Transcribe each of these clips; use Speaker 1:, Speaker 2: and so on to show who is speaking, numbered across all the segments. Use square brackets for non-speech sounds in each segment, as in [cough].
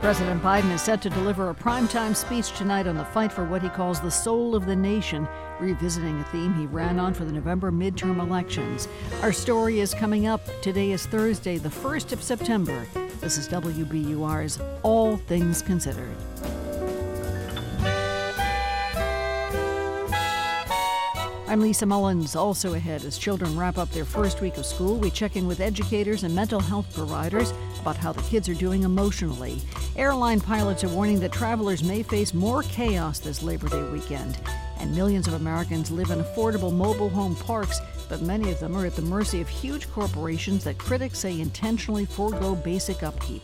Speaker 1: President Biden is set to deliver a primetime speech tonight on the fight for what he calls the soul of the nation, revisiting a theme he ran on for the November midterm elections. Our story is coming up. Today is Thursday, the 1st of September. This is WBUR's All Things Considered. I'm Lisa Mullins. Also ahead, as children wrap up their first week of school, we check in with educators and mental health providers about how the kids are doing emotionally. Airline pilots are warning that travelers may face more chaos this Labor Day weekend. And millions of Americans live in affordable mobile home parks, but many of them are at the mercy of huge corporations that critics say intentionally forego basic upkeep.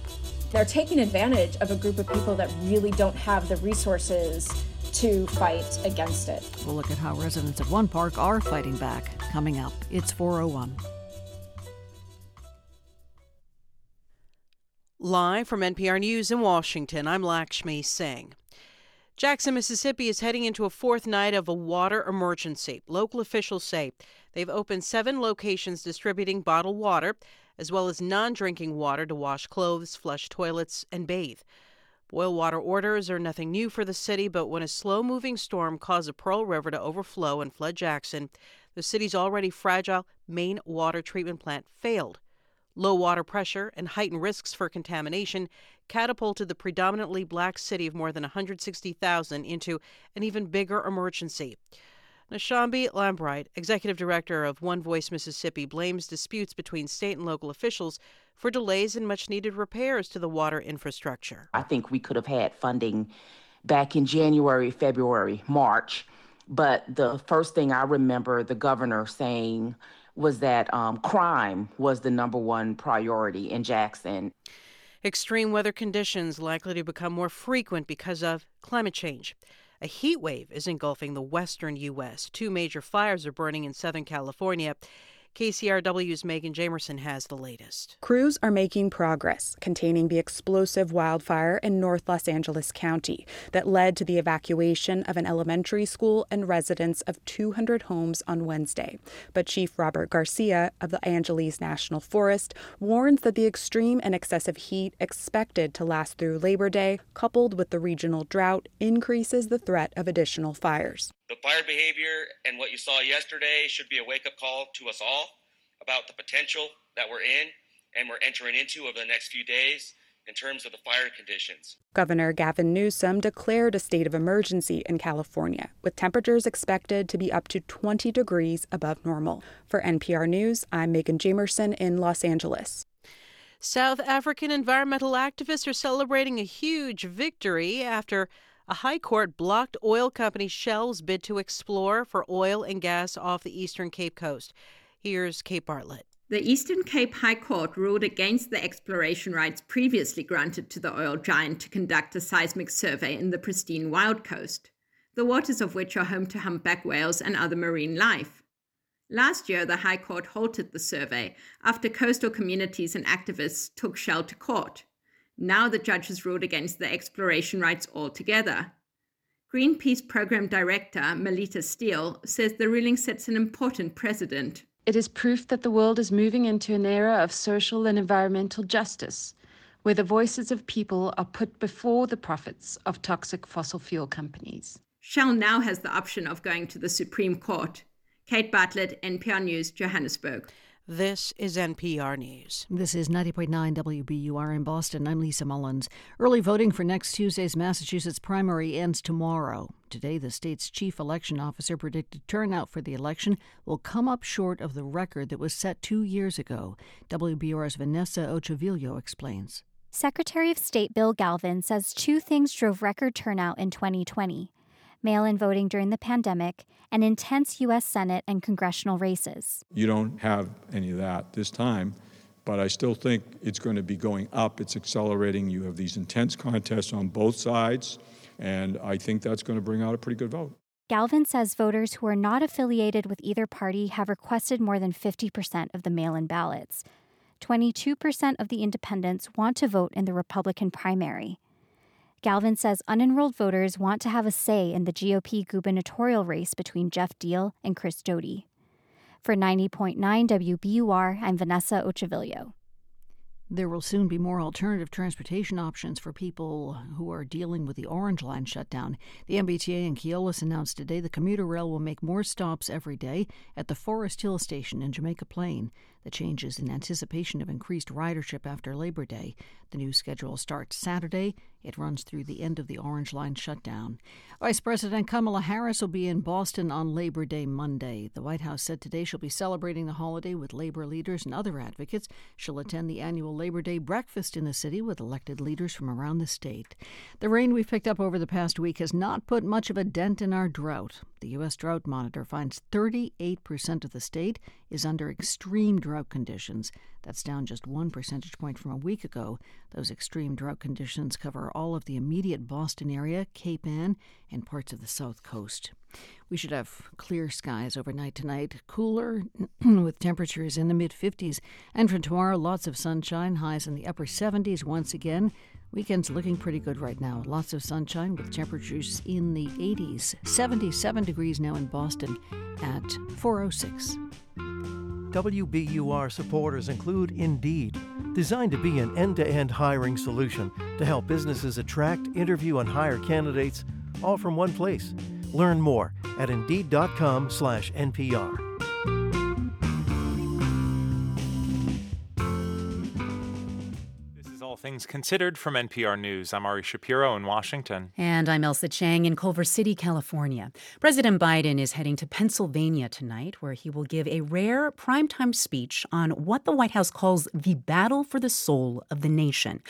Speaker 2: They're taking advantage of a group of people that really don't have the resources to fight against it.
Speaker 1: We'll look at how residents of one park are fighting back. Coming up, it's 401.
Speaker 3: Live from NPR News in Washington, I'm Lakshmi Singh. Jackson, Mississippi is heading into a fourth night of a water emergency. Local officials say they've opened seven locations distributing bottled water, as well as non drinking water to wash clothes, flush toilets, and bathe. Boil water orders are nothing new for the city, but when a slow moving storm caused the Pearl River to overflow and flood Jackson, the city's already fragile main water treatment plant failed. Low water pressure and heightened risks for contamination catapulted the predominantly black city of more than 160,000 into an even bigger emergency. Nsombi Lambright, executive director of One Voice Mississippi, blames disputes between state and local officials for delays in much needed repairs to the water infrastructure.
Speaker 4: I think we could have had funding back in January, February, March. But the first thing I remember the governor saying was that um, crime was the number one priority in Jackson.
Speaker 3: Extreme weather conditions likely to become more frequent because of climate change. A heat wave is engulfing the western U.S. Two major fires are burning in Southern California. KCRW's Megan Jamerson has the latest.
Speaker 5: Crews are making progress containing the explosive wildfire in North Los Angeles County that led to the evacuation of an elementary school and residents of 200 homes on Wednesday. But Chief Robert Garcia of the Angeles National Forest warns that the extreme and excessive heat expected to last through Labor Day, coupled with the regional drought, increases the threat of additional fires.
Speaker 6: The fire behavior and what you saw yesterday should be a wake up call to us all about the potential that we're in and we're entering into over the next few days in terms of the fire conditions.
Speaker 5: Governor Gavin Newsom declared a state of emergency in California, with temperatures expected to be up to 20 degrees above normal. For NPR News, I'm Megan Jamerson in Los Angeles.
Speaker 3: South African environmental activists are celebrating a huge victory after a high court blocked oil company Shell's bid to explore for oil and gas off the eastern Cape Coast. Here's Kate Bartlett.
Speaker 7: The Eastern Cape High Court ruled against the exploration rights previously granted to the oil giant to conduct a seismic survey in the pristine Wild Coast, the waters of which are home to humpback whales and other marine life. Last year, the High Court halted the survey after coastal communities and activists took Shell to court. Now the judge has ruled against the exploration rights altogether. Greenpeace Program Director Melita Steele says the ruling sets an important precedent.
Speaker 8: It is proof that the world is moving into an era of social and environmental justice, where the voices of people are put before the profits of toxic fossil fuel companies.
Speaker 7: Shell now has the option of going to the Supreme Court. Kate Bartlett, NPR News, Johannesburg.
Speaker 3: This is NPR News.
Speaker 1: This is 90.9 WBUR in Boston. I'm Lisa Mullins. Early voting for next Tuesday's Massachusetts primary ends tomorrow. Today, the state's chief election officer predicted turnout for the election will come up short of the record that was set two years ago. WBUR's Vanessa Ochavillo explains.
Speaker 9: Secretary of State Bill Galvin says two things drove record turnout in 2020 mail in voting during the pandemic, and intense U.S. Senate and congressional races.
Speaker 10: You don't have any of that this time, but I still think it's going to be going up. It's accelerating. You have these intense contests on both sides, and I think that's going to bring out a pretty good vote.
Speaker 9: Galvin says voters who are not affiliated with either party have requested more than 50% of the mail in ballots. 22% of the independents want to vote in the Republican primary. Galvin says unenrolled voters want to have a say in the GOP gubernatorial race between Geoff Diehl and Chris Doughty. For 90.9 WBUR, I'm Vanessa Ochavillo.
Speaker 1: There will soon be more alternative transportation options for people who are dealing with the Orange Line shutdown. The MBTA and Keolis announced today the commuter rail will make more stops every day at the Forest Hill station in Jamaica Plain. The change is in anticipation of increased ridership after Labor Day. The new schedule starts Saturday. It runs through the end of the Orange Line shutdown. Vice President Kamala Harris will be in Boston on Labor Day Monday. The White House said today she'll be celebrating the holiday with labor leaders and other advocates. She'll attend the annual Labor Day breakfast in the city with elected leaders from around the state. The rain we've picked up over the past week has not put much of a dent in our drought. The U.S. Drought Monitor finds 38% of the state is under extreme drought conditions. That's down just one percentage point from a week ago. Those extreme drought conditions cover all of the immediate Boston area, Cape Ann, and parts of the South Coast. We should have clear skies overnight tonight, cooler [clears throat] with temperatures in the mid 50s. And for tomorrow, lots of sunshine, highs in the upper 70s once again. Weekend's looking pretty good right now. Lots of sunshine with temperatures in the 80s. 77 degrees now in Boston at 406.
Speaker 11: WBUR supporters include Indeed, designed to be an end to end hiring solution to help businesses attract, interview, and hire candidates all from one place. Learn more at Indeed.com/slash
Speaker 12: Things Considered from NPR News. I'm Ari Shapiro in Washington.
Speaker 13: And I'm Ailsa Chang in Culver City, California. President Biden is heading to Pennsylvania tonight, where he will give a rare primetime speech on what the White House calls the battle for the soul of the nation.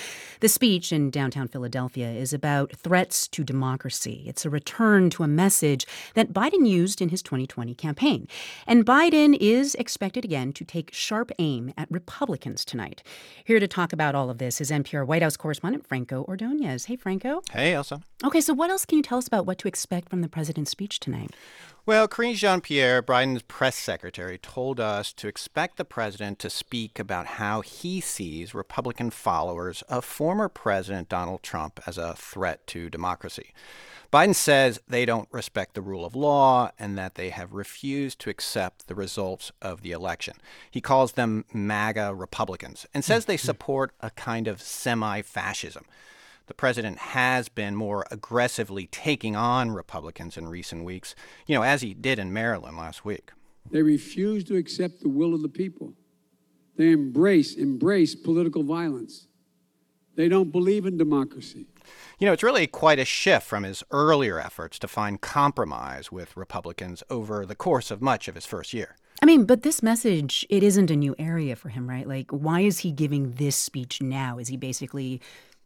Speaker 13: The speech in downtown Philadelphia is about threats to democracy. It's a return to a message that Biden used in his 2020 campaign. And Biden is expected again to take sharp aim at Republicans tonight. Here to talk about all of this is NPR White House correspondent Franco Ordonez. Hey, Franco.
Speaker 14: Hey, Ailsa.
Speaker 13: Okay, so what else can you tell us about what to expect from the president's speech tonight?
Speaker 14: Well, Karine Jean Pierre, Biden's press secretary, told us to expect the president to speak about how he sees Republican followers of former President Donald Trump as a threat to democracy. Biden says they don't respect the rule of law and that they have refused to accept the results of the election. He calls them MAGA Republicans and says they [laughs] support a kind of semi fascism. The president has been more aggressively taking on Republicans in recent weeks, you know, as he did in Maryland last week.
Speaker 15: They refuse to accept the will of the people. They embrace embrace political violence. They don't believe in democracy.
Speaker 14: You know, it's really quite a shift from his earlier efforts to find compromise with Republicans over the course of much of his first year.
Speaker 13: I mean, but this message, it isn't a new area for him, right? Like, why is he giving this speech now? Is he basically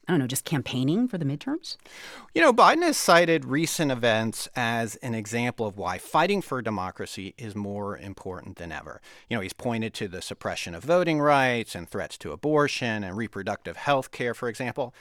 Speaker 13: I don't know, just campaigning for the midterms?
Speaker 14: You know, Biden has cited recent events as an example of why fighting for democracy is more important than ever. You know, he's pointed to the suppression of voting rights and threats to abortion and reproductive health care, for example.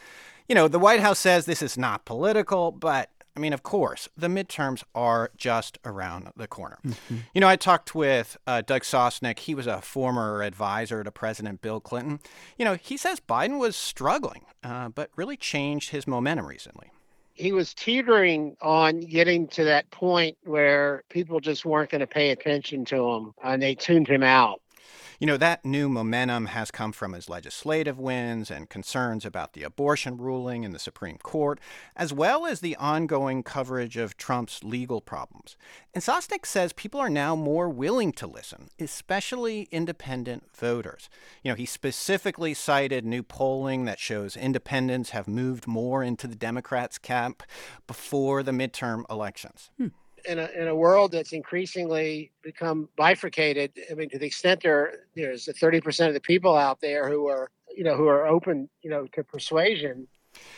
Speaker 14: You know, the White House says this is not political, but I mean, of course, the midterms are just around the corner. Mm-hmm. You know, I talked with uh, Doug Sosnik. He was a former advisor to President Bill Clinton. You know, he says Biden was struggling, uh, but really changed his momentum recently.
Speaker 16: He was teetering on getting to that point where people just weren't going to pay attention to him and they tuned him out.
Speaker 14: You know, that new momentum has come from his legislative wins and concerns about the abortion ruling in the Supreme Court, as well as the ongoing coverage of Trump's legal problems. And Sosnik says people are now more willing to listen, especially independent voters. You know, he specifically cited new polling that shows independents have moved more into the Democrats' camp before the midterm elections.
Speaker 16: Hmm in a, in a world that's increasingly become bifurcated, I mean, to the extent there there's 30% of the people out there who are, you know, who are open, you know, to persuasion.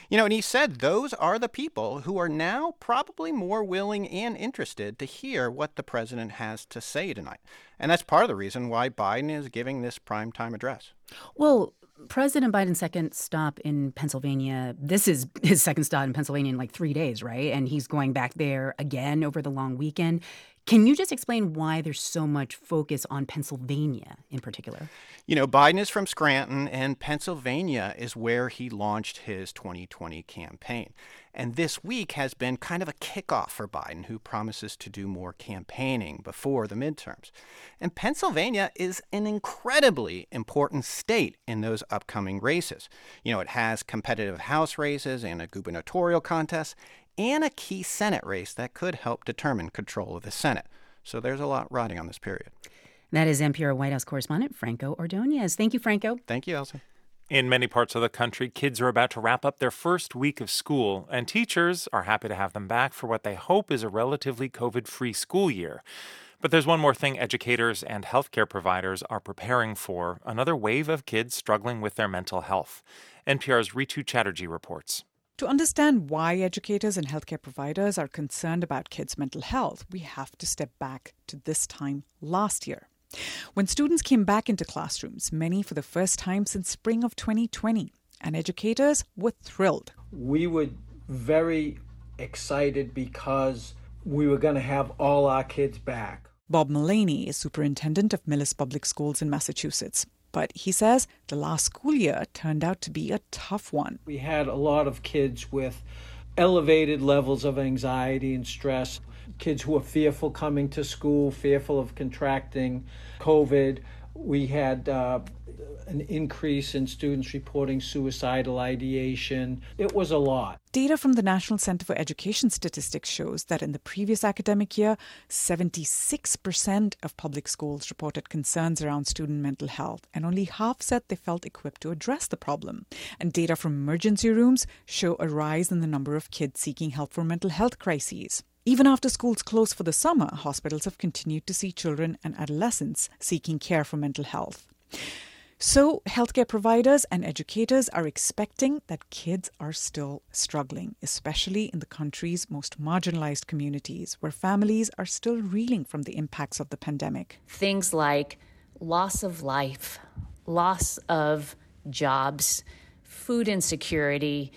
Speaker 14: You know, and he said those are the people who are now probably more willing and interested to hear what the president has to say tonight. And that's part of the reason why Biden is giving this primetime address.
Speaker 13: Well, President Biden's second stop in Pennsylvania, this is his second stop in Pennsylvania in like three days, right? And he's going back there again over the long weekend.
Speaker 17: Can you just explain why there's so much focus on Pennsylvania in particular?
Speaker 14: You know, Biden is from Scranton, and Pennsylvania is where he launched his 2020 campaign. And this week has been kind of a kickoff for Biden, who promises to do more campaigning before the midterms. And Pennsylvania is an incredibly important state in those upcoming races. You know, it has competitive House races and a gubernatorial contest and a key Senate race that could help determine control of the Senate. So there's a lot riding on this period.
Speaker 17: That is NPR White House correspondent Franco Ordonez. Thank you, Franco.
Speaker 14: Thank you, Elsie.
Speaker 12: In many parts of the country, kids are about to wrap up their first week of school, and teachers are happy to have them back for what they hope is a relatively COVID free school year. But there's one more thing educators and healthcare providers are preparing for another wave of kids struggling with their mental health. NPR's Rhitu Chatterjee reports.
Speaker 18: To understand why educators and healthcare providers are concerned about kids' mental health, we have to step back to this time last year. When students came back into classrooms, many for the first time since spring of 2020, and educators were thrilled.
Speaker 19: We were very excited because we were going to have all our kids back.
Speaker 18: Bob Mullaney is superintendent of Millis Public Schools in Massachusetts. But he says the last school year turned out to be a tough one.
Speaker 19: We had a lot of kids with elevated levels of anxiety and stress, kids who were fearful coming to school, fearful of contracting COVID. We had uh, an increase in students reporting suicidal ideation. It was a lot.
Speaker 18: Data from the National Center for Education Statistics shows that in the previous academic year, 76% of public schools reported concerns around student mental health, and only half said they felt equipped to address the problem. And data from emergency rooms show a rise in the number of kids seeking help for mental health crises. Even after schools close for the summer, hospitals have continued to see children and adolescents seeking care for mental health. So, healthcare providers and educators are expecting that kids are still struggling, especially in the country's most marginalized communities, where families are still reeling from the impacts of the pandemic.
Speaker 20: Things like loss of life, loss of jobs, food insecurity,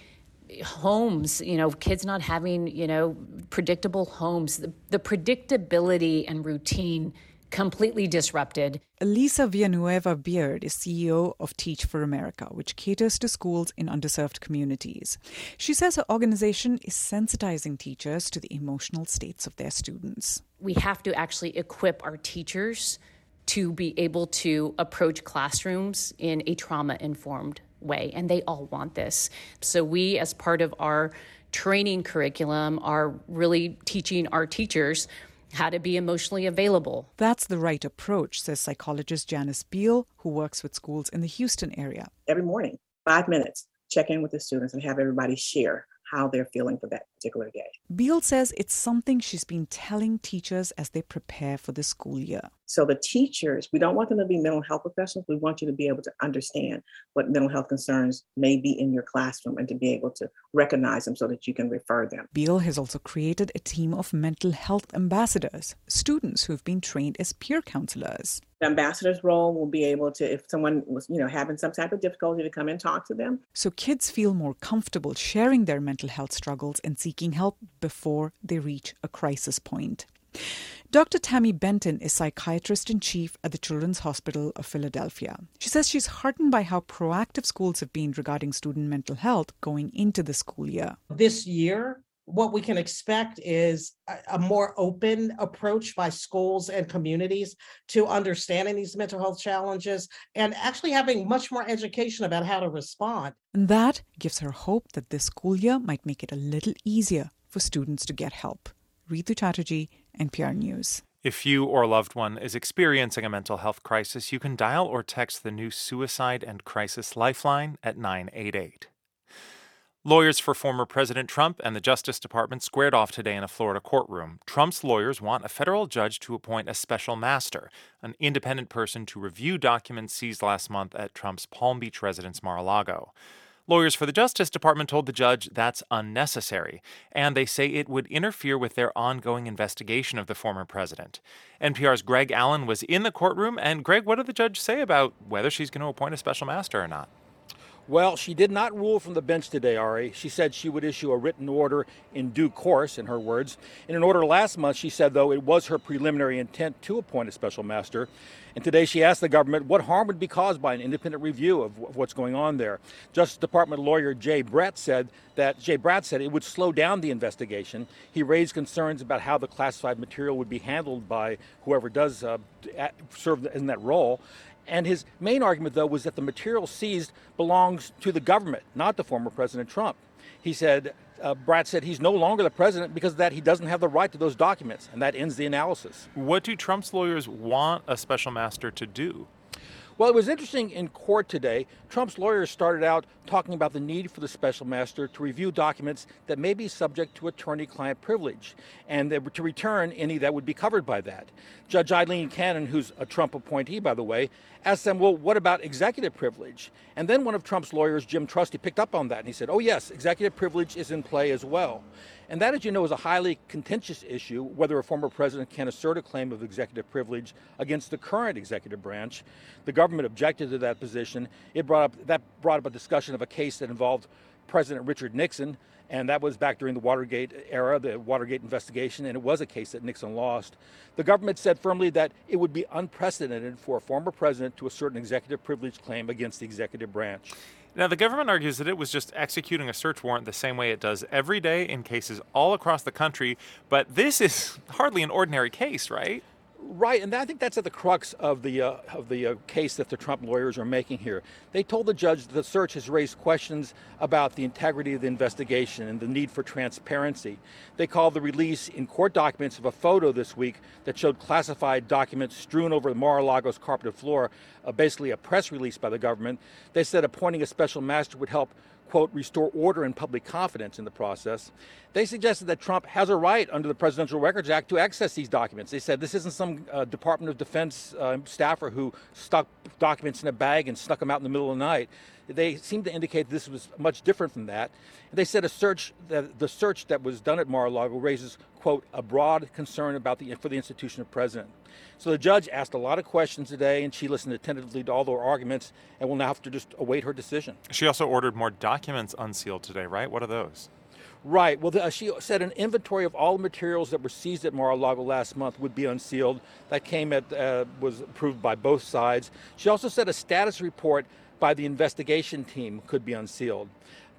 Speaker 20: homes, you know, kids not having, you know, predictable homes, the, the predictability and routine completely disrupted.
Speaker 18: Elisa Villanueva Beard is CEO of Teach for America, which caters to schools in underserved communities. She says her organization is sensitizing teachers to the emotional states of their students.
Speaker 20: We have to actually equip our teachers to be able to approach classrooms in a trauma informed way, and they all want this. So, we, as part of our training curriculum, are really teaching our teachers how to be emotionally available.
Speaker 18: That's the right approach, says psychologist Janice Beal, who works with schools in the Houston area.
Speaker 21: Every morning, five minutes, check in with the students and have everybody share how they're feeling for that particular day.
Speaker 18: Beal says it's something she's been telling teachers as they prepare for the school year.
Speaker 21: So the teachers, we don't want them to be mental health professionals. We want you to be able to understand what mental health concerns may be in your classroom and to be able to recognize them so that you can refer them.
Speaker 18: Beal has also created a team of mental health ambassadors, students who've been trained as peer counselors.
Speaker 21: The ambassador's role will be able to, if someone was, you know, having some type of difficulty, to come and talk to them.
Speaker 18: So kids feel more comfortable sharing their mental health struggles and seeking help before they reach a crisis point. Dr. Tami Benton is psychiatrist in chief at the Children's Hospital of Philadelphia. She says she's heartened by how proactive schools have been regarding student mental health going into the school year.
Speaker 22: This year, what we can expect is a, more open approach by schools and communities to understanding these mental health challenges and actually having much more education about how to respond.
Speaker 18: And that gives her hope that this school year might make it a little easier for students to get help. Rhitu Chatterjee, NPR News.
Speaker 12: If you or a loved one is experiencing a mental health crisis, you can dial or text the new Suicide and Crisis Lifeline at 988. Lawyers for former President Trump and the Justice Department squared off today in a Florida courtroom. Trump's lawyers want a federal judge to appoint a special master, an independent person to review documents seized last month at Trump's Palm Beach residence Mar a Lago. Lawyers for the Justice Department told the judge that's unnecessary, and they say it would interfere with their ongoing investigation of the former president. NPR's Greg Allen was in the courtroom, and Greg, what did the judge say about whether she's going to appoint a special master or not?
Speaker 23: Well, she did not rule from the bench today, Ari. She said she would issue a written order in due course, in her words. In an order last month, she said, though, it was her preliminary intent to appoint a special master. And today she asked the government what harm would be caused by an independent review of, what's going on there. Justice Department lawyer Jay Bratt said that Jay Bratt said it would slow down the investigation. He raised concerns about how the classified material would be handled by whoever does uh, serve in that role. And his main argument, though, was that the material seized belongs to the government, not to former President Trump. He said, uh, Bratt said he's no longer the president because that he doesn't have the right to those documents, and that ends the analysis.
Speaker 12: What do Trump's lawyers want a special master to do?
Speaker 23: Well, it was interesting in court today. Trump's lawyers started out talking about the need for the special master to review documents that may be subject to attorney client privilege and to return any that would be covered by that. Judge Aileen Cannon, who's a Trump appointee, by the way, asked them, well, what about executive privilege? And then one of Trump's lawyers, Jim Trusty, picked up on that and he said, oh, yes, executive privilege is in play as well. And that, as you know, is a highly contentious issue whether a former president can assert a claim of executive privilege against the current executive branch. The government objected to that position. It brought up that brought up a discussion of a case that involved President Richard Nixon, and that was back during the Watergate era, the Watergate investigation, and it was a case that Nixon lost. The government said firmly that it would be unprecedented for a former president to assert an executive privilege claim against the executive branch.
Speaker 12: Now, the government argues that it was just executing a search warrant the same way it does every day in cases all across the country, but this is hardly an ordinary case, right?
Speaker 23: Right, and I think that's at the crux of the uh, of the uh, case that the Trump lawyers are making here. They told the judge the search has raised questions about the integrity of the investigation and the need for transparency. They called the release in court documents of a photo this week that showed classified documents strewn over the Mar-a-Lago's carpeted floor, uh, basically a press release by the government. They said appointing a special master would help quote, restore order and public confidence in the process. They suggested that Trump has a right under the Presidential Records Act to access these documents. They said this isn't some uh, Department of Defense uh, staffer who stuck documents in a bag and snuck them out in the middle of the night. They seemed to indicate this was much different from that. They said a search that the search that was done at Mar-a-Lago raises, quote, a broad concern about the for the institution of president. So the judge asked a lot of questions today, and she listened attentively to all their arguments, and will now have to just await her decision.
Speaker 12: She also ordered more documents unsealed today, right? What are those?
Speaker 23: Right. Well, the, uh, she said an inventory of all the materials that were seized at Mar-a-Lago last month would be unsealed. That came at uh, was approved by both sides. She also said a status report by the investigation team could be unsealed.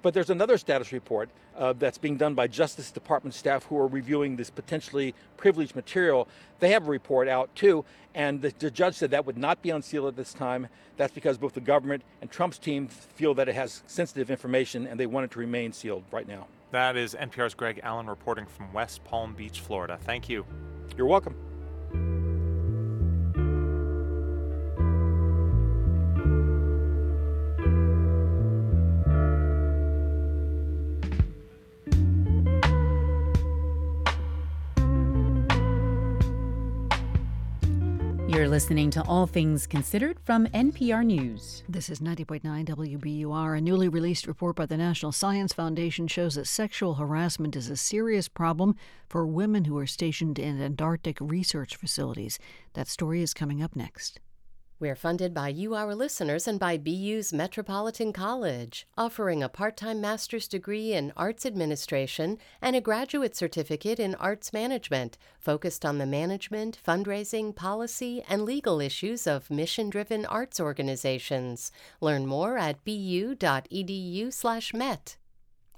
Speaker 23: But there's another status report uh, that's being done by Justice Department staff who are reviewing this potentially privileged material. They have a report out too, and the, the, judge said that would not be unsealed at this time. That's because both the government and Trump's team feel that it has sensitive information and they want it to remain sealed right now.
Speaker 12: That is NPR's Greg Allen reporting from West Palm Beach, Florida. Thank you.
Speaker 23: You're welcome.
Speaker 13: Listening to All Things Considered from NPR News.
Speaker 1: This is 90.9 WBUR. A newly released report by the National Science Foundation shows that sexual harassment is a serious problem for women who are stationed in Antarctic research facilities. That story is coming up next.
Speaker 24: We're funded by you, our listeners, and by BU's Metropolitan College, offering a part time master's degree in arts administration and a graduate certificate in arts management, focused on the management, fundraising, policy, and legal issues of mission driven arts organizations. Learn more at bu.edu/met.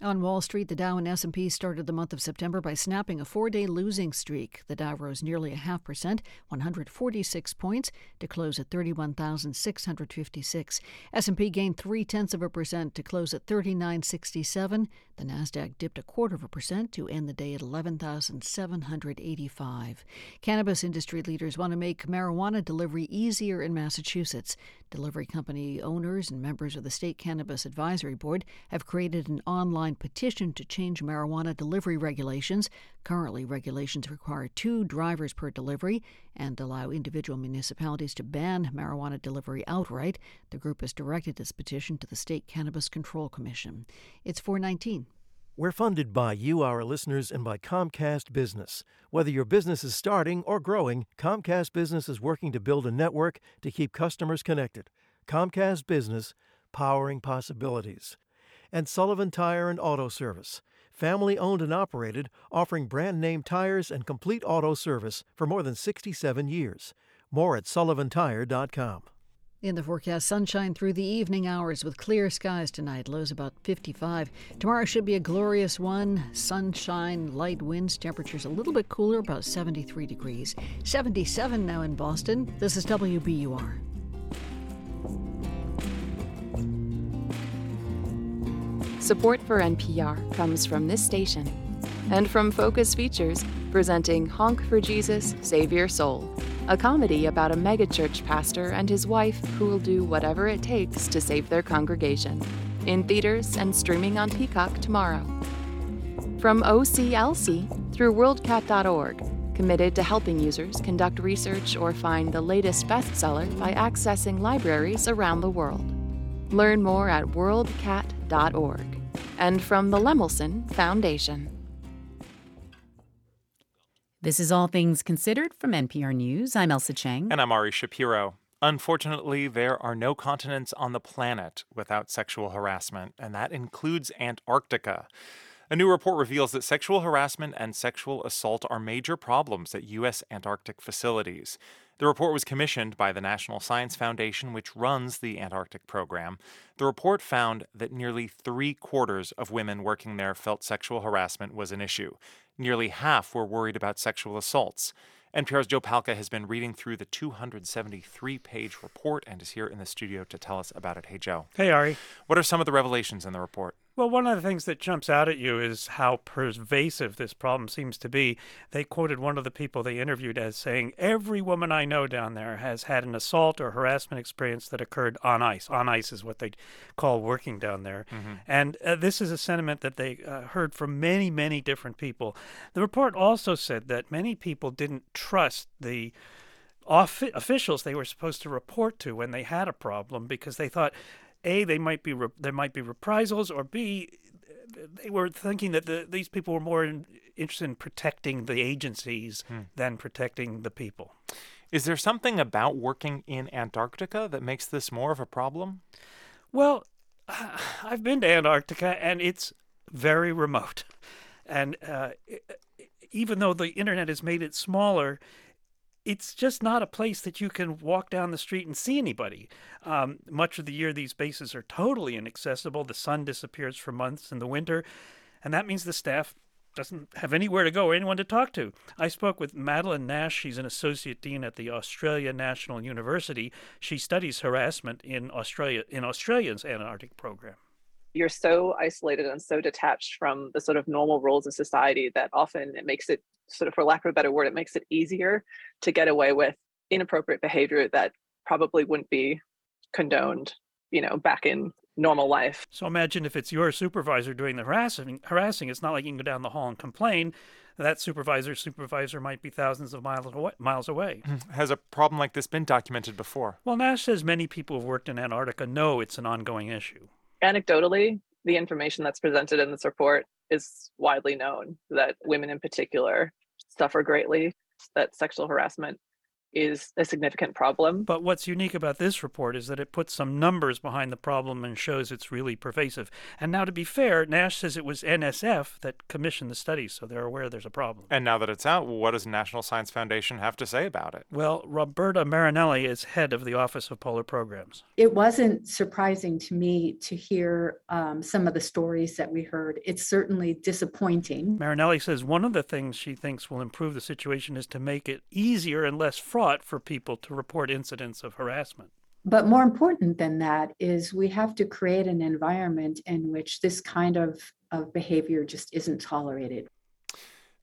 Speaker 1: On Wall Street, the Dow and S&P started the month of September by snapping a four-day losing streak. The Dow rose nearly a half percent, 146 points, to close at 31,656. S&P gained three tenths of a percent to close at 3967. The Nasdaq dipped a quarter of a percent to end the day at 11,785. Cannabis industry leaders want to make marijuana delivery easier in Massachusetts. Delivery company owners and members of the State Cannabis Advisory Board have created an online petition to change marijuana delivery regulations. Currently, regulations require two drivers per delivery and allow individual municipalities to ban marijuana delivery outright. The group has directed this petition to the State Cannabis Control Commission. It's 419.
Speaker 11: We're funded by you, our listeners, and by Comcast Business. Whether your business is starting or growing, Comcast Business is working to build a network to keep customers connected. Comcast Business powering possibilities. And Sullivan Tire and Auto Service, family owned and operated, offering brand name tires and complete auto service for more than 67 years. More at sullivantire.com.
Speaker 1: In the forecast, sunshine through the evening hours with clear skies tonight, lows about 55. Tomorrow should be a glorious one. Sunshine, light winds, temperatures a little bit cooler, about 73 degrees. 77 now in Boston. This is WBUR.
Speaker 25: Support for NPR comes from this station and from Focus Features, presenting Honk for Jesus, Save Your Soul a comedy about a megachurch pastor and his wife who will do whatever it takes to save their congregation. In theaters and streaming on Peacock tomorrow. From OCLC through WorldCat.org, committed to helping users conduct research or find the latest bestseller by accessing libraries around the world. Learn more at worldcat.org. And from the Lemelson Foundation.
Speaker 13: This is All Things Considered from NPR News. I'm Ailsa Chang.
Speaker 12: And I'm Ari Shapiro. Unfortunately, there are no continents on the planet without sexual harassment, and that includes Antarctica. A new report reveals that sexual harassment and sexual assault are major problems at U.S. Antarctic facilities. The report was commissioned by the National Science Foundation, which runs the Antarctic program. The report found that nearly three quarters of women working there felt sexual harassment was an issue. Nearly half were worried about sexual assaults. NPR's Joe Palca has been reading through the 273 page report and is here in the studio to tell us about it. Hey, Joe.
Speaker 26: Hey, Ari.
Speaker 12: What are some of the revelations in the report?
Speaker 26: Well, one of the things that jumps out at you is how pervasive this problem seems to be. They quoted one of the people they interviewed as saying, Every woman I know down there has had an assault or harassment experience that occurred on ice. On ice is what they call working down there. Mm-hmm. And uh, this is a sentiment that they uh, heard from many, many different people. The report also said that many people didn't trust the off- officials they were supposed to report to when they had a problem because they thought a they might be re- there might be reprisals, or b they were thinking that the, these people were more in, interested in protecting the agencies hmm. than protecting the people.
Speaker 12: Is there something about working in Antarctica that makes this more of a problem?
Speaker 26: Well, [sighs] I've been to Antarctica and it's very remote. And uh, even though the internet has made it smaller, it's just not a place that you can walk down the street and see anybody. Um, much of the year, these bases are totally inaccessible. The sun disappears for months in the winter, and that means the staff doesn't have anywhere to go or anyone to talk to. I spoke with Madeline Nash. She's an associate dean at the Australia National University. She studies harassment in Australia in Australia's Antarctic program
Speaker 27: you're so isolated and so detached from the sort of normal rules of society that often it makes it sort of for lack of a better word it makes it easier to get away with inappropriate behavior that probably wouldn't be condoned you know back in normal life.
Speaker 26: So imagine if it's your supervisor doing the harassing harassing. It's not like you can go down the hall and complain. That supervisor supervisor might be thousands of miles away, miles away. Mm-hmm.
Speaker 12: Has a problem like this been documented before?
Speaker 26: Well, Nash says many people who've worked in Antarctica know it's an ongoing issue
Speaker 27: anecdotally, the information that's presented in this report is widely known that women in particular suffer greatly, that sexual harassment is a significant problem.
Speaker 26: But what's unique about this report is that it puts some numbers behind the problem and shows it's really pervasive. And now, to be fair, Nash says it was NSF that commissioned the study, so they're aware there's a problem.
Speaker 12: And now that it's out, what does National Science Foundation have to say about it?
Speaker 26: Well, Roberta Marinelli is head of the Office of Polar Programs.
Speaker 28: It wasn't surprising to me to hear um, some of the stories that we heard. It's certainly disappointing.
Speaker 26: Marinelli says one of the things she thinks will improve the situation is to make it easier and less fraught for people to report incidents of harassment.
Speaker 28: But more important than that is we have to create an environment in which this kind of, of behavior just isn't tolerated.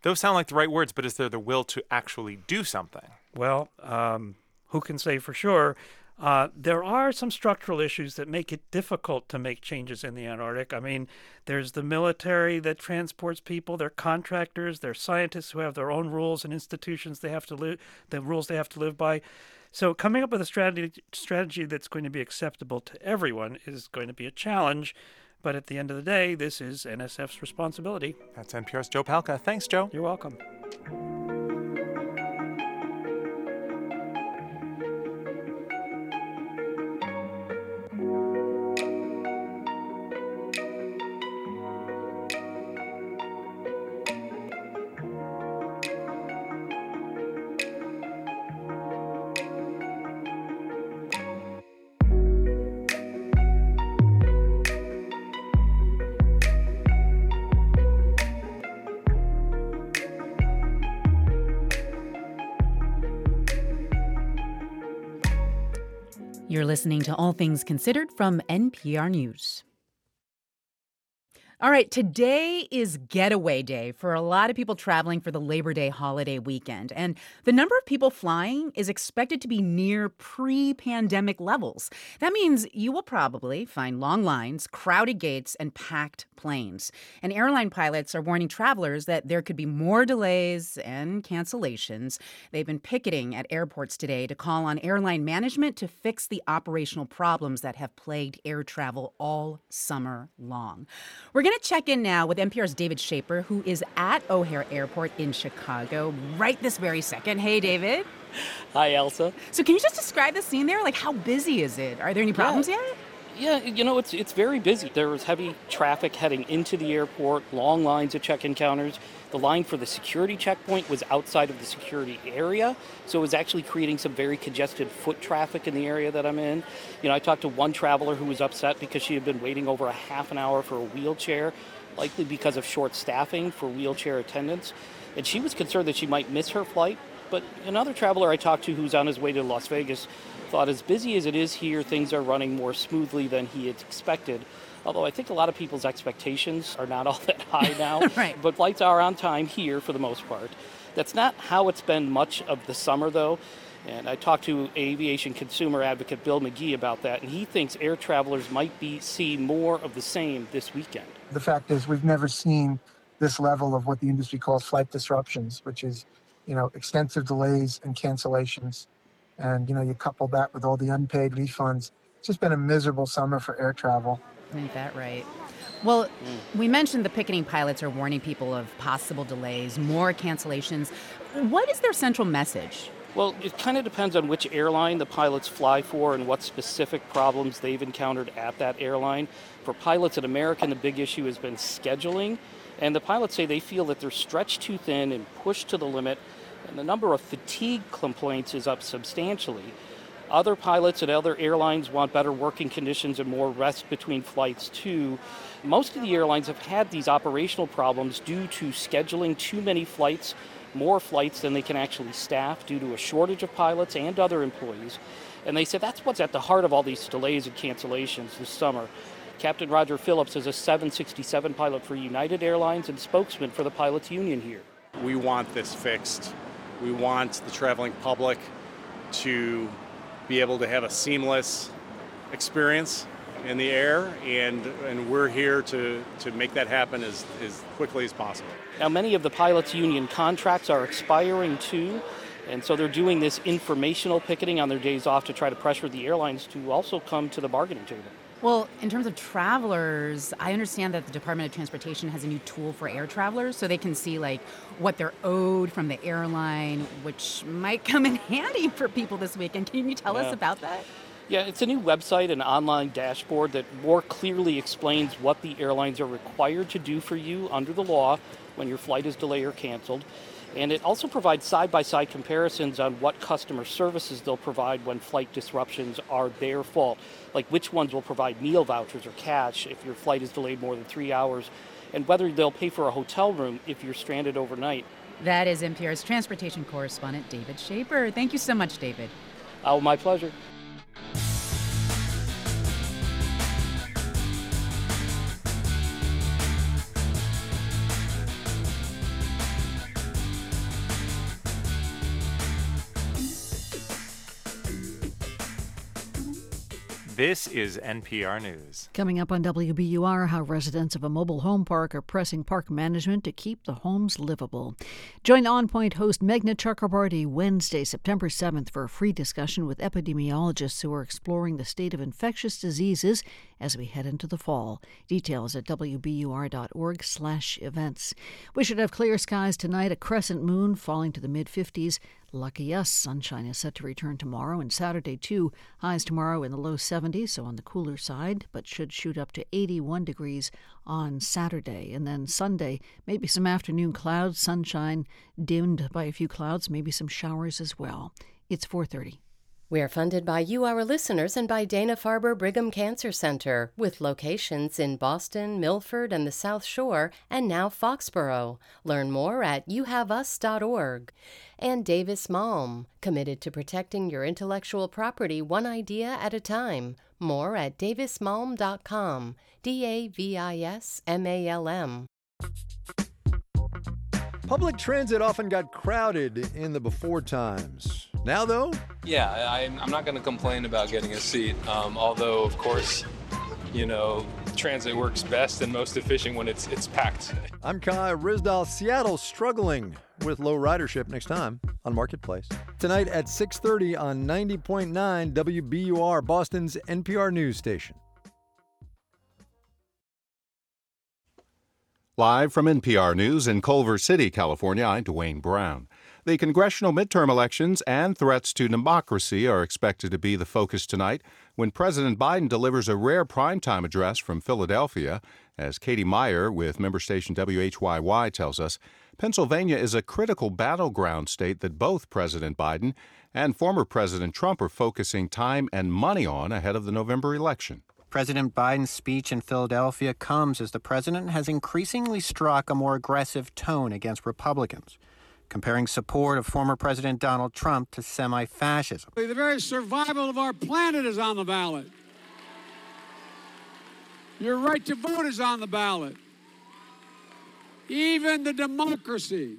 Speaker 12: Those sound like the right words, but is there the will to actually do something?
Speaker 26: Well, um, who can say for sure? Uh, there are some structural issues that make it difficult to make changes in the Antarctic. I mean, there's the military that transports people, there are contractors, there are scientists who have their own rules and institutions they have to live, the rules they have to live by. So coming up with a strategy strategy that's going to be acceptable to everyone is going to be a challenge. But at the end of the day, this is NSF's responsibility.
Speaker 12: That's NPR's Joe Palca. Thanks, Joe.
Speaker 26: You're welcome.
Speaker 13: You're listening to All Things Considered from NPR News. All right, today is getaway day for a lot of people traveling for the Labor Day holiday weekend. And the number of people flying is expected to be near pre pandemic levels. That means you will probably find long lines, crowded gates, and packed planes. And airline pilots are warning travelers that there could be more delays and cancellations. They've been picketing at airports today to call on airline management to fix the operational problems that have plagued air travel all summer long. We're going to check in now with NPR's David Schaper, who is at O'Hare Airport in Chicago right this very second. Hey, David.
Speaker 29: Hi, Ailsa.
Speaker 13: So, can you just describe the scene there? Like, how busy is it? Are there any problems
Speaker 29: yeah.
Speaker 13: yet?
Speaker 29: Yeah, you know, it's it's very busy. There was heavy traffic heading into the airport, long lines at check-in counters. The line for the security checkpoint was outside of the security area, so it was actually creating some very congested foot traffic in the area that I'm in. You know, I talked to one traveler who was upset because she had been waiting over a half an hour for a wheelchair, likely because of short staffing for wheelchair attendants, and she was concerned that she might miss her flight. But another traveler I talked to who's on his way to Las Vegas thought as busy as it is here, things are running more smoothly than he had expected. Although I think a lot of people's expectations are not [laughs] all that high now. [laughs]
Speaker 13: right.
Speaker 29: But flights are on time here for the most part. That's not how it's been much of the summer, though. And I talked to aviation consumer advocate Bill McGee about that, and he thinks air travelers might be see more of the same this weekend.
Speaker 30: The fact is, we've never seen this level of what the industry calls flight disruptions, which is, you know, extensive delays and cancellations and you know you couple that with all the unpaid refunds it's just been a miserable summer for air travel
Speaker 13: ain't that right well mm. we mentioned the picketing pilots are warning people of possible delays more cancellations what is their central message
Speaker 29: well, it kind of depends on which airline the pilots fly for and what specific problems they've encountered at that airline. For pilots at American, the big issue has been scheduling, and the pilots say they feel that they're stretched too thin and pushed to the limit and the number of fatigue complaints is up substantially. Other pilots at other airlines want better working conditions and more rest between flights, too. Most of the airlines have had these operational problems due to scheduling too many flights, more flights than they can actually staff due to a shortage of pilots and other employees. And they said that's what's at the heart of all these delays and cancellations this summer. Captain Roger Phillips is a 767 pilot for United Airlines and spokesman for the pilots union here.
Speaker 31: We want this fixed we want the traveling public to be able to have a seamless experience in the air, and, and we're here to, to make that happen as, as quickly as possible.
Speaker 29: Now, many of the pilots' union contracts are expiring too, and so they're doing this informational picketing on their days off to try to pressure the airlines to also come to the bargaining table.
Speaker 13: Well, in terms of travelers, I understand that the Department of Transportation has a new tool for air travelers so they can see like what they're owed from the airline, which might come in [laughs] handy for people this weekend. Can you tell yeah. us about that?
Speaker 29: Yeah, it's a new website, an online dashboard that more clearly explains what the airlines are required to do for you under the law when your flight is delayed or canceled. And it also provides side by side comparisons on what customer services they'll provide when flight disruptions are their fault, like which ones will provide meal vouchers or cash if your flight is delayed more than three hours, and whether they'll pay for a hotel room if you're stranded overnight.
Speaker 13: That is NPR's transportation correspondent, David Schaper. Thank you so much, David.
Speaker 29: Oh, my pleasure.
Speaker 12: This is NPR News.
Speaker 1: Coming up on WBUR, how residents of a mobile home park are pressing park management to keep the homes livable. Join On Point host Meghna Chakrabarti Wednesday, September 7th for a free discussion with epidemiologists who are exploring the state of infectious diseases as we head into the fall. Details at wbur.org/events. We should have clear skies tonight, a crescent moon falling to the mid 50s. Lucky us, sunshine is set to return tomorrow and Saturday too. Highs tomorrow in the low 70s, so on the cooler side, but should shoot up to 81 degrees on Saturday. And then Sunday, maybe some afternoon clouds, sunshine dimmed by a few clouds, maybe some showers as well. It's 430.
Speaker 24: We are funded by you, our listeners, and by Dana Farber Brigham Cancer Center, with locations in Boston, Milford, and the South Shore, and now Foxborough. Learn more at youhaveus.org. And Davis Malm, committed to protecting your intellectual property one idea at a time. More at davismalm.com. D A V I S M A L M.
Speaker 32: Public transit often got crowded in the before times. Now, though?
Speaker 33: Yeah, I, I'm not going to complain about getting a seat. Um, although, of course, you know, transit works best and most efficient when it's it's packed. [laughs]
Speaker 32: I'm Kai Ryssdal. Seattle struggling with low ridership next time on Marketplace. Tonight at 6:30 on 90.9 WBUR, Boston's NPR news station.
Speaker 30: Live from NPR News in Culver City, California, I'm Dwayne Brown. The congressional midterm elections and threats to democracy are expected to be the focus tonight when President Biden delivers a rare primetime address from Philadelphia. As Katie Meyer with member station WHYY tells us, Pennsylvania is a critical battleground state that both President Biden and former President Trump are focusing time and money on ahead of the November election.
Speaker 14: President Biden's speech in Philadelphia comes as the president has increasingly struck a more aggressive tone against Republicans, comparing support of former President Donald Trump to semi fascism.
Speaker 15: The very survival of our planet is on the ballot. Your right to vote is on the ballot. Even the democracy.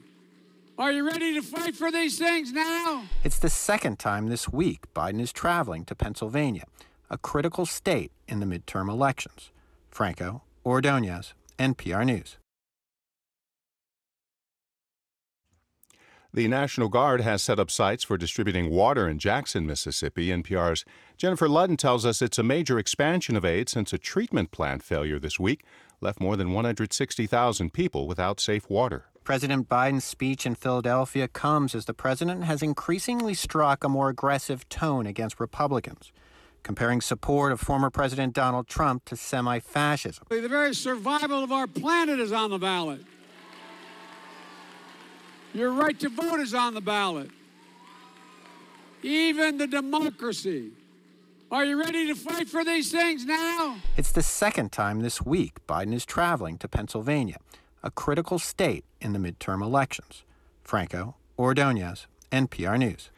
Speaker 15: Are you ready to fight for these things now?
Speaker 14: It's the second time this week Biden is traveling to Pennsylvania a critical state in the midterm elections. Franco Ordonez, NPR News.
Speaker 30: The National Guard has set up sites for distributing water in Jackson, Mississippi. NPR's Jennifer Ludden tells us it's a major expansion of aid since a treatment plant failure this week left more than 160,000 people without safe water.
Speaker 14: President Biden's speech in Philadelphia comes as the president has increasingly struck a more aggressive tone against Republicans comparing support of former President Donald Trump to semi fascism.
Speaker 15: The very survival of our planet is on the ballot. Your right to vote is on the ballot. Even the democracy. Are you ready to fight for these things now?
Speaker 14: It's the second time this week Biden is traveling to Pennsylvania, a critical state in the midterm elections. Franco Ordonez, NPR News.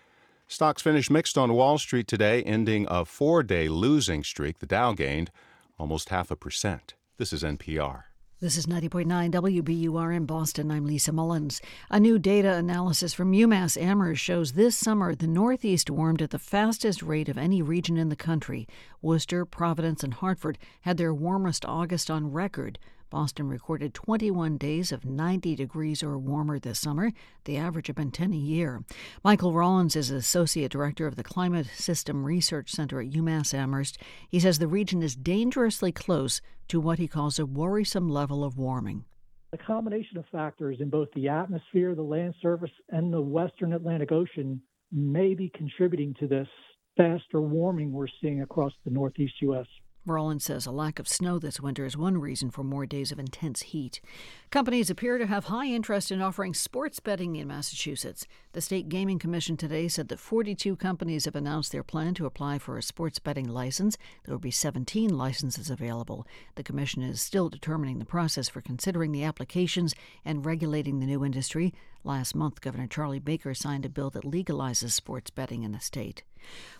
Speaker 30: Stocks finished mixed on Wall Street today, ending a four day losing streak. The Dow gained almost half a percent. This is NPR.
Speaker 1: This is 90.9 WBUR in Boston. I'm Lisa Mullins. A new data analysis from UMass Amherst shows this summer the Northeast warmed at the fastest rate of any region in the country. Worcester, Providence, and Hartford had their warmest August on record. Boston recorded 21 days of 90 degrees or warmer this summer. The average had been 10 a year. Michael Rawlins is Associate Director of the Climate System Research Center at UMass Amherst. He says the region is dangerously close to what he calls a worrisome level of warming.
Speaker 34: A combination of factors in both the atmosphere, the land surface, and the western Atlantic Ocean may be contributing to this faster warming we're seeing across the northeast U.S.
Speaker 1: Rawlins says a lack of snow this winter is one reason for more days of intense heat. Companies appear to have high interest in offering sports betting in Massachusetts. The State Gaming Commission today said that 42 companies have announced their plan to apply for a sports betting license. There will be 17 licenses available. The Commission is still determining the process for considering the applications and regulating the new industry. Last month, Governor Charlie Baker signed a bill that legalizes sports betting in the state.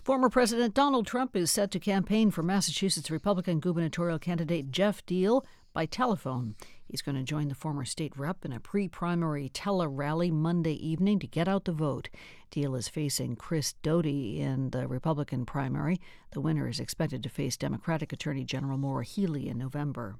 Speaker 1: Former President Donald Trump is set to campaign for Massachusetts Republican gubernatorial candidate Geoff Diehl by telephone. He's going to join the former state rep in a pre primary tele rally Monday evening to get out the vote. Diehl is facing Chris Doughty in the Republican primary. The winner is expected to face Democratic Attorney General Maura Healey in November.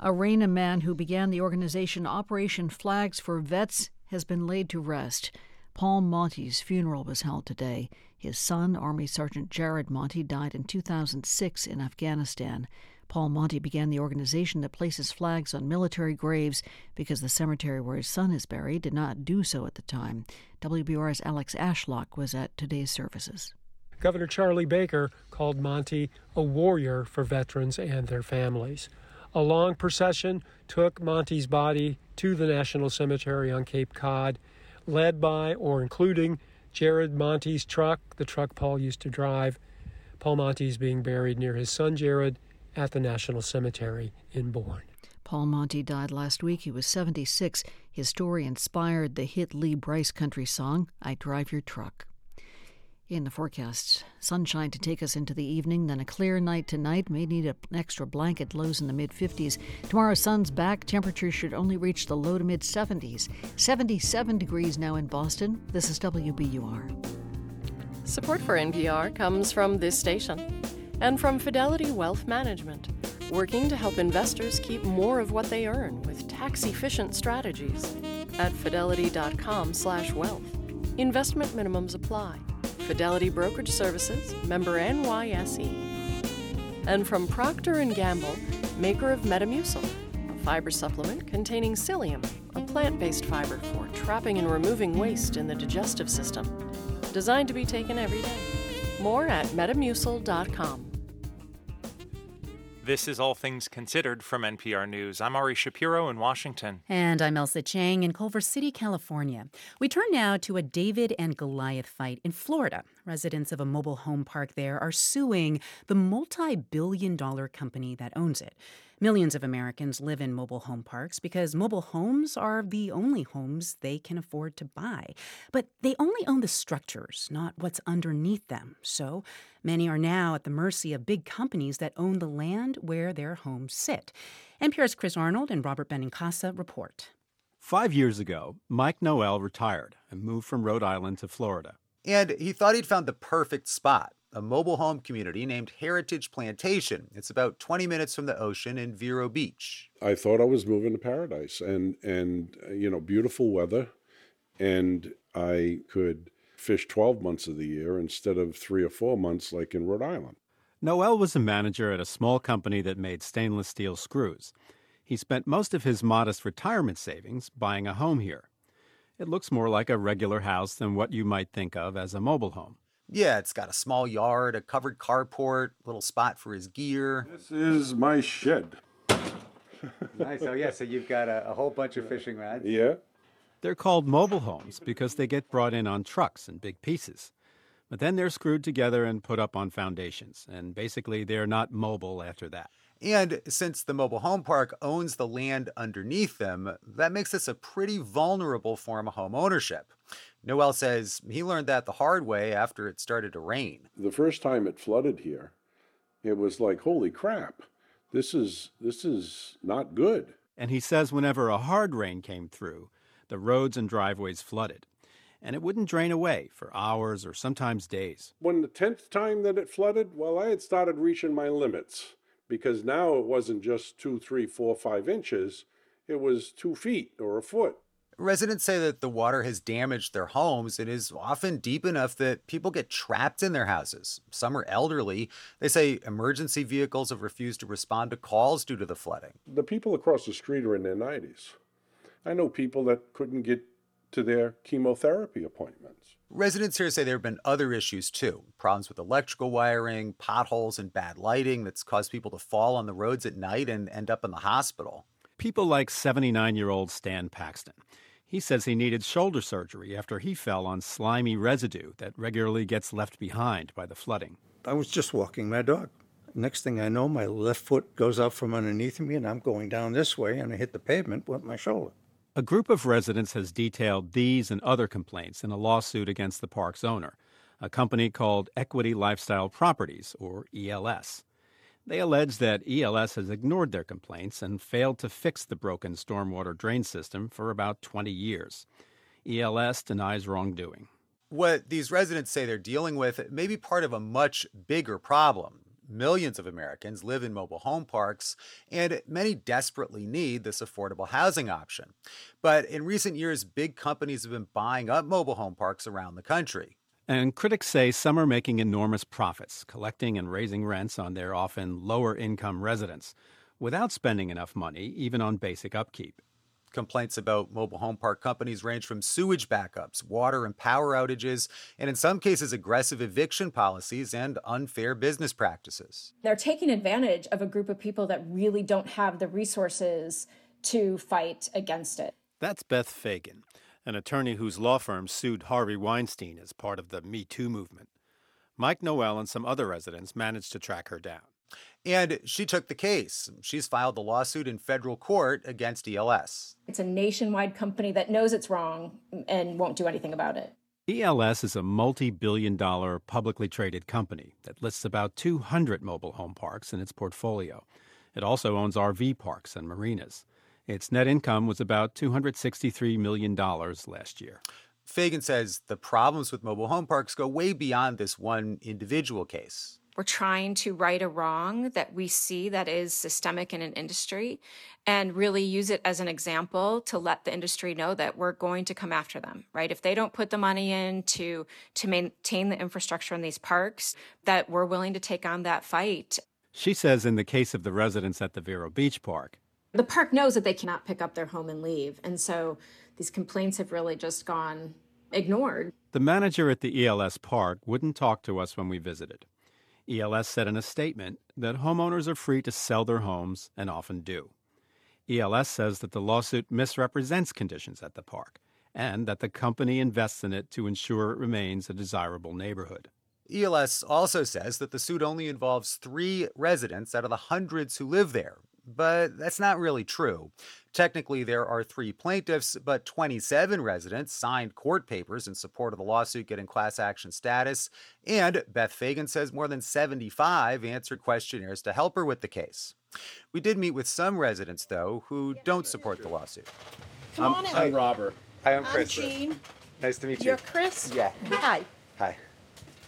Speaker 1: A Raynham man who began the organization Operation Flags for Vets has been laid to rest. Paul Monti's funeral was held today. His son, Army Sergeant Jared Monti, died in 2006 in Afghanistan. Paul Monti began the organization that places flags on military graves because the cemetery where his son is buried did not do so at the time. WBUR's Alex Ashlock was at today's services.
Speaker 35: Governor Charlie Baker called Monti a warrior for veterans and their families. A long procession took Monti's body to the National Cemetery on Cape Cod, led by or including
Speaker 36: Jared Monti's truck, the truck Paul used to drive. Paul Monti is being buried near his son Jared at the National Cemetery in Bourne.
Speaker 1: Paul Monti died last week. He was 76. His story inspired the hit Lee Brice country song, I Drive Your Truck. In the forecast, sunshine to take us into the evening, then a clear night tonight. May need an extra blanket, lows in the mid 50s. Tomorrow, sun's back. Temperatures should only reach the low to mid 70s. 77 degrees now in Boston. This is WBUR.
Speaker 35: Support for NPR comes from this station and from Fidelity Wealth Management, working to help investors keep more of what they earn with tax-efficient strategies. At fidelity.com/wealth. Investment minimums apply. Fidelity Brokerage Services, member NYSE. And from Procter & Gamble, maker of Metamucil, a fiber supplement containing psyllium, a plant-based fiber for trapping and removing waste in the digestive system. Designed to be taken every day. More at metamucil.com.
Speaker 12: This is All Things Considered from NPR News. I'm Ari Shapiro in Washington.
Speaker 13: And I'm Ailsa Chang in Culver City, California. We turn now to a David and Goliath fight in Florida. Residents of a mobile home park there are suing the multi billion dollar company that owns it. Millions of Americans live in mobile home parks because mobile homes are the only homes they can afford to buy. But they only own the structures, not what's underneath them. So many are now at the mercy of big companies that own the land where their homes sit. NPR's Chris Arnold and Robert Benincasa report.
Speaker 37: Five years ago, Mike Noel retired and moved from Rhode Island to Florida.
Speaker 38: And he thought he'd found the perfect spot a mobile home community named Heritage Plantation. It's about 20 minutes from the ocean in Vero Beach.
Speaker 30: I thought I was moving to paradise and and uh, you know, beautiful weather and I could fish 12 months of the year instead of 3 or 4 months like in Rhode Island.
Speaker 37: Noel was a manager at a small company that made stainless steel screws. He spent most of his modest retirement savings buying a home here. It looks more like a regular house than what you might think of as a mobile home.
Speaker 38: Yeah, it's got a small yard, a covered carport, little spot for his gear.
Speaker 30: This is my shed.
Speaker 39: nice. Oh, yeah. So you've got a, a whole bunch of fishing rods.
Speaker 30: Yeah.
Speaker 37: They're called mobile homes because they get brought in on trucks in big pieces. But then they're screwed together and put up on foundations, and basically they're not mobile after that.
Speaker 38: And since the mobile home park owns the land underneath them, that makes this a pretty vulnerable form of home ownership. Noel says he learned that the hard way after it started to rain.
Speaker 30: The first time it flooded here, it was like, holy crap, this is this is not good.
Speaker 37: And he says whenever a hard rain came through, the roads and driveways flooded. And it wouldn't drain away for hours or sometimes days.
Speaker 30: When the tenth time that it flooded, well, I had started reaching my limits because now it wasn't just two, three, four, five inches, it was two feet or a foot.
Speaker 38: Residents say that the water has damaged their homes and is often deep enough that people get trapped in their houses. Some are elderly. They say emergency vehicles have refused to respond to calls due to the flooding.
Speaker 30: The people across the street are in their 90s. I know people that couldn't get to their chemotherapy appointments.
Speaker 38: Residents here say there have been other issues too problems with electrical wiring, potholes, and bad lighting that's caused people to fall on the roads at night and end up in the hospital.
Speaker 37: People like 79 year old Stan Paxton. He says he needed shoulder surgery after he fell on slimy residue that regularly gets left behind by the flooding.
Speaker 40: I was just walking my dog. Next thing I know, my left foot goes out from underneath me, and I'm going down this way, and I hit the pavement with my shoulder.
Speaker 37: A group of residents has detailed these and other complaints in a lawsuit against the park's owner, a company called Equity Lifestyle Properties, or ELS. They allege that ELS has ignored their complaints and failed to fix the broken stormwater drain system for about 20 years. ELS denies wrongdoing.
Speaker 38: What these residents say they're dealing with may be part of a much bigger problem. Millions of Americans live in mobile home parks, and many desperately need this affordable housing option. But in recent years, big companies have been buying up mobile home parks around the country.
Speaker 37: And critics say some are making enormous profits, collecting and raising rents on their often lower income residents, without spending enough money even on basic upkeep.
Speaker 38: Complaints about mobile home park companies range from sewage backups, water and power outages, and in some cases, aggressive eviction policies and unfair business practices.
Speaker 41: They're taking advantage of a group of people that really don't have the resources to fight against it.
Speaker 37: That's Beth Fegan. An attorney whose law firm sued Harvey Weinstein as part of the Me Too movement. Mike Noel and some other residents managed to track her down.
Speaker 38: And she took the case. She's filed the lawsuit in federal court against ELS.
Speaker 42: It's a nationwide company that knows it's wrong and won't do anything about it.
Speaker 37: ELS is a multi billion dollar publicly traded company that lists about 200 mobile home parks in its portfolio. It also owns RV parks and marinas. Its net income was about $263 million last year.
Speaker 38: Fegan says the problems with mobile home parks go way beyond this one individual case.
Speaker 41: We're trying to right a wrong that we see that is systemic in an industry and really use it as an example to let the industry know that we're going to come after them, right? If they don't put the money in to, to maintain the infrastructure in these parks, that we're willing to take on that fight.
Speaker 37: She says in the case of the residents at the Vero Beach Park,
Speaker 42: the park knows that they cannot pick up their home and leave. And so these complaints have really just gone ignored.
Speaker 37: The manager at the ELS park wouldn't talk to us when we visited. ELS said in a statement that homeowners are free to sell their homes and often do. ELS says that the lawsuit misrepresents conditions at the park and that the company invests in it to ensure it remains a desirable neighborhood.
Speaker 38: ELS also says that the suit only involves three residents out of the hundreds who live there, but that's not really true. Technically, there are three plaintiffs, but 27 residents signed court papers in support of the lawsuit getting class action status. And Beth Fegan says more than 75 answered questionnaires to help her with the case. We did meet with some residents, though, who don't support the lawsuit.
Speaker 43: Come on in.
Speaker 44: I'm Robert. Hi, I'm Chris.
Speaker 43: I'm Jean.
Speaker 44: Nice to meet you.
Speaker 43: You're Chris?
Speaker 44: Yeah.
Speaker 43: Hi.
Speaker 44: Hi.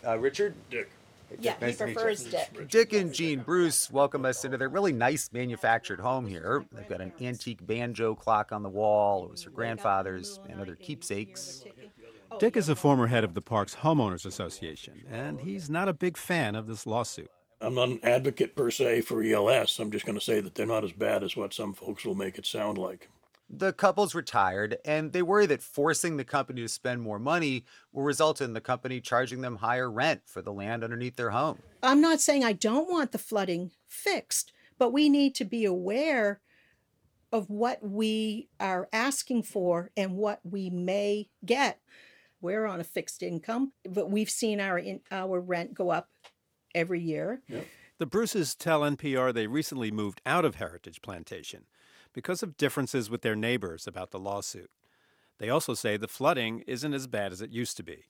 Speaker 44: Uh, Richard?
Speaker 43: Dick. Yeah,
Speaker 44: Nice
Speaker 43: he
Speaker 44: to meet you.
Speaker 43: prefers Dick.
Speaker 38: Dick and Jean Bruce welcome us into their really nice manufactured home here. They've got an antique banjo clock on the wall. It was her grandfather's and other keepsakes.
Speaker 37: Dick is a former head of the park's homeowners association, and he's not a big fan of this lawsuit.
Speaker 45: I'm not an advocate per se for ELS. I'm just going to say that they're not as bad as what some folks will make it sound like.
Speaker 38: The couple's retired, and they worry that forcing the company to spend more money will result in the company charging them higher rent for the land underneath their home.
Speaker 43: I'm not saying I don't want the flooding fixed, but we need to be aware of what we are asking for and what we may get. We're on a fixed income, but we've seen our in, our rent go up every year.
Speaker 37: The Bruces tell NPR they recently moved out of Heritage Plantation because of differences with their neighbors about the lawsuit. They also say the flooding isn't as bad as it used to be.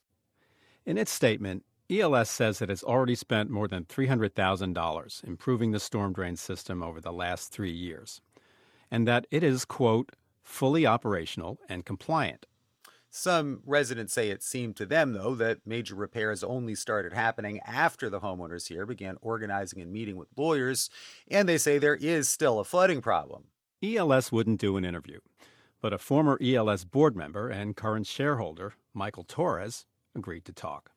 Speaker 37: In its statement, ELS says it has already spent more than $300,000 improving the storm drain system over the last three years, and that it is, quote, fully operational and compliant.
Speaker 38: Some residents say it seemed to them, though, that major repairs only started happening after the homeowners here began organizing and meeting with lawyers, and they say there is still a flooding problem.
Speaker 37: ELS wouldn't do an interview, but a former ELS board member and current shareholder, Michael Torres, agreed to talk.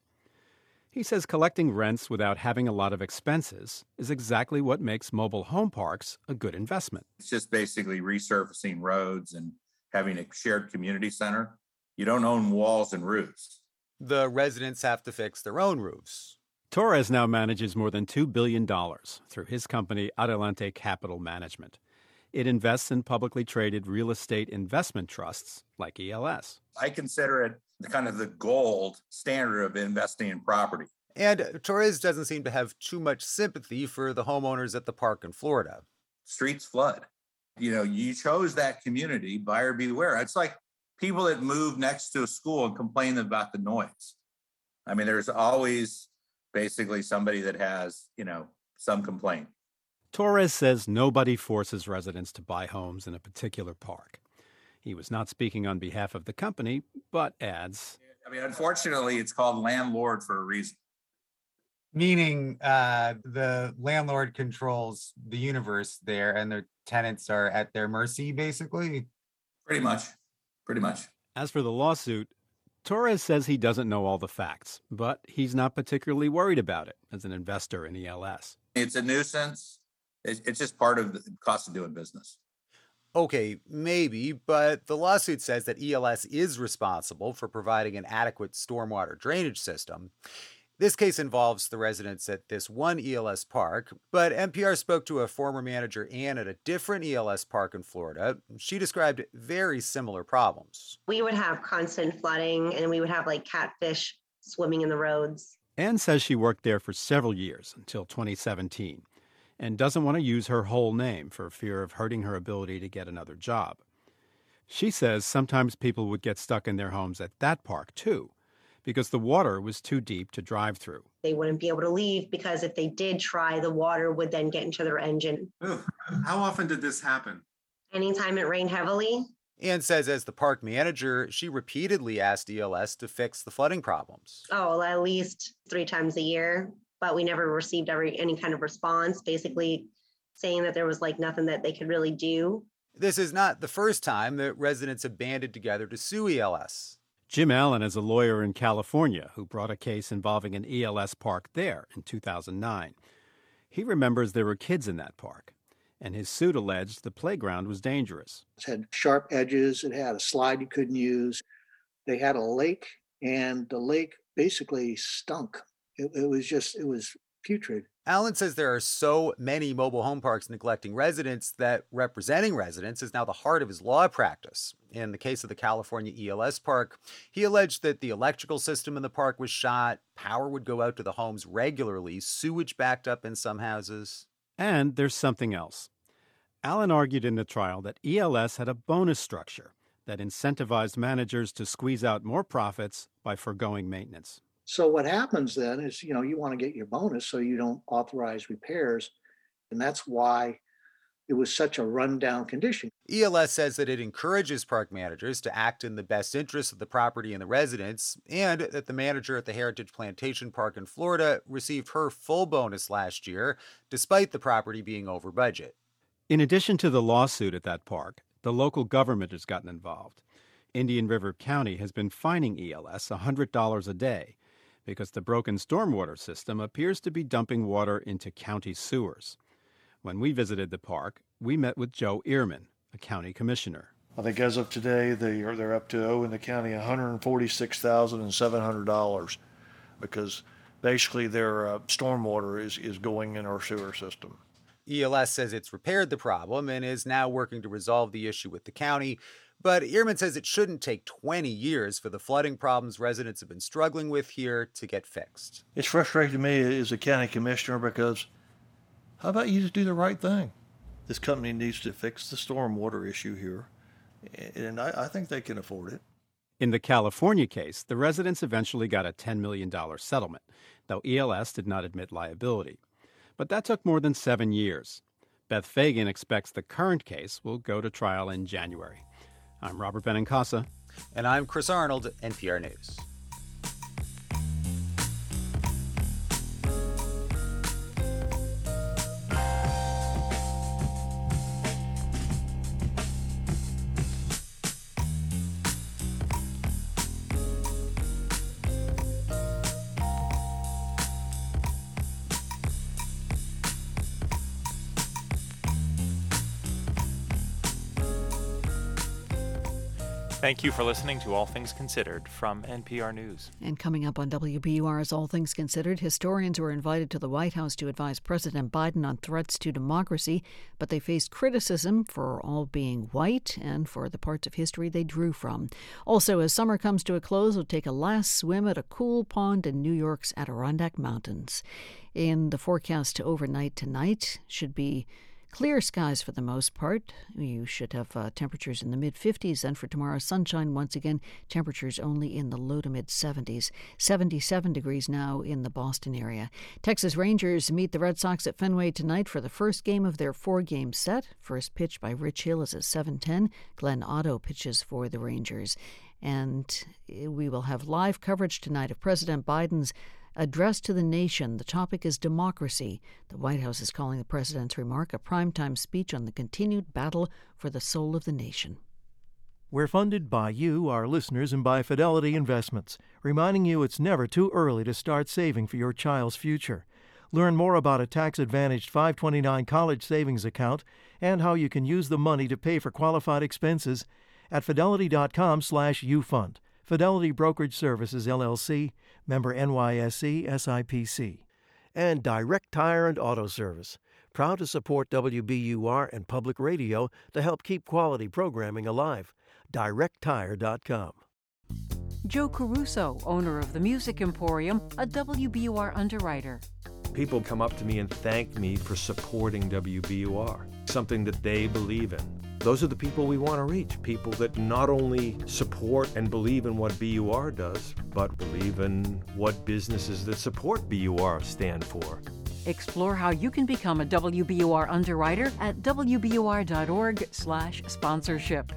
Speaker 37: He says collecting rents without having a lot of expenses is exactly what makes mobile home parks a good investment.
Speaker 30: It's just basically resurfacing roads and having a shared community center. You don't own walls and roofs.
Speaker 38: The residents have to fix their own roofs.
Speaker 37: Torres now manages more than $2 billion through his company Adelante Capital Management. It invests in publicly traded real estate investment trusts like ELS.
Speaker 30: I consider it the kind of the gold standard of investing in property.
Speaker 38: And Torres doesn't seem to have too much sympathy for the homeowners at the park in Florida.
Speaker 30: Streets flood. You know, you chose that community, buyer beware. It's like people that move next to a school and complain about the noise. I mean, there's always basically somebody that has, you know, some complaint.
Speaker 37: Torres says nobody forces residents to buy homes in a particular park. He was not speaking on behalf of the company, but adds
Speaker 30: I mean, unfortunately, it's called landlord for a reason.
Speaker 44: Meaning uh, the landlord controls the universe there and their tenants are at their mercy, basically.
Speaker 30: Pretty much. Pretty much.
Speaker 37: As for the lawsuit, Torres says he doesn't know all the facts, but he's not particularly worried about it as an investor in ELS.
Speaker 30: It's a nuisance. It's, it's just part of the cost of doing business.
Speaker 38: Okay, maybe, but the lawsuit says that ELS is responsible for providing an adequate stormwater drainage system. This case involves the residents at this one ELS park, but NPR spoke to a former manager, Ann, at a different ELS park in Florida. She described very similar problems.
Speaker 30: We would have constant flooding and we would have like catfish swimming in the roads.
Speaker 37: Ann says she worked there for several years until 2017 and doesn't want to use her whole name for fear of hurting her ability to get another job. She says sometimes people would get stuck in their homes at that park too because the water was too deep to drive through.
Speaker 30: They wouldn't be able to leave because if they did try, the water would then get into their engine.
Speaker 46: How often did this happen?
Speaker 30: Anytime it rained heavily.
Speaker 38: Ann says, as the park manager, she repeatedly asked ELS to fix the flooding problems.
Speaker 30: Oh, at least three times a year, but we never received every, any kind of response, basically saying that there was like nothing that they could really do.
Speaker 38: This is not the first time that residents have banded together to sue ELS.
Speaker 37: Jim Allen is a lawyer in California who brought a case involving an ELS park there in 2009. He remembers there were kids in that park, and his suit alleged the playground was dangerous.
Speaker 47: It had sharp edges, it had a slide you couldn't use. They had a lake, and the lake basically stunk. It, it was just, it was putrid.
Speaker 38: Allen says there are so many mobile home parks neglecting residents that representing residents is now the heart of his law practice. In the case of the California ELS park, he alleged that the electrical system in the park was shot, power would go out to the homes regularly, sewage backed up in some houses.
Speaker 37: And there's something else. Allen argued in the trial that ELS had a bonus structure that incentivized managers to squeeze out more profits by foregoing maintenance.
Speaker 47: So what happens then is, you know, you want to get your bonus so you don't authorize repairs. And that's why it was such a rundown condition.
Speaker 38: ELS says that it encourages park managers to act in the best interest of the property and the residents, and that the manager at the Heritage Plantation Park in Florida received her full bonus last year, despite the property being over budget.
Speaker 37: In addition to the lawsuit at that park, the local government has gotten involved. Indian River County has been fining ELS $100 a day because the broken stormwater system appears to be dumping water into county sewers. When we visited the park, we met with Joe Earman, a county commissioner.
Speaker 48: I think as of today, they are they're up to owing the county one hundred forty six thousand and seven hundred dollars, because basically their uh, stormwater is is going in our sewer system.
Speaker 38: ELS says it's repaired the problem and is now working to resolve the issue with the county. But Earman says it shouldn't take 20 years for the flooding problems residents have been struggling with here to get fixed.
Speaker 48: It's frustrating to me as a county commissioner because how about you just do the right thing? This company needs to fix the stormwater issue here, and I, I think they can afford it.
Speaker 37: In the California case, the residents eventually got a $10 million settlement, though ELS did not admit liability. But that took more than seven years. Beth Fegan expects the current case will go to trial in January. I'm Robert Benincasa.
Speaker 38: And I'm Chris Arnold, NPR News.
Speaker 12: Thank you for listening to All Things Considered from NPR News.
Speaker 1: And coming up on WBUR's All Things Considered, historians were invited to the White House to advise President Biden on threats to democracy, but they faced criticism for all being white and for the parts of history they drew from. Also, as summer comes to a close, we'll take a last swim at a cool pond in New York's Adirondack Mountains. In the forecast to overnight tonight, should be Clear skies for the most part. You should have uh, temperatures in the mid 50s. And for tomorrow, sunshine once again, temperatures only in the low to mid 70s. 77 degrees now in the Boston area. Texas Rangers meet the Red Sox at Fenway tonight for the first game of their four game set. First pitch by Rich Hill is at 7:10. Glenn Otto pitches for the Rangers. And eh, we will have live coverage tonight of President Biden's address to the nation. The topic is democracy. The White House is calling the president's remark a primetime speech on the continued battle for the soul of the nation.
Speaker 11: We're funded by you, our listeners, and by Fidelity Investments, reminding you it's never too early to start saving for your child's future. Learn more about a tax advantaged 529 college savings account and how you can use the money to pay for qualified expenses at fidelity.com/ufund. Fidelity Brokerage Services, LLC, member NYSE SIPC. And Direct Tire and Auto Service, proud to support WBUR and public radio to help keep quality programming alive. DirectTire.com.
Speaker 3: Joe Caruso, owner of the Music Emporium, a WBUR underwriter.
Speaker 49: People come up to me and thank me for supporting WBUR, something that they believe in. Those are the people we want to reach people that not only support and believe in what BUR does, but believe in what businesses that support BUR stand for.
Speaker 3: Explore how you can become a WBUR underwriter at wbur.org/sponsorship.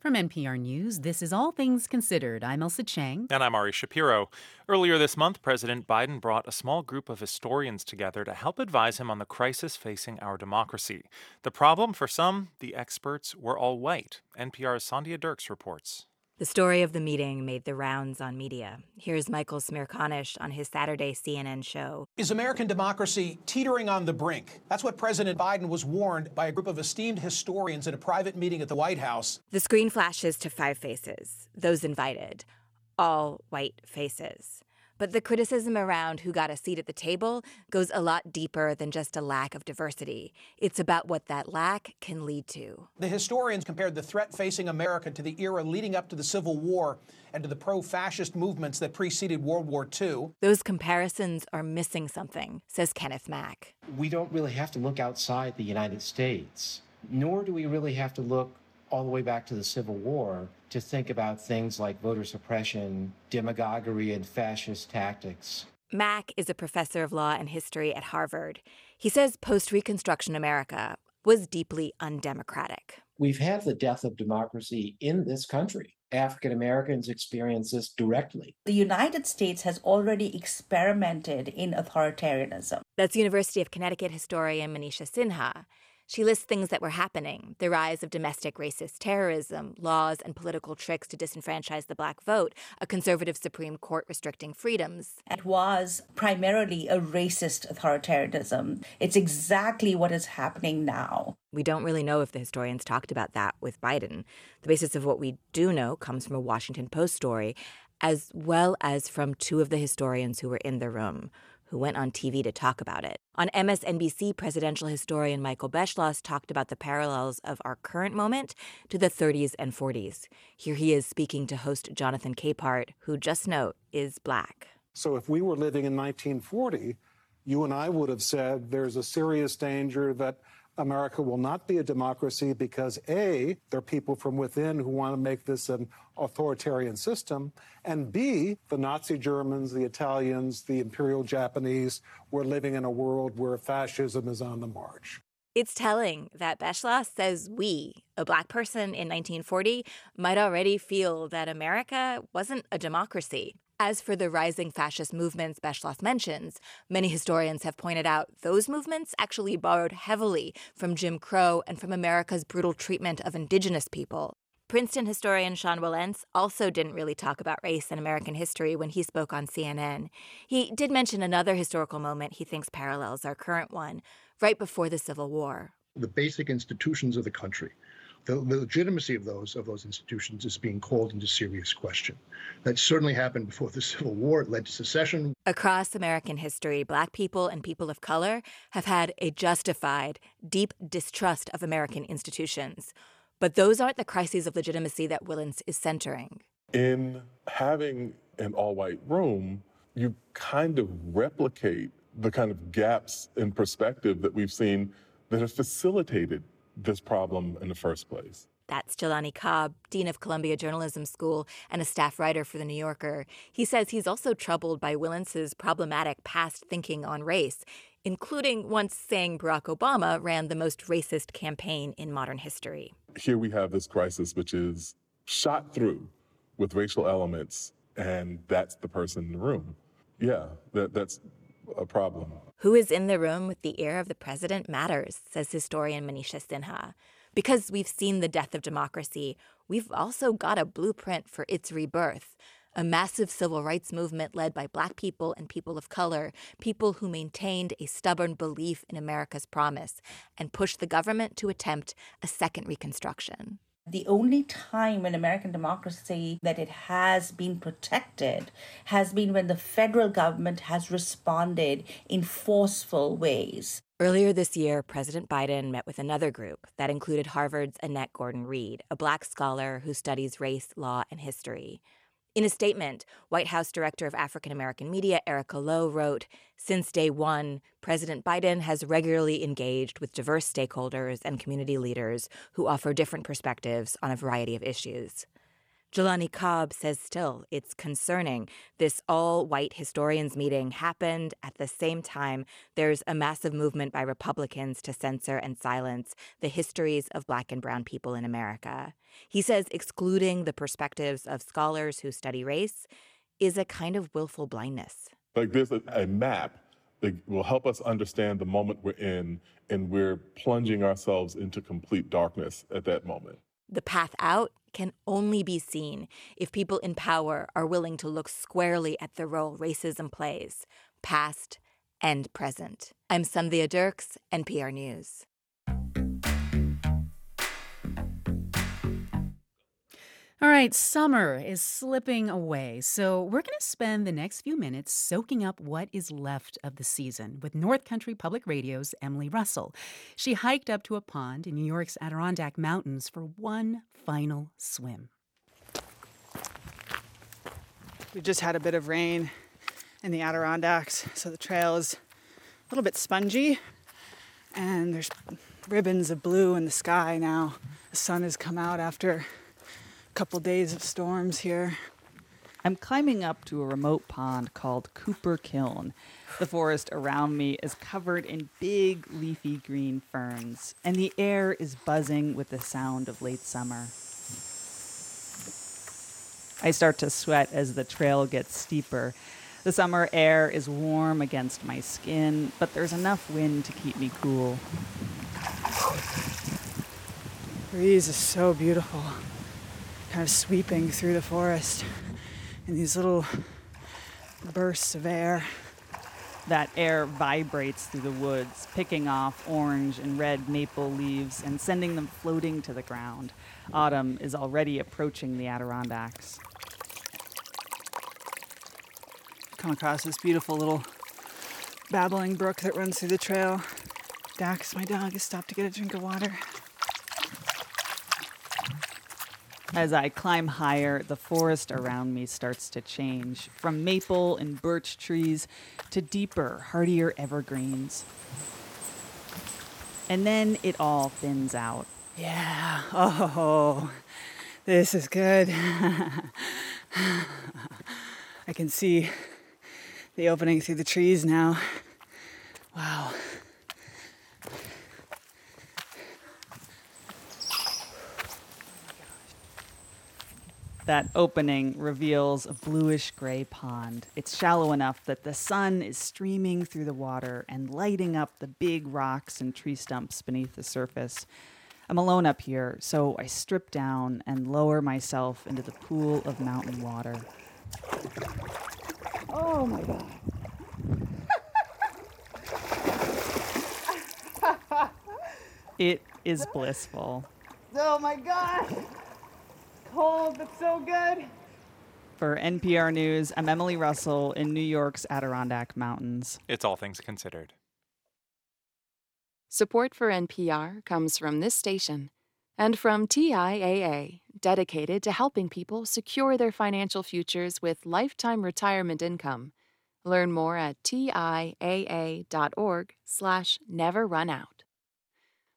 Speaker 13: From NPR News, this is All Things Considered. I'm Ailsa Chang.
Speaker 12: And I'm Ari Shapiro. Earlier this month, President Biden brought a small group of historians together to help advise him on the crisis facing our democracy. The problem for some, the experts, were all white. NPR's Sandhya Dirks reports.
Speaker 50: The story of the meeting made the rounds on media. Here's Michael Smerconish on his Saturday CNN show.
Speaker 51: Is American democracy teetering on the brink? That's what President Biden was warned by a group of esteemed historians in a private meeting at the White House.
Speaker 50: The screen flashes to five faces, those invited, all white faces. But the criticism around who got a seat at the table goes a lot deeper than just a lack of diversity. It's about what that lack can lead to.
Speaker 51: The historians compared the threat facing America to the era leading up to the Civil War and to the pro fascist movements that preceded World War II.
Speaker 50: Those comparisons are missing something, says Kenneth Mack.
Speaker 52: We don't really have to look outside the United States, nor do we really have to look all the way back to the Civil War to think about things like voter suppression, demagoguery, and fascist tactics.
Speaker 50: Mack is a professor of law and history at Harvard. He says post Reconstruction America was deeply undemocratic.
Speaker 52: We've had the death of democracy in this country. African Americans experience this directly.
Speaker 53: The United States has already experimented in authoritarianism.
Speaker 50: That's University of Connecticut historian Manisha Sinha. She lists things that were happening the rise of domestic racist terrorism, laws and political tricks to disenfranchise the black vote, a conservative Supreme Court restricting freedoms.
Speaker 53: It was primarily a racist authoritarianism. It's exactly what is happening now.
Speaker 50: We don't really know if the historians talked about that with Biden. The basis of what we do know comes from a Washington Post story, as well as from two of the historians who were in the room who went on TV to talk about it. On MSNBC, presidential historian Michael Beschloss talked about the parallels of our current moment to the 30s and 40s. Here he is speaking to host Jonathan Capehart, who, just note, is black.
Speaker 30: So if we were living in 1940, you and I would have said there's a serious danger that America will not be a democracy because A, there are people from within who want to make this an authoritarian system, and B, the Nazi Germans, the Italians, the Imperial Japanese were living in a world where fascism is on the march.
Speaker 50: It's telling that Beschloss says we, a black person in 1940, might already feel that America wasn't a democracy. As for the rising fascist movements Beschloss mentions, many historians have pointed out those movements actually borrowed heavily from Jim Crow and from America's brutal treatment of indigenous people. Princeton historian Sean Wilentz also didn't really talk about race in American history when he spoke on CNN. He did mention another historical moment he thinks parallels our current one, right before the Civil War.
Speaker 54: The basic institutions of the country the, the legitimacy of those of those institutions is being called into serious question. That certainly happened before the [laughs] Civil War. It led to secession.
Speaker 50: Across American history, black people and people of color have had a justified, deep distrust of American institutions. But those aren't the crises of legitimacy that Wilentz is centering.
Speaker 47: In having an all white room, you kind of replicate the kind of gaps in perspective that we've seen that have facilitated this problem in the first place.
Speaker 50: That's Jelani Cobb, Dean of Columbia Journalism School and a staff writer for The New Yorker. He says he's also troubled by Wilentz's problematic past thinking on race, including once saying Barack Obama ran the most racist campaign in modern history.
Speaker 47: Here we have this crisis which is shot through with racial elements, and that's the person in the room. Yeah, that, that's a problem.
Speaker 50: Who is in the room with the ear of the president matters, says historian Manisha Sinha. Because we've seen the death of democracy, we've also got a blueprint for its rebirth. A massive civil rights movement led by black people and people of color, people who maintained a stubborn belief in America's promise and pushed the government to attempt a second Reconstruction.
Speaker 53: The only time in American democracy that it has been protected has been when the federal government has responded in forceful ways.
Speaker 50: Earlier this year, President Biden met with another group that included Harvard's Annette Gordon Reed, a black scholar who studies race, law, and history. In a statement, White House Director of African American Media Erica Loewe wrote Since day one, President Biden has regularly engaged with diverse stakeholders and community leaders who offer different perspectives on a variety of issues. Jelani Cobb says still it's concerning. This all white historians meeting happened at the same time there's a massive movement by Republicans to censor and silence the histories of black and brown people in America. He says excluding the perspectives of scholars who study race is a kind of willful blindness.
Speaker 47: Like there's a, a map that will help us understand the moment we're in, and we're plunging ourselves into complete darkness at that moment.
Speaker 50: The path out can only be seen if people in power are willing to look squarely at the role racism plays, past and present. I'm Sandhya Dirks, NPR News.
Speaker 17: All right, summer is slipping away, so we're going to spend the next few minutes soaking up what is left of the season with North Country Public Radio's Emily Russell. She hiked up to a pond in New York's Adirondack Mountains for one final swim.
Speaker 55: We just had a bit of rain in the Adirondacks, so the trail is a little bit spongy, and there's ribbons of blue in the sky now. The sun has come out after couple days of storms here.
Speaker 56: I'm climbing up to a remote pond called Cooper Kiln. The forest around me is covered in big leafy green ferns, and the air is buzzing with the sound of late summer. I start to sweat as the trail gets steeper. The summer air is warm against my skin, but there's enough wind to keep me cool.
Speaker 55: breeze is so beautiful kind of sweeping through the forest in these little bursts of air.
Speaker 56: That air vibrates through the woods, picking off orange and red maple leaves and sending them floating to the ground. Autumn is already approaching the Adirondacks.
Speaker 55: Come across this beautiful little babbling brook that runs through the trail. Dax, my dog, has stopped to get a drink of water.
Speaker 56: As I climb higher, the forest around me starts to change from maple and birch trees to deeper, hardier evergreens. And then it all thins out.
Speaker 55: Yeah. Oh, this is good. [laughs] I can see the opening through the trees now. Wow.
Speaker 56: That opening reveals a bluish gray pond. It's shallow enough that the sun is streaming through the water and lighting up the big rocks and tree stumps beneath the surface. I'm alone up here, so I strip down and lower myself into the pool of mountain water.
Speaker 55: Oh my god. [laughs]
Speaker 56: It is blissful.
Speaker 55: Oh my gosh. Cold, but so good.
Speaker 56: For NPR News, I'm Emily Russell in New York's Adirondack Mountains.
Speaker 12: It's All Things Considered.
Speaker 51: Support for NPR comes from this station and from TIAA, dedicated to helping people secure their financial futures with lifetime retirement income. Learn more at tiaa.org slash never run out.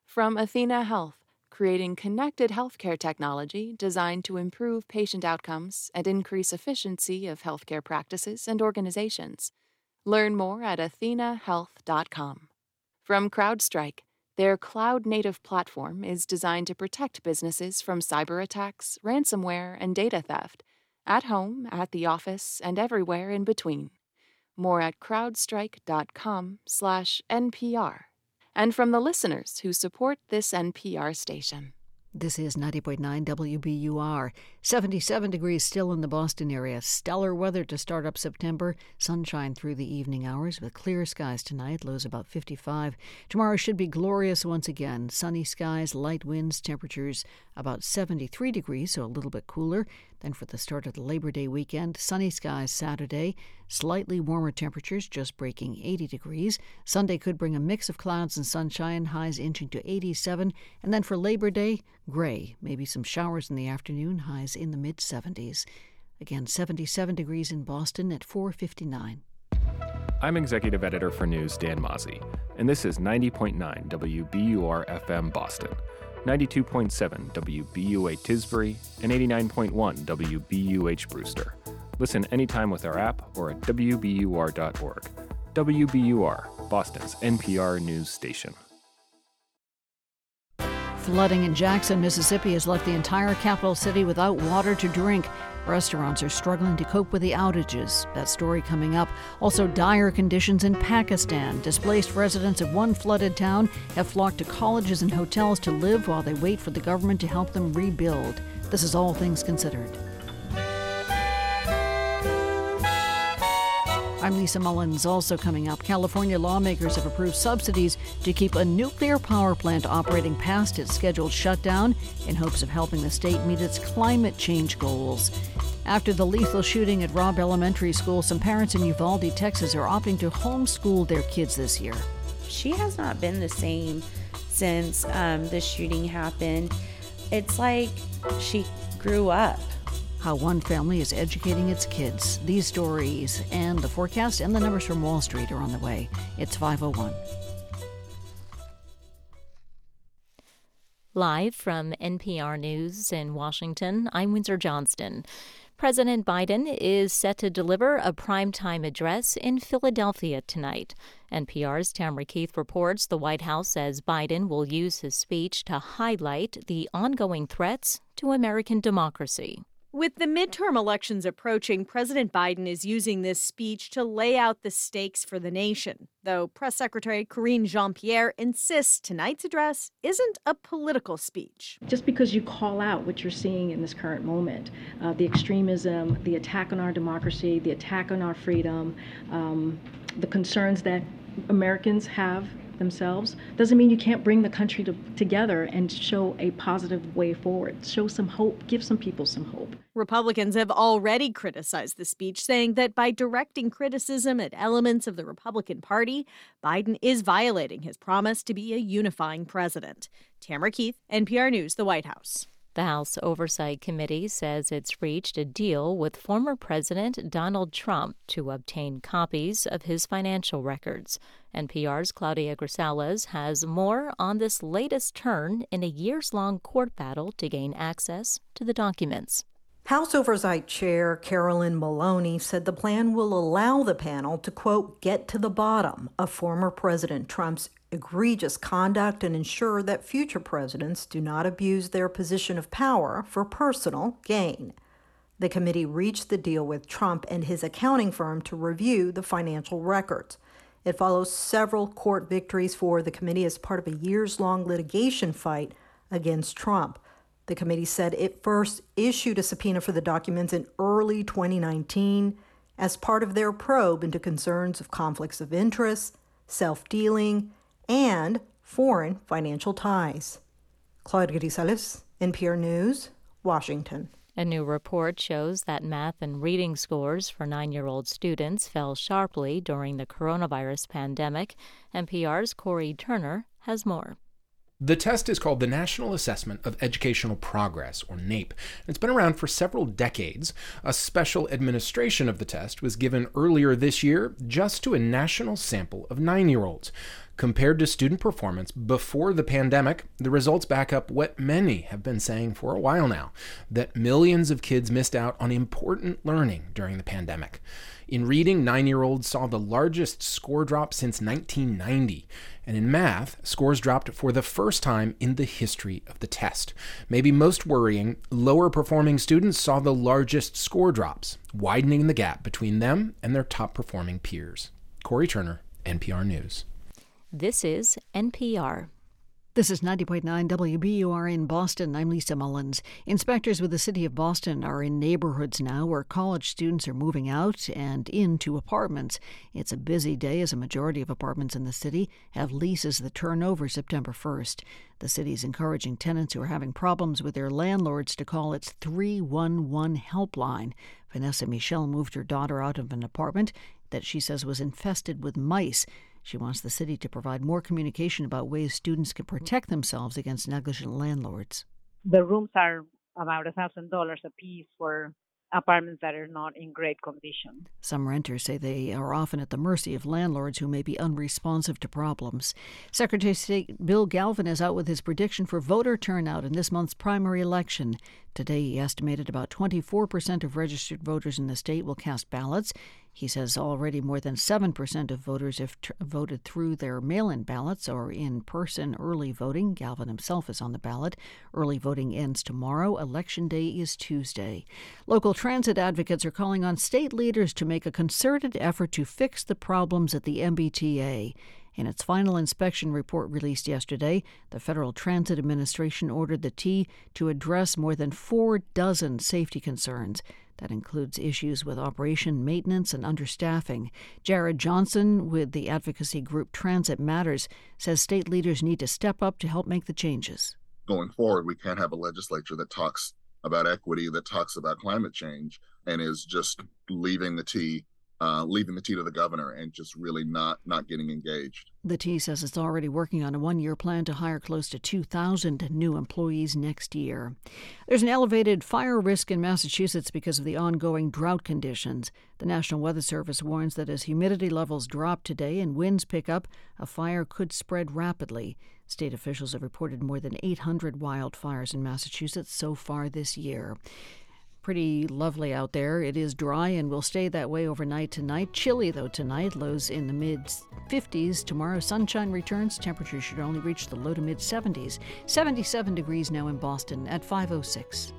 Speaker 51: From Athena Health, creating connected healthcare technology designed to improve patient outcomes and increase efficiency of healthcare practices and organizations. Learn more at athenahealth.com. From CrowdStrike, their cloud native platform is designed to protect businesses from cyber attacks, ransomware, and data theft, at home, at the office, and everywhere in between. More at crowdstrike.com/npr. And from the listeners who support this NPR station.
Speaker 1: This is 90.9 WBUR. 77 degrees still in the Boston area. Stellar weather to start up September. Sunshine through the evening hours with clear skies tonight. Lows about 55. Tomorrow should be glorious once again. Sunny skies, light winds, temperatures about 73 degrees, so a little bit cooler. Then for the start of the Labor Day weekend, sunny skies Saturday, slightly warmer temperatures, just breaking 80 degrees. Sunday could bring a mix of clouds and sunshine, highs inching to 87. And then for Labor Day, gray, maybe some showers in the afternoon, highs in the mid 70s. Again, 77 degrees in Boston at 459.
Speaker 57: I'm executive editor for News Dan Mauzy, and this is 90.9 WBUR FM Boston. 92.7 WBUA Tisbury, and 89.1 WBUH Brewster. Listen anytime with our app or at WBUR.org. WBUR, Boston's NPR news station.
Speaker 1: Flooding in Jackson, Mississippi has left the entire capital city without water to drink. Restaurants are struggling to cope with the outages. That story coming up. Also, dire conditions in Pakistan. Displaced residents of one flooded town have flocked to colleges and hotels to live while they wait for the government to help them rebuild. This is All Things Considered. I'm Lisa Mullins. Also coming up, California lawmakers have approved subsidies to keep a nuclear power plant operating past its scheduled shutdown in hopes of helping the state meet its climate change goals. After the lethal shooting at Robb Elementary School, some parents in Uvalde, Texas are opting to homeschool their kids this year.
Speaker 58: She has not been the same since um, the shooting happened. It's like she grew up
Speaker 1: how one family is educating its kids. These stories and the forecast and the numbers from Wall Street are on the way. It's 501.
Speaker 59: Live from NPR News in Washington, I'm Windsor Johnston. President Biden is set to deliver a primetime address in Philadelphia tonight. NPR's Tamara Keith reports the White House says Biden will use his speech to highlight the ongoing threats to American democracy.
Speaker 60: With the midterm elections approaching, President Biden is using this speech to lay out the stakes for the nation. Though Press Secretary Karine Jean Pierre insists tonight's address isn't a political speech.
Speaker 61: Just because you call out what you're seeing in this current moment uh, the extremism, the attack on our democracy, the attack on our freedom, um, the concerns that Americans have themselves doesn't mean you can't bring the country to, together and show a positive way forward. Show some hope, give some people some hope.
Speaker 60: Republicans have already criticized the speech, saying that by directing criticism at elements of the Republican Party, Biden is violating his promise to be a unifying president. Tamara Keith, NPR News, the White House.
Speaker 59: The House Oversight Committee says it's reached a deal with former President Donald Trump to obtain copies of his financial records. NPR's Claudia Grisales has more on this latest turn in a years long court battle to gain access to the documents.
Speaker 30: House Oversight Chair Carolyn Maloney said the plan will allow the panel to, quote, get to the bottom of former President Trump's egregious conduct and ensure that future presidents do not abuse their position of power for personal gain. The committee reached the deal with Trump and his accounting firm to review the financial records. It follows several court victories for the committee as part of a years long litigation fight against Trump. The committee said it first issued a subpoena for the documents in early 2019 as part of their probe into concerns of conflicts of interest, self dealing, and foreign financial ties. Claudia Grisales, NPR News, Washington.
Speaker 59: A new report shows that math and reading scores for nine year old students fell sharply during the coronavirus pandemic. NPR's Cory Turner has more.
Speaker 62: The test is called the National Assessment of Educational Progress, or NAEP. It's been around for several decades. A special administration of the test was given earlier this year just to a national sample of nine year olds. Compared to student performance before the pandemic, the results back up what many have been saying for a while now that millions of kids missed out on important learning during the pandemic. In reading, nine year olds saw the largest score drop since 1990. And in math, scores dropped for the first time in the history of the test. Maybe most worrying, lower performing students saw the largest score drops, widening the gap between them and their top performing peers. Cory Turner, NPR News.
Speaker 59: This is NPR.
Speaker 1: This is 90.9 WBUR in Boston. I'm Lisa Mullins. Inspectors with the City of Boston are in neighborhoods now where college students are moving out and into apartments. It's a busy day as a majority of apartments in the city have leases that turn over September 1st. The city is encouraging tenants who are having problems with their landlords to call its 311 helpline. Vanessa Michelle moved her daughter out of an apartment that she says was infested with mice. She wants the city to provide more communication about ways students can protect themselves against negligent landlords.
Speaker 63: The rooms are about $1,000 a piece for apartments that are not in great condition.
Speaker 1: Some renters say they are often at the mercy of landlords who may be unresponsive to problems. Secretary of State Bill Galvin is out with his prediction for voter turnout in this month's primary election. Today, he estimated about 24% of registered voters in the state will cast ballots. He says already more than 7% of voters have t- voted through their mail in ballots or in person early voting. Galvin himself is on the ballot. Early voting ends tomorrow. Election day is Tuesday. Local transit advocates are calling on state leaders to make a concerted effort to fix the problems at the MBTA. In its final inspection report released yesterday, the Federal Transit Administration ordered the T to address more than four dozen safety concerns. That includes issues with operation, maintenance, and understaffing. Jared Johnson, with the advocacy group Transit Matters, says state leaders need to step up to help make the changes.
Speaker 64: Going forward, we can't have a legislature that talks about equity, that talks about climate change, and is just leaving the T uh, leaving the T to the governor and just really not not getting engaged.
Speaker 1: The T says it's already working on a one-year plan to hire close to 2,000 new employees next year. There's an elevated fire risk in Massachusetts because of the ongoing drought conditions. The National Weather Service warns that as humidity levels drop today and winds pick up, a fire could spread rapidly. State officials have reported more than 800 wildfires in Massachusetts so far this year pretty lovely out there. It is dry and will stay that way overnight tonight. Chilly though tonight, lows in the mid 50s. Tomorrow, sunshine returns. Temperatures should only reach the low to mid 70s. 77 degrees now in Boston at 506.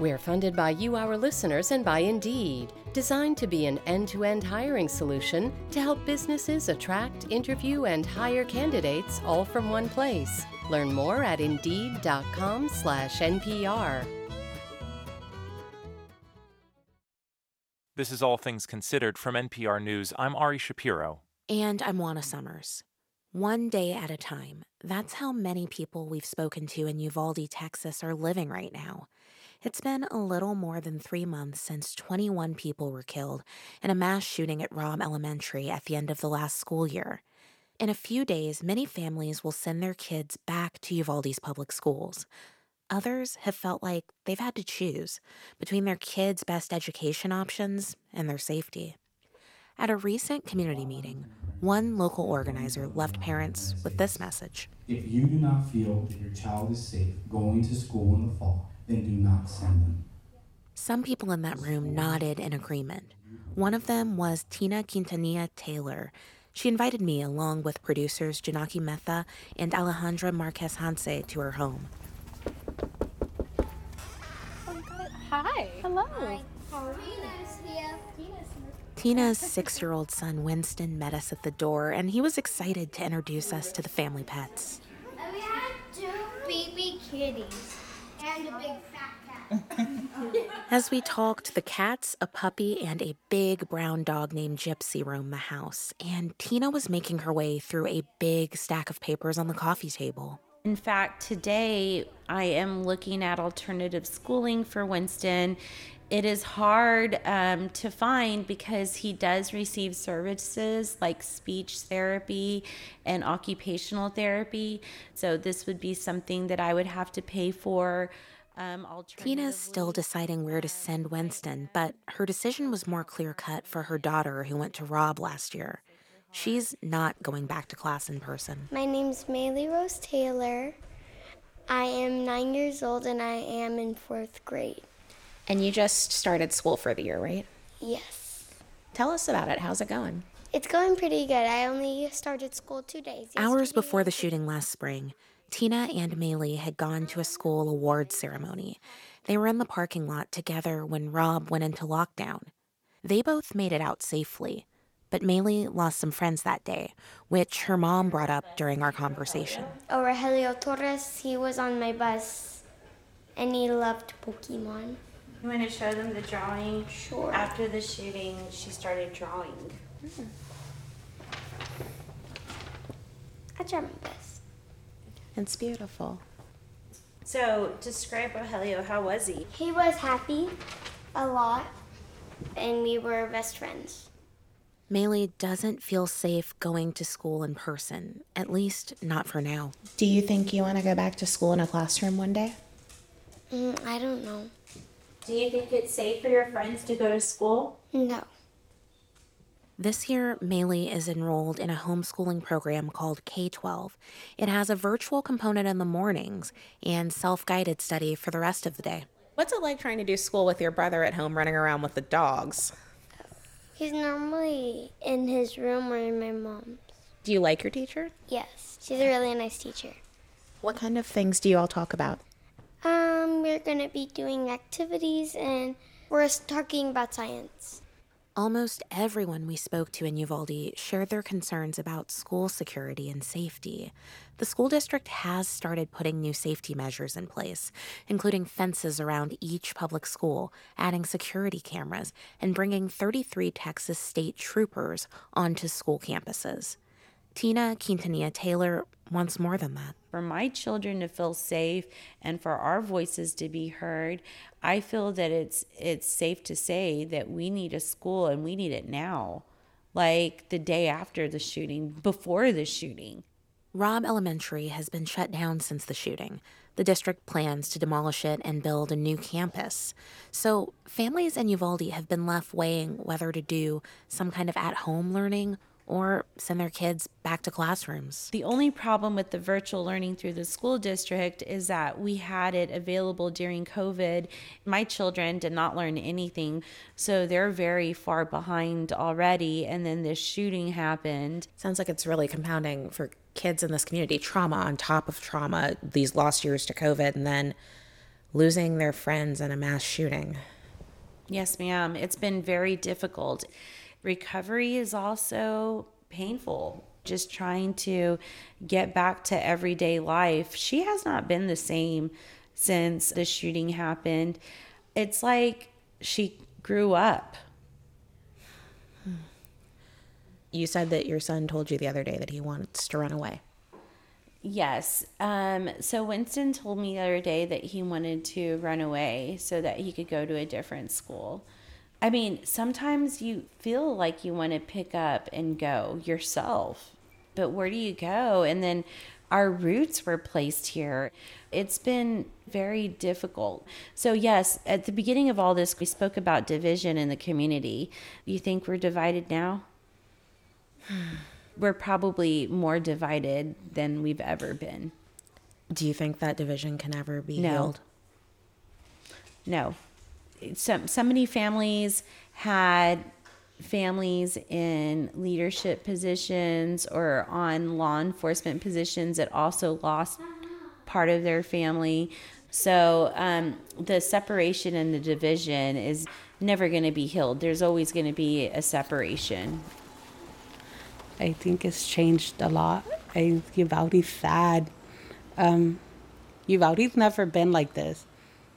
Speaker 65: We're funded by you, our listeners, and by Indeed, designed to be an end to end hiring solution to help businesses attract, interview, and hire candidates all from one place. Learn more at Indeed.com/slash NPR.
Speaker 12: This is All Things Considered from NPR News. I'm Ari Shapiro.
Speaker 58: And I'm Juana Summers. One day at a time. That's how many people we've spoken to in Uvalde, Texas are living right now. It's been a little more than three months since 21 people were killed in a mass shooting at Robb Elementary at the end of the last school year. In a few days, many families will send their kids back to Uvalde's public schools. Others have felt like they've had to choose between their kids' best education options and their safety. At a recent community meeting, one local organizer left parents with this message
Speaker 66: If you do not feel that your child is safe going to school in the fall, then do not send them.
Speaker 58: Some people in that room nodded in agreement. One of them was Tina Quintanilla Taylor. She invited me, along with producers Janaki Mehta and Alejandra Marquez Janse, to her home.
Speaker 67: Hi. Hello.
Speaker 58: Tina's six year old son Winston met us at the door, and he was excited to introduce us to the family pets.
Speaker 67: We had two baby kitties and a big fat cat. [laughs]
Speaker 58: As we talked, the cats, a puppy, and a big brown dog named Gypsy roamed the house, and Tina was making her way through a big stack of papers on the coffee table.
Speaker 68: In fact, today I am looking at alternative schooling for Winston. It is hard um, to find because he does receive services like speech therapy and occupational therapy. So, this would be something that I would have to pay for. Um,
Speaker 58: Tina's still deciding where to send Winston, but her decision was more clear cut for her daughter who went to Robb last year. She's not going back to class in person.
Speaker 67: My name's Maylee Rose Taylor. I am nine years old and I am in fourth grade.
Speaker 58: And you just started school for the year, right?
Speaker 67: Yes.
Speaker 58: Tell us about it. How's it going?
Speaker 67: It's going pretty good. I only started school two days.
Speaker 58: Hours before the shooting last spring, Tina and Maylee had gone to a school awards ceremony. They were in the parking lot together when Robb went into lockdown. They both made it out safely, but Maylee lost some friends that day, which her mom brought up during our conversation.
Speaker 67: Oh, Rogelio Torres, he was on my bus and he loved Pokemon.
Speaker 68: You want to show them the drawing?
Speaker 67: Sure.
Speaker 68: After the shooting, she started drawing.
Speaker 67: Mm. I try my best.
Speaker 68: It's beautiful. So, describe Rogelio. How was he?
Speaker 67: He was happy a lot, and we were best friends.
Speaker 58: Maylee doesn't feel safe going to school in person, at least not for now.
Speaker 69: Do you think you want to go back to school in a classroom one day?
Speaker 67: Mm, I don't know.
Speaker 68: Do you think it's safe for your friends to go to school?
Speaker 67: No.
Speaker 58: This year, Maylee is enrolled in a homeschooling program called K 12. It has a virtual component in the mornings and self guided study for the rest of the day.
Speaker 69: What's it like trying to do school with your brother at home running around with the dogs?
Speaker 67: He's normally in his room or in my mom's.
Speaker 69: Do you like your teacher?
Speaker 67: Yes, she's a really nice teacher.
Speaker 69: What kind of things do you all talk about?
Speaker 67: Um, we're gonna be doing activities and we're talking about science.
Speaker 58: Almost everyone we spoke to in Uvalde shared their concerns about school security and safety. The school district has started putting new safety measures in place, including fences around each public school, adding security cameras, and bringing 33 Texas state troopers onto school campuses. Tina Quintanilla Taylor wants more than that.
Speaker 68: For my children to feel safe and for our voices to be heard, I feel that it's it's safe to say that we need a school and we need it now. Like the day after the shooting, before the shooting.
Speaker 58: Robb Elementary has been shut down since the shooting. The district plans to demolish it and build a new campus. So, families in Uvalde have been left weighing whether to do some kind of at home learning or send their kids back to classrooms.
Speaker 68: The only problem with the virtual learning through the school district is that we had it available during COVID. My children did not learn anything, so they're very far behind already. And then this shooting happened.
Speaker 69: Sounds like it's really compounding for kids in this community trauma on top of trauma, these lost years to COVID, and then losing their friends in a mass shooting.
Speaker 68: Yes, ma'am. It's been very difficult. Recovery is also painful. Just trying to get back to everyday life. She has not been the same since the shooting happened. It's like she grew up.
Speaker 69: You said that your son told you the other day that he wants to run away.
Speaker 68: Yes. Um, so Winston told me the other day that he wanted to run away so that he could go to a different school. I mean, sometimes you feel like you want to pick up and go yourself, but where do you go? And then our roots were placed here. It's been very difficult. So, yes, at the beginning of all this, we spoke about division in the community. You think we're divided now? [sighs] we're probably more divided than we've ever been.
Speaker 69: Do you think that division can ever be
Speaker 68: No.
Speaker 69: healed?
Speaker 68: No. So, so many families had families in leadership positions or on law enforcement positions that also lost part of their family. So um, the separation and the division is never going to be healed. There's always going to be a separation.
Speaker 70: I think it's changed a lot. I, Uvalde's sad. Um, Uvalde's never been like this.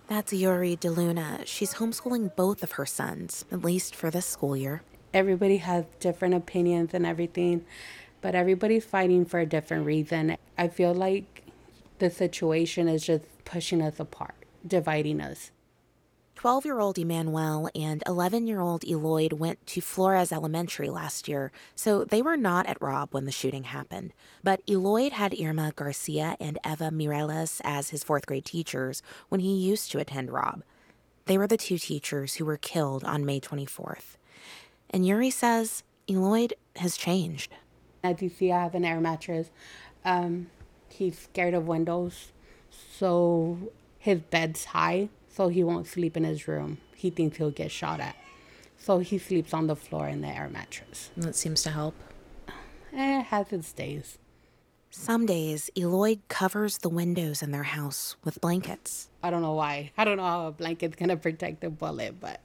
Speaker 58: That's Yuri DeLuna. She's homeschooling both of her sons, at least for this school year.
Speaker 70: Everybody has different opinions and everything, but everybody's fighting for a different reason. I feel like the situation is just pushing us apart, dividing us.
Speaker 58: 12 year old Emmanuel and 11 year old Eloyd went to Flores Elementary last year, so they were not at Robb when the shooting happened. But Eloyd had Irma Garcia and Eva Mireles as his fourth grade teachers when he used to attend Robb. They were the two teachers who were killed on May 24th. And Yuri says Eloyd has changed.
Speaker 70: As you see, I have an air mattress. Um, he's scared of windows, so his bed's high, so he won't sleep in his room. He thinks he'll get shot at. So he sleeps on the floor in the air mattress.
Speaker 69: That seems to help.
Speaker 70: Eh, it has its days.
Speaker 58: Some days, Eloyd covers the windows in their house with blankets.
Speaker 70: I don't know why. I don't know how a blanket's gonna protect a bullet, but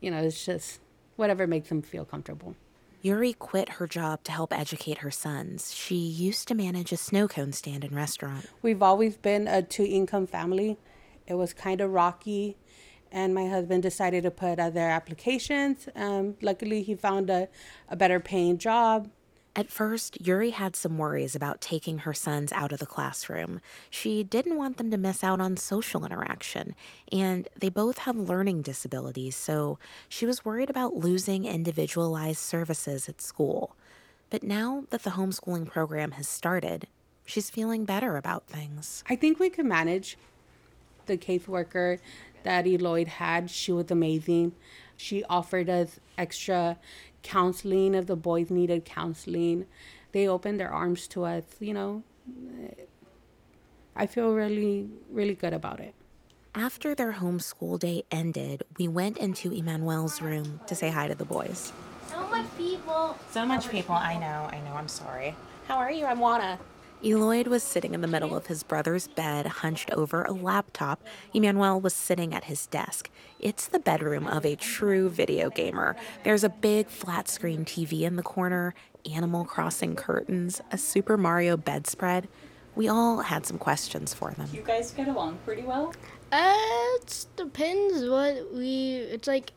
Speaker 70: you know, it's just whatever makes him feel comfortable.
Speaker 58: Yuri quit her job to help educate her sons. She used to manage a snow cone stand and restaurant.
Speaker 70: We've always been a two income family. It was kind of rocky, and my husband decided to put other applications. Um, luckily, he found a, a better paying job.
Speaker 58: At first, Yuri had some worries about taking her sons out of the classroom. She didn't want them to miss out on social interaction, and they both have learning disabilities, so she was worried about losing individualized services at school. But now that the homeschooling program has started, she's feeling better about things.
Speaker 70: I think we can manage. The caseworker that Eloyd had, she was amazing. She offered us extra counseling if the boys needed counseling. They opened their arms to us, you know. I feel really, really good about it.
Speaker 58: After their homeschool day ended, we went into Emmanuel's room to say hi to the boys.
Speaker 67: So much people.
Speaker 69: So much people. I know. I know. I'm sorry. How are you? I'm Juana.
Speaker 58: Eloyd was sitting in the middle of his brother's bed, hunched over a laptop. Emmanuel was sitting at his desk. It's the bedroom of a true video gamer. There's a big flat screen TV in the corner, Animal Crossing curtains, a Super Mario bedspread. We all had some questions for them.
Speaker 71: You guys get along pretty well?
Speaker 67: Uh, it depends what we. It's like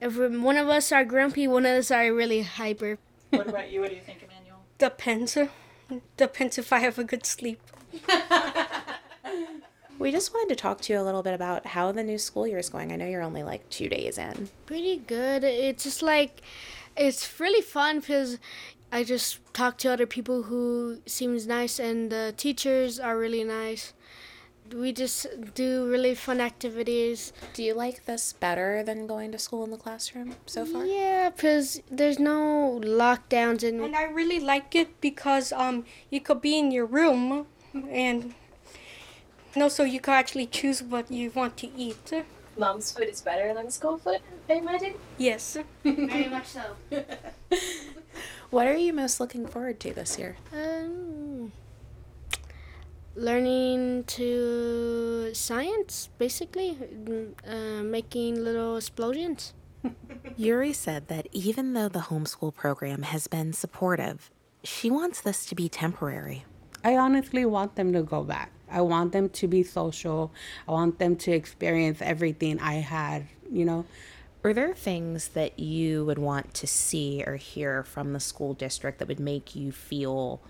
Speaker 67: if one of us are grumpy, one of us are really hyper.
Speaker 71: What about you? What do you think, Emmanuel?
Speaker 72: Depends. Depends if I have a good sleep. [laughs]
Speaker 69: We just wanted to talk to you a little bit about how the new school year is going. I know you're only like two days in.
Speaker 67: Pretty good. It's just like it's really fun because I just talk to other people who seems nice, and the teachers are really nice. We just do really fun activities.
Speaker 69: Do you like this better than going to school in the classroom so far?
Speaker 67: Yeah, because there's no lockdowns and
Speaker 72: And I really like it because um you could be in your room and and also you could actually choose what you want to eat.
Speaker 71: Mom's food is better than school food, I imagine?
Speaker 72: Yes.
Speaker 67: Very much so. [laughs]
Speaker 69: What are you most looking forward to this year?
Speaker 67: Um, learning to science, basically, uh, making little explosions. [laughs]
Speaker 58: Yuri said that even though the homeschool program has been supportive, she wants this to be temporary.
Speaker 70: I honestly want them to go back. I want them to be social. I want them to experience everything I had, you know.
Speaker 69: Are there things that you would want to see or hear from the school district that would make you feel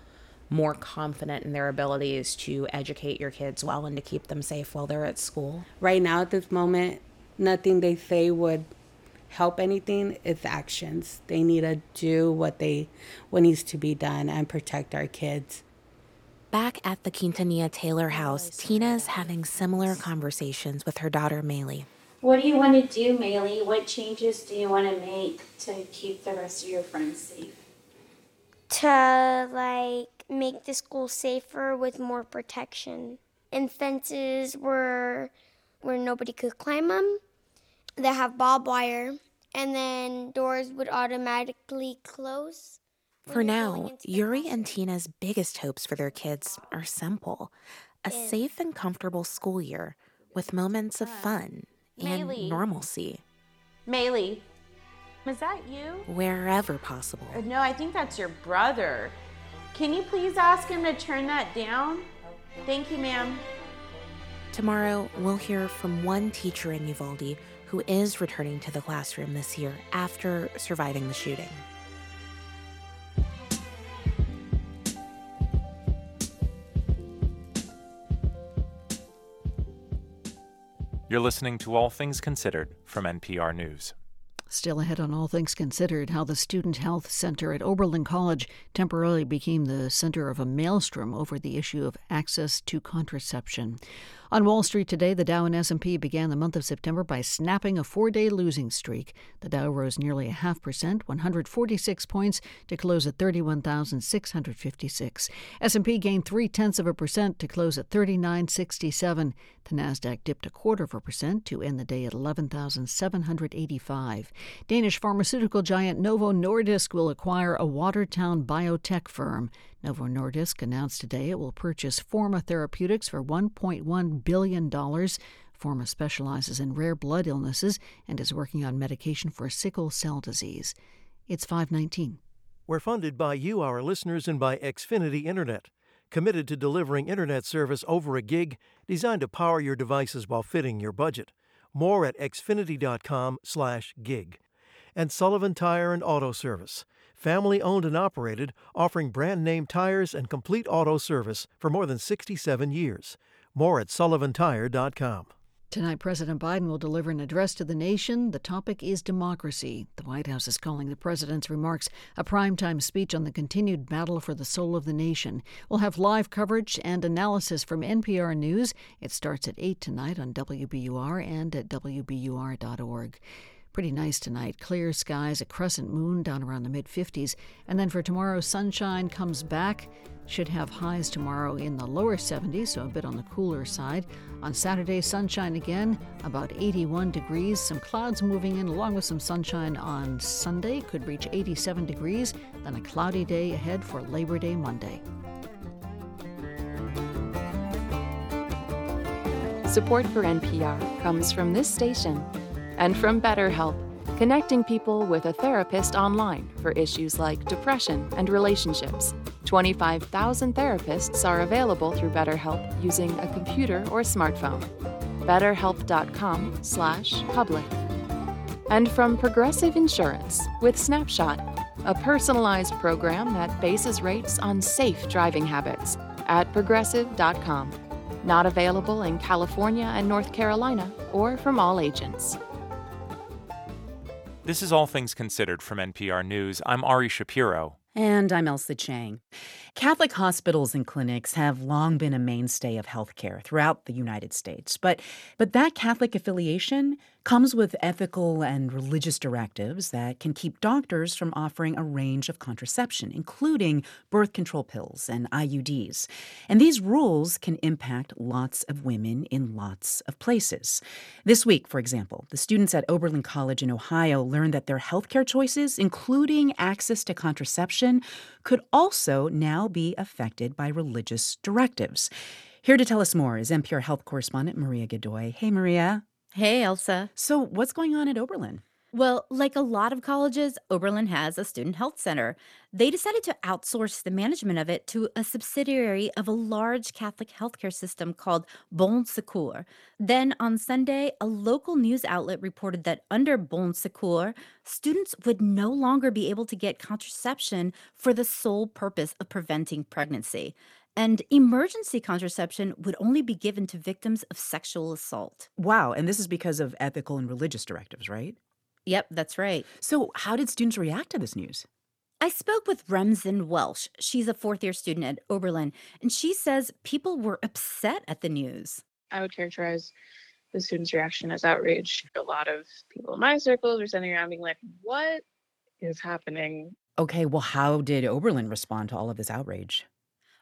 Speaker 69: more confident in their abilities to educate your kids well and to keep them safe while they're at school?
Speaker 70: Right now, at this moment, nothing they say would help anything. It's actions. They need to do what they what needs to be done and protect our kids.
Speaker 58: Back at the Quintanilla Taylor house, Tina's having similar conversations with her daughter Maylee.
Speaker 68: What do you want to do, Maylee? What changes do you want to make to keep the rest of your friends safe?
Speaker 67: To like make the school safer with more protection and fences where where nobody could climb them. They have barbed wire, and then doors would automatically close.
Speaker 58: For now, Yuri and Tina's biggest hopes for their kids are simple a safe and comfortable school year with moments of fun and
Speaker 68: Maylee.
Speaker 58: normalcy
Speaker 68: Maylee, is that you?
Speaker 58: wherever possible.
Speaker 68: Uh, No, I think that's your brother. Can you please ask him to turn that down? Thank you, ma'am.
Speaker 58: Tomorrow, we'll hear from one teacher in Uvalde who is returning to the classroom this year after surviving the shooting.
Speaker 12: You're listening to All Things Considered from NPR News.
Speaker 1: Still ahead on all things considered, how the Student Health Center at Oberlin College temporarily became the center of a maelstrom over the issue of access to contraception. On Wall Street today, the Dow and S&P began the month of September by snapping a four-day losing streak. The Dow rose nearly a half percent, 146 points, to close at 31,656. S&P gained three-tenths of a percent to close at 3967. The Nasdaq dipped a quarter of a percent to end the day at 11,785. Danish pharmaceutical giant Novo Nordisk will acquire a Watertown biotech firm. Novo Nordisk announced today it will purchase Forma Therapeutics for $1.1 billion. Forma specializes in rare blood illnesses and is working on medication for sickle cell disease. It's 519.
Speaker 11: We're funded by you, our listeners, and by Xfinity Internet, committed to delivering internet service over a gig designed to power your devices while fitting your budget. More at xfinity.com slash gig. And Sullivan Tire and Auto Service, family owned and operated, offering brand name tires and complete auto service for more than 67 years. More at sullivantire.com.
Speaker 1: Tonight, President Biden will deliver an address to the nation. The topic is democracy. The White House is calling the president's remarks a primetime speech on the continued battle for the soul of the nation. We'll have live coverage and analysis from NPR News. It starts at 8 tonight on WBUR and at WBUR.org. Pretty nice tonight. Clear skies, a crescent moon down around the mid 50s. And then for tomorrow, sunshine comes back. Should have highs tomorrow in the lower 70s, so a bit on the cooler side. On Saturday, sunshine again, about 81 degrees. Some clouds moving in along with some sunshine on Sunday, could reach 87 degrees. Then a cloudy day ahead for Labor Day Monday.
Speaker 73: Support for NPR comes from this station and from BetterHelp, connecting people with a therapist online for issues like depression and relationships. 25,000 therapists are available through BetterHelp using a computer or smartphone. BetterHelp.com/public. And from Progressive Insurance with Snapshot, a personalized program that bases rates on safe driving habits at progressive.com. Not available in California and North Carolina or from all agents.
Speaker 12: This is All Things Considered from NPR News. I'm Ari Shapiro.
Speaker 13: And I'm Ailsa Chang. Catholic hospitals and clinics have long been a mainstay of healthcare throughout the United States. But, but that Catholic affiliation comes with ethical and religious directives that can keep doctors from offering a range of contraception, including birth control pills and IUDs. And these rules can impact lots of women in lots of places. This week, for example, the students at Oberlin College in Ohio learned that their healthcare choices, including access to contraception, could also now be affected by religious directives. Here to tell us more is NPR health correspondent Maria Godoy. Hey, Maria.
Speaker 74: Hey, Ailsa.
Speaker 13: So, what's going on at Oberlin?
Speaker 74: Well, like a lot of colleges, Oberlin has a student health center. They decided to outsource the management of it to a subsidiary of a large Catholic healthcare system called Bon Secours. Then on Sunday, a local news outlet reported that under Bon Secours, students would no longer be able to get contraception for the sole purpose of preventing pregnancy. And emergency contraception would only be given to victims of sexual assault.
Speaker 13: Wow, and this is because of ethical and religious directives, right?
Speaker 74: Yep, that's right.
Speaker 13: So, how did students react to this news?
Speaker 74: I spoke with Remsen Welsh. She's a fourth year student at Oberlin, and she says people were upset at the news.
Speaker 33: I would characterize the students' reaction as outrage. A lot of people in my circles were sitting around being like, What is happening?
Speaker 13: Okay, well, how did Oberlin respond to all of this outrage?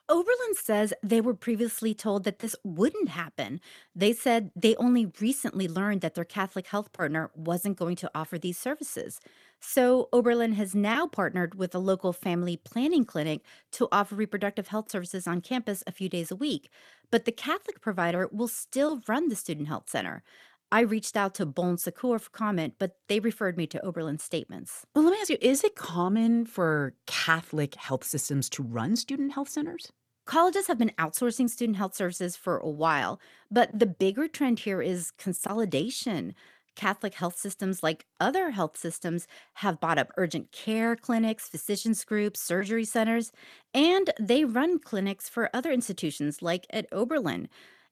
Speaker 74: Oberlin says they were previously told that this wouldn't happen. They said they only recently learned that their Catholic health partner wasn't going to offer these services. So, Oberlin has now partnered with a local family planning clinic to offer reproductive health services on campus a few days a week. But the Catholic provider will still run the student health center. I reached out to Bon Secours for comment, but they referred me to Oberlin's statements.
Speaker 13: Well, let me ask you is it common for Catholic health systems to run student health centers?
Speaker 74: Colleges have been outsourcing student health services for a while, but the bigger trend here is consolidation. Catholic health systems, like other health systems, have bought up urgent care clinics, physicians groups, surgery centers, and they run clinics for other institutions like at Oberlin.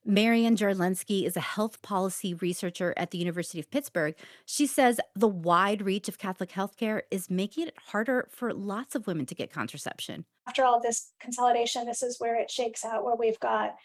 Speaker 74: Marian Jarlenski is a health policy researcher at the University of Pittsburgh. She says the wide reach of Catholic healthcare is making it harder for lots of women to get contraception.
Speaker 75: After all this consolidation, this is where it shakes out, where we've got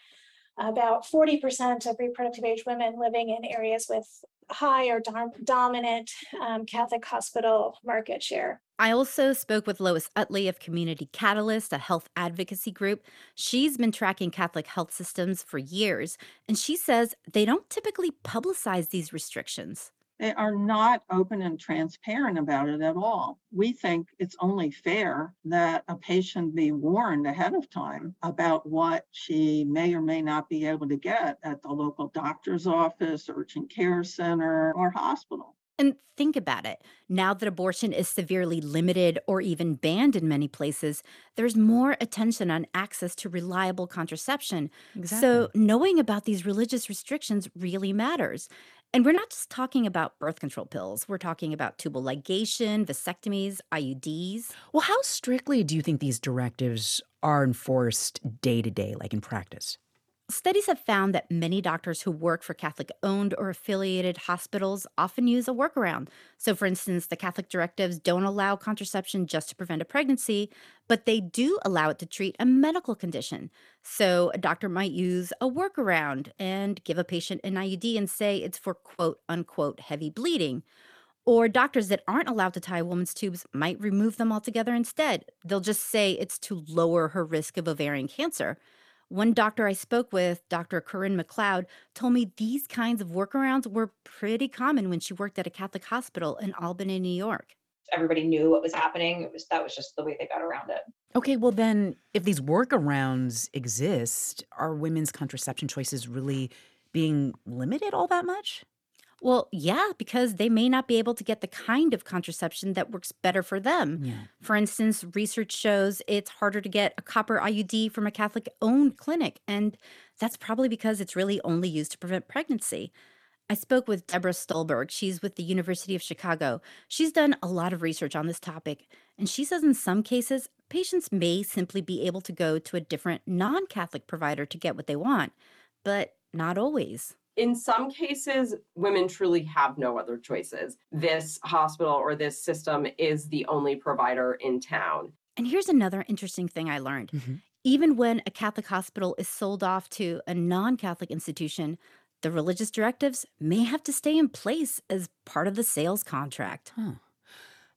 Speaker 75: about 40% of reproductive age women living in areas with high or dom- dominant um, Catholic hospital market share.
Speaker 74: I also spoke with Lois Uttley of Community Catalyst, a health advocacy group. She's been tracking Catholic health systems for years, and she says they don't typically publicize these restrictions.
Speaker 30: They are not open and transparent about it at all. We think it's only fair that a patient be warned ahead of time about what she may or may not be able to get at the local doctor's office, urgent care center, or hospital.
Speaker 74: And think about it. Now that abortion is severely limited or even banned in many places, there's more attention on access to reliable contraception. Exactly. So, knowing about these religious restrictions really matters. And we're not just talking about birth control pills, we're talking about tubal ligation, vasectomies, IUDs.
Speaker 76: Well, how strictly do you think these directives are enforced day to day, like in practice?
Speaker 74: Studies have found that many doctors who work for Catholic owned or affiliated hospitals often use a workaround. So, for instance, the Catholic directives don't allow contraception just to prevent a pregnancy, but they do allow it to treat a medical condition. So, a doctor might use a workaround and give a patient an IUD and say it's for quote unquote heavy bleeding. Or doctors that aren't allowed to tie a woman's tubes might remove them altogether instead. They'll just say it's to lower her risk of ovarian cancer. One doctor I spoke with, Dr. Corinne McLeod, told me these kinds of workarounds were pretty common when she worked at a Catholic hospital in Albany, New York.
Speaker 77: Everybody knew what was happening. It was that was just the way they got around it.
Speaker 76: Okay, well, then, if these workarounds exist, are women's contraception choices really being limited all that much?
Speaker 74: Well, yeah, because they may not be able to get the kind of contraception that works better for them.
Speaker 76: Yeah.
Speaker 74: For instance, research shows it's harder to get a copper IUD from a Catholic owned clinic, and that's probably because it's really only used to prevent pregnancy. I spoke with Deborah Stulberg. She's with the University of Chicago. She's done a lot of research on this topic, and she says in some cases, patients may simply be able to go to a different non Catholic provider to get what they want, but not always.
Speaker 78: In some cases, women truly have no other choices. This hospital or this system is the only provider in town.
Speaker 74: And here's another interesting thing I learned. Mm-hmm. Even when a Catholic hospital is sold off to a non Catholic institution, the religious directives may have to stay in place as part of the sales contract.
Speaker 76: Huh.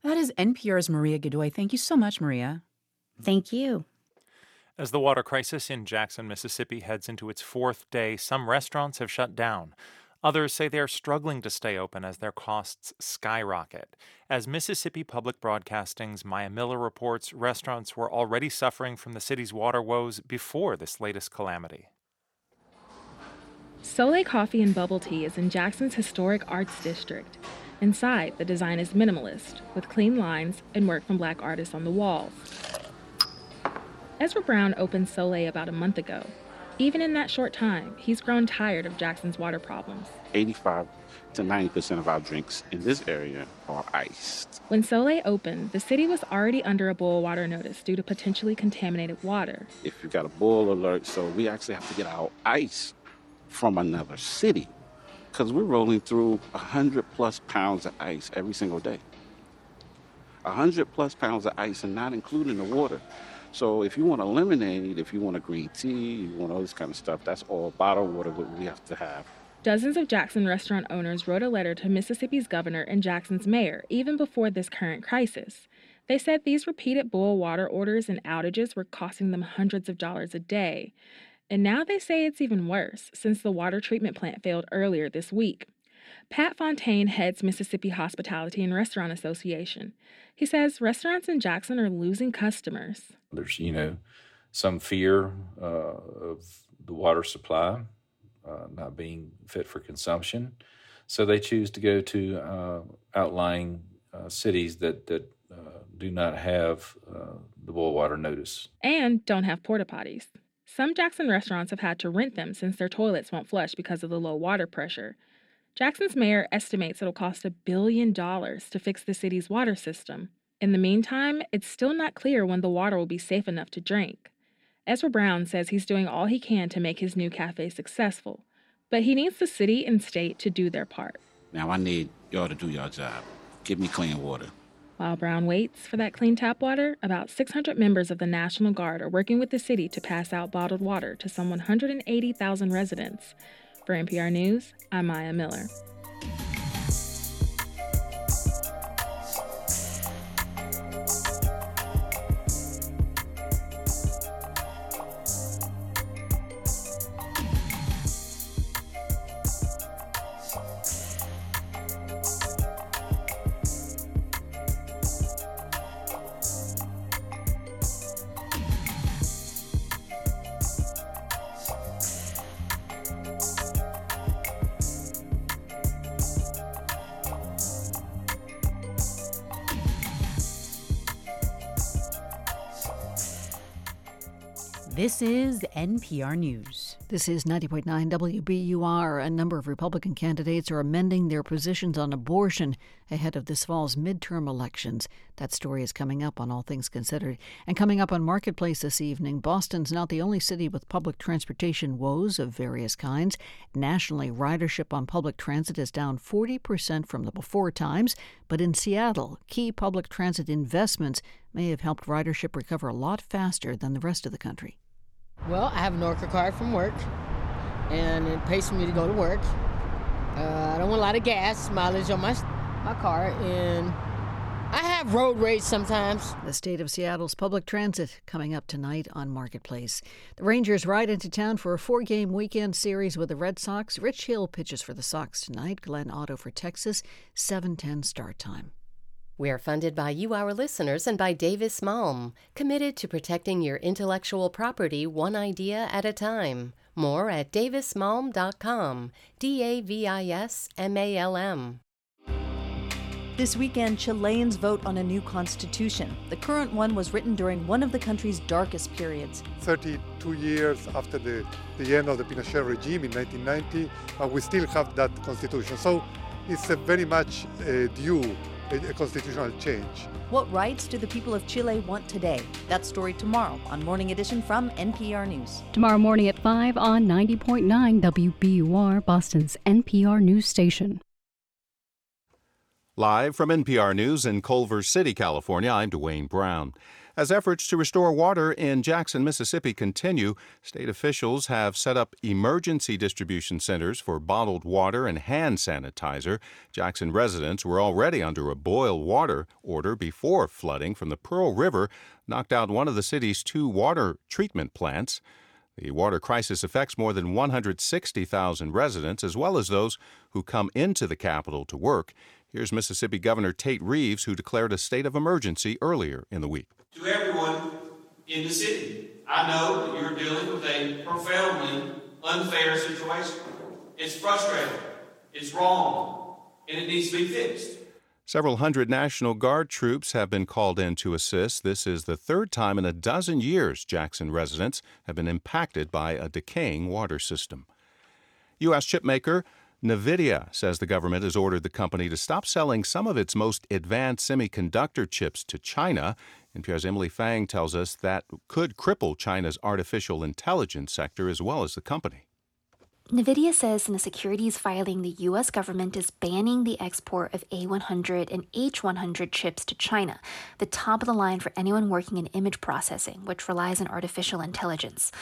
Speaker 76: That is NPR's Maria Godoy. Thank you so much, Maria.
Speaker 74: Thank you.
Speaker 12: As the water crisis in Jackson, Mississippi heads into its fourth day, some restaurants have shut down. Others say they are struggling to stay open as their costs skyrocket. As Mississippi Public Broadcasting's Maya Miller reports, restaurants were already suffering from the city's water woes before this latest calamity.
Speaker 79: Soleil Coffee and Bubble Tea is in Jackson's historic arts district. Inside, the design is minimalist, with clean lines and work from black artists on the walls. Ezra Brown opened Soleil about a month ago. Even in that short time, he's grown tired of Jackson's water problems.
Speaker 80: 85 to 90% of our drinks in this area are iced.
Speaker 79: When Soleil opened, the city was already under a boil water notice due to potentially contaminated water.
Speaker 80: If you got a boil alert, so we actually have to get our ice from another city because we're rolling through 100 plus pounds of ice every single day. 100 plus pounds of ice and not including the water. So if you want a lemonade, if you want a green tea, you want all this kind of stuff, that's all bottled water we have to have.
Speaker 79: Dozens of Jackson restaurant owners wrote a letter to Mississippi's governor and Jackson's mayor even before this current crisis. They said these repeated boil water orders and outages were costing them hundreds of dollars a day. And now they say it's even worse since the water treatment plant failed earlier this week. Pat Fontaine heads Mississippi Hospitality and Restaurant Association. He says restaurants in Jackson are losing customers.
Speaker 81: There's, you know, some fear uh, of the water supply uh, not being fit for consumption. So they choose to go to uh, outlying uh, cities that, that uh, do not have uh, the boil water notice.
Speaker 79: And don't have porta potties. Some Jackson restaurants have had to rent them since their toilets won't flush because of the low water pressure. Jackson's mayor estimates it'll cost a billion dollars to fix the city's water system. In the meantime, it's still not clear when the water will be safe enough to drink. Ezra Brown says he's doing all he can to make his new cafe successful, but he needs the city and state to do their part.
Speaker 80: Now I need y'all to do your job. Give me clean water.
Speaker 79: While Brown waits for that clean tap water, about 600 members of the National Guard are working with the city to pass out bottled water to some 180,000 residents. For NPR News, I'm Maya Miller.
Speaker 13: Is NPR News.
Speaker 1: This is 90.9 WBUR. A number of Republican candidates are amending their positions on abortion ahead of this fall's midterm elections. That story is coming up on All Things Considered. And coming up on Marketplace this evening, Boston's not the only city with public transportation woes of various kinds. Nationally, ridership on public transit is down 40% from the before times. But in Seattle, key public transit investments may have helped ridership recover a lot faster than the rest of the country.
Speaker 82: Well, I have an Orca card from work, and it pays for me to go to work. Uh, I don't want a lot of gas mileage on my my car, and I have road rage sometimes.
Speaker 1: The state of Seattle's public transit coming up tonight on Marketplace. The Rangers ride into town for a four game weekend series with the Red Sox. Rich Hill pitches for the Sox tonight, Glenn Otto for Texas, 7:10 start time.
Speaker 24: We're funded by you, our listeners, and by Davis Malm, committed to protecting your intellectual property one idea at a time. More at davismalm.com. D A V I S M A L M.
Speaker 3: This weekend, Chileans vote on a new constitution. The current one was written during one of the country's darkest periods.
Speaker 83: 32 years after the, the end of the Pinochet regime in 1990, uh, we still have that constitution. So it's a very much uh, due a, a constitutional change.
Speaker 3: What rights do the people of Chile want today? That story tomorrow on Morning Edition from NPR News.
Speaker 84: Tomorrow morning at 5 on 90.9 WBUR, Boston's NPR News Station.
Speaker 30: Live from NPR News in Culver City, California, I'm Dwane Brown. As efforts to restore water in Jackson, Mississippi continue, state officials have set up emergency distribution centers for bottled water and hand sanitizer. Jackson residents were already under a boil water order before flooding from the Pearl River knocked out one of the city's two water treatment plants. The water crisis affects more than 160,000 residents, as well as those who come into the capital to work. Here's Mississippi Governor Tate Reeves, who declared a state of emergency earlier in the week.
Speaker 15: To everyone in the city, I know that you're dealing with a profoundly unfair situation. It's frustrating, it's wrong, and it needs to be fixed.
Speaker 30: Several hundred National Guard troops have been called in to assist. This is the third time in a dozen years Jackson residents have been impacted by a decaying water system. U.S. chipmaker NVIDIA says the government has ordered the company to stop selling some of its most advanced semiconductor chips to China. NPR's Emily Feng tells us that could cripple China's artificial intelligence sector as well as the company.
Speaker 85: NVIDIA says in a securities filing the U.S. government is banning the export of A100 and H100 chips to China, the top of the line for anyone working in image processing, which relies on artificial intelligence.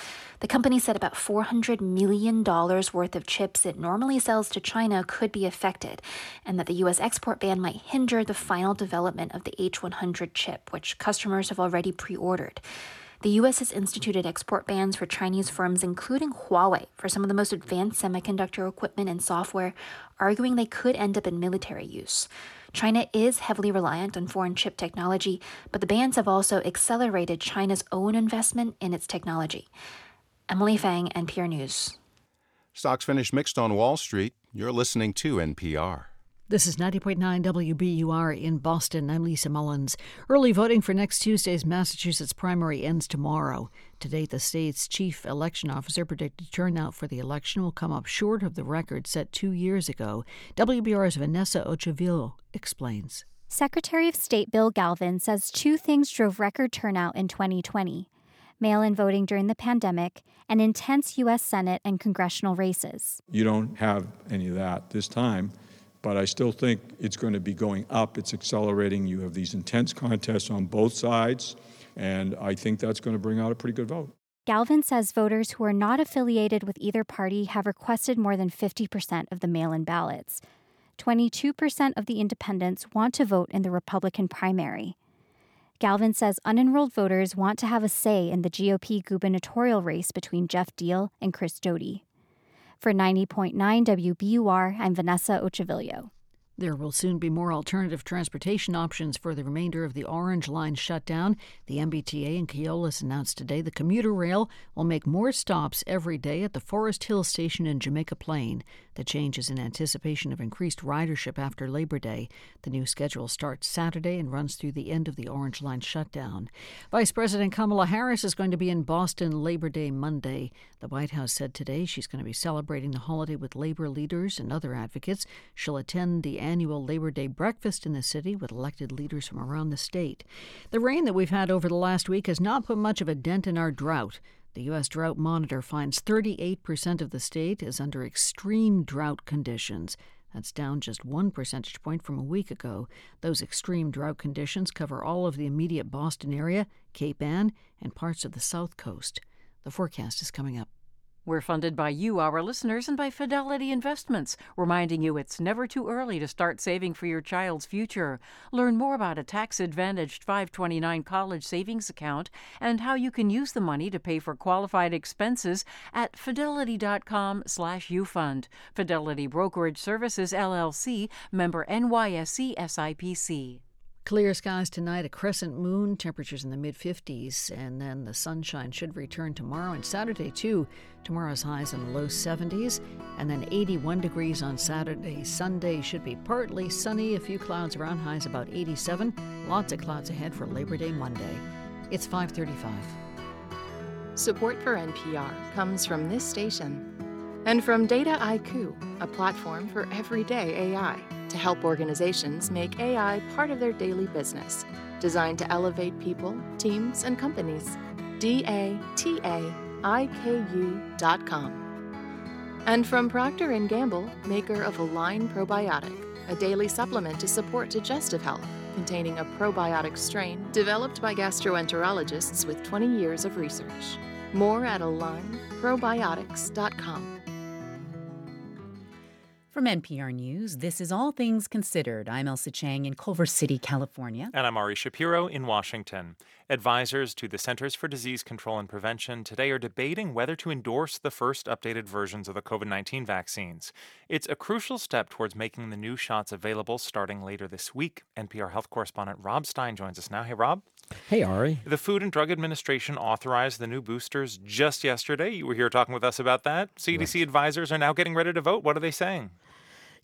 Speaker 85: The company said about $400 million worth of chips it normally sells to China could be affected, and that the U.S. export ban might hinder the final development of the H100 chip, which customers have already pre ordered. The U.S. has instituted export bans for Chinese firms, including Huawei, for some of the most advanced semiconductor equipment and software, arguing they could end up in military use. China is heavily reliant on foreign chip technology, but the bans have also accelerated China's own investment in its technology. Emily Feng, and NPR News.
Speaker 30: Stocks finished mixed on Wall Street. You're listening to NPR.
Speaker 1: This is 90.9 WBUR in Boston. I'm Lisa Mullins. Early voting for next Tuesday's Massachusetts primary ends tomorrow. To date, the state's chief election officer predicted turnout for the election will come up short of the record set two years ago. WBUR's Vanessa Ochavillo explains.
Speaker 9: Secretary of State Bill Galvin says two things drove record turnout in 2020 mail in voting during the pandemic, and intense U.S. Senate and congressional races.
Speaker 86: You don't have any of that this time but I still think it's going to be going up. It's accelerating. You have these intense contests on both sides, and I think that's going to bring out a pretty good vote.
Speaker 9: Galvin says voters who are not affiliated with either party have requested more than 50% of the mail in ballots. 22% of the independents want to vote in the Republican primary. Galvin says unenrolled voters want to have a say in the GOP gubernatorial race between Geoff Diehl and Chris Doughty. For 90.9 WBUR, I'm Vanessa Ochavillo.
Speaker 1: There will soon be more alternative transportation options for the remainder of the Orange Line shutdown. The MBTA and Keolis announced today the commuter rail will make more stops every day at the Forest Hill station in Jamaica Plain. The change is in anticipation of increased ridership after Labor Day. The new schedule starts Saturday and runs through the end of the Orange Line shutdown. Vice President Kamala Harris is going to be in Boston Labor Day Monday. The White House said today she's going to be celebrating the holiday with labor leaders and other advocates. She'll attend the annual Labor Day breakfast in the city with elected leaders from around the state. The rain that we've had over the last week has not put much of a dent in our drought. The U.S. Drought Monitor finds 38% of the state is under extreme drought conditions. That's down just one percentage point from a week ago. Those extreme drought conditions cover all of the immediate Boston area, Cape Ann, and parts of the South Coast. The forecast is coming up.
Speaker 87: We're funded by you, our listeners, and by Fidelity Investments, reminding you it's never too early to start saving for your child's future. Learn more about a tax advantaged 529 college savings account and how you can use the money to pay for qualified expenses at fidelity.com/slash ufund. Fidelity Brokerage Services LLC, member NYSE SIPC.
Speaker 1: Clear skies tonight, a crescent moon, temperatures in the mid 50s, and then the sunshine should return tomorrow and Saturday too. Tomorrow's highs in the low 70s, and then 81 degrees on Saturday. Sunday should be partly sunny, a few clouds around, highs about 87. Lots of clouds ahead for Labor Day Monday. It's 535.
Speaker 88: Support for NPR comes from this station and from Dataiku, a platform for everyday AI to help organizations make AI part of their daily business, designed to elevate people, teams, and companies. D-A-T-A-I-K-U.com. And from Procter & Gamble, maker of Align Probiotic, a daily supplement to support digestive health containing a probiotic strain developed by gastroenterologists with 20 years of research. More at alignprobiotics.com.
Speaker 13: From NPR News, this is All Things Considered. I'm Ailsa Chang in Culver City, California.
Speaker 12: And I'm Ari Shapiro in Washington. Advisors to the Centers for Disease Control and Prevention today are debating whether to endorse the first updated versions of the COVID 19 vaccines. It's a crucial step towards making the new shots available starting later this week. NPR health correspondent Rob Stein joins us now. Hey, Rob.
Speaker 33: Hey, Ari.
Speaker 12: The Food and Drug Administration authorized the new boosters just yesterday. You were here talking with us about that. CDC right. advisors are now getting ready to vote. What are they saying?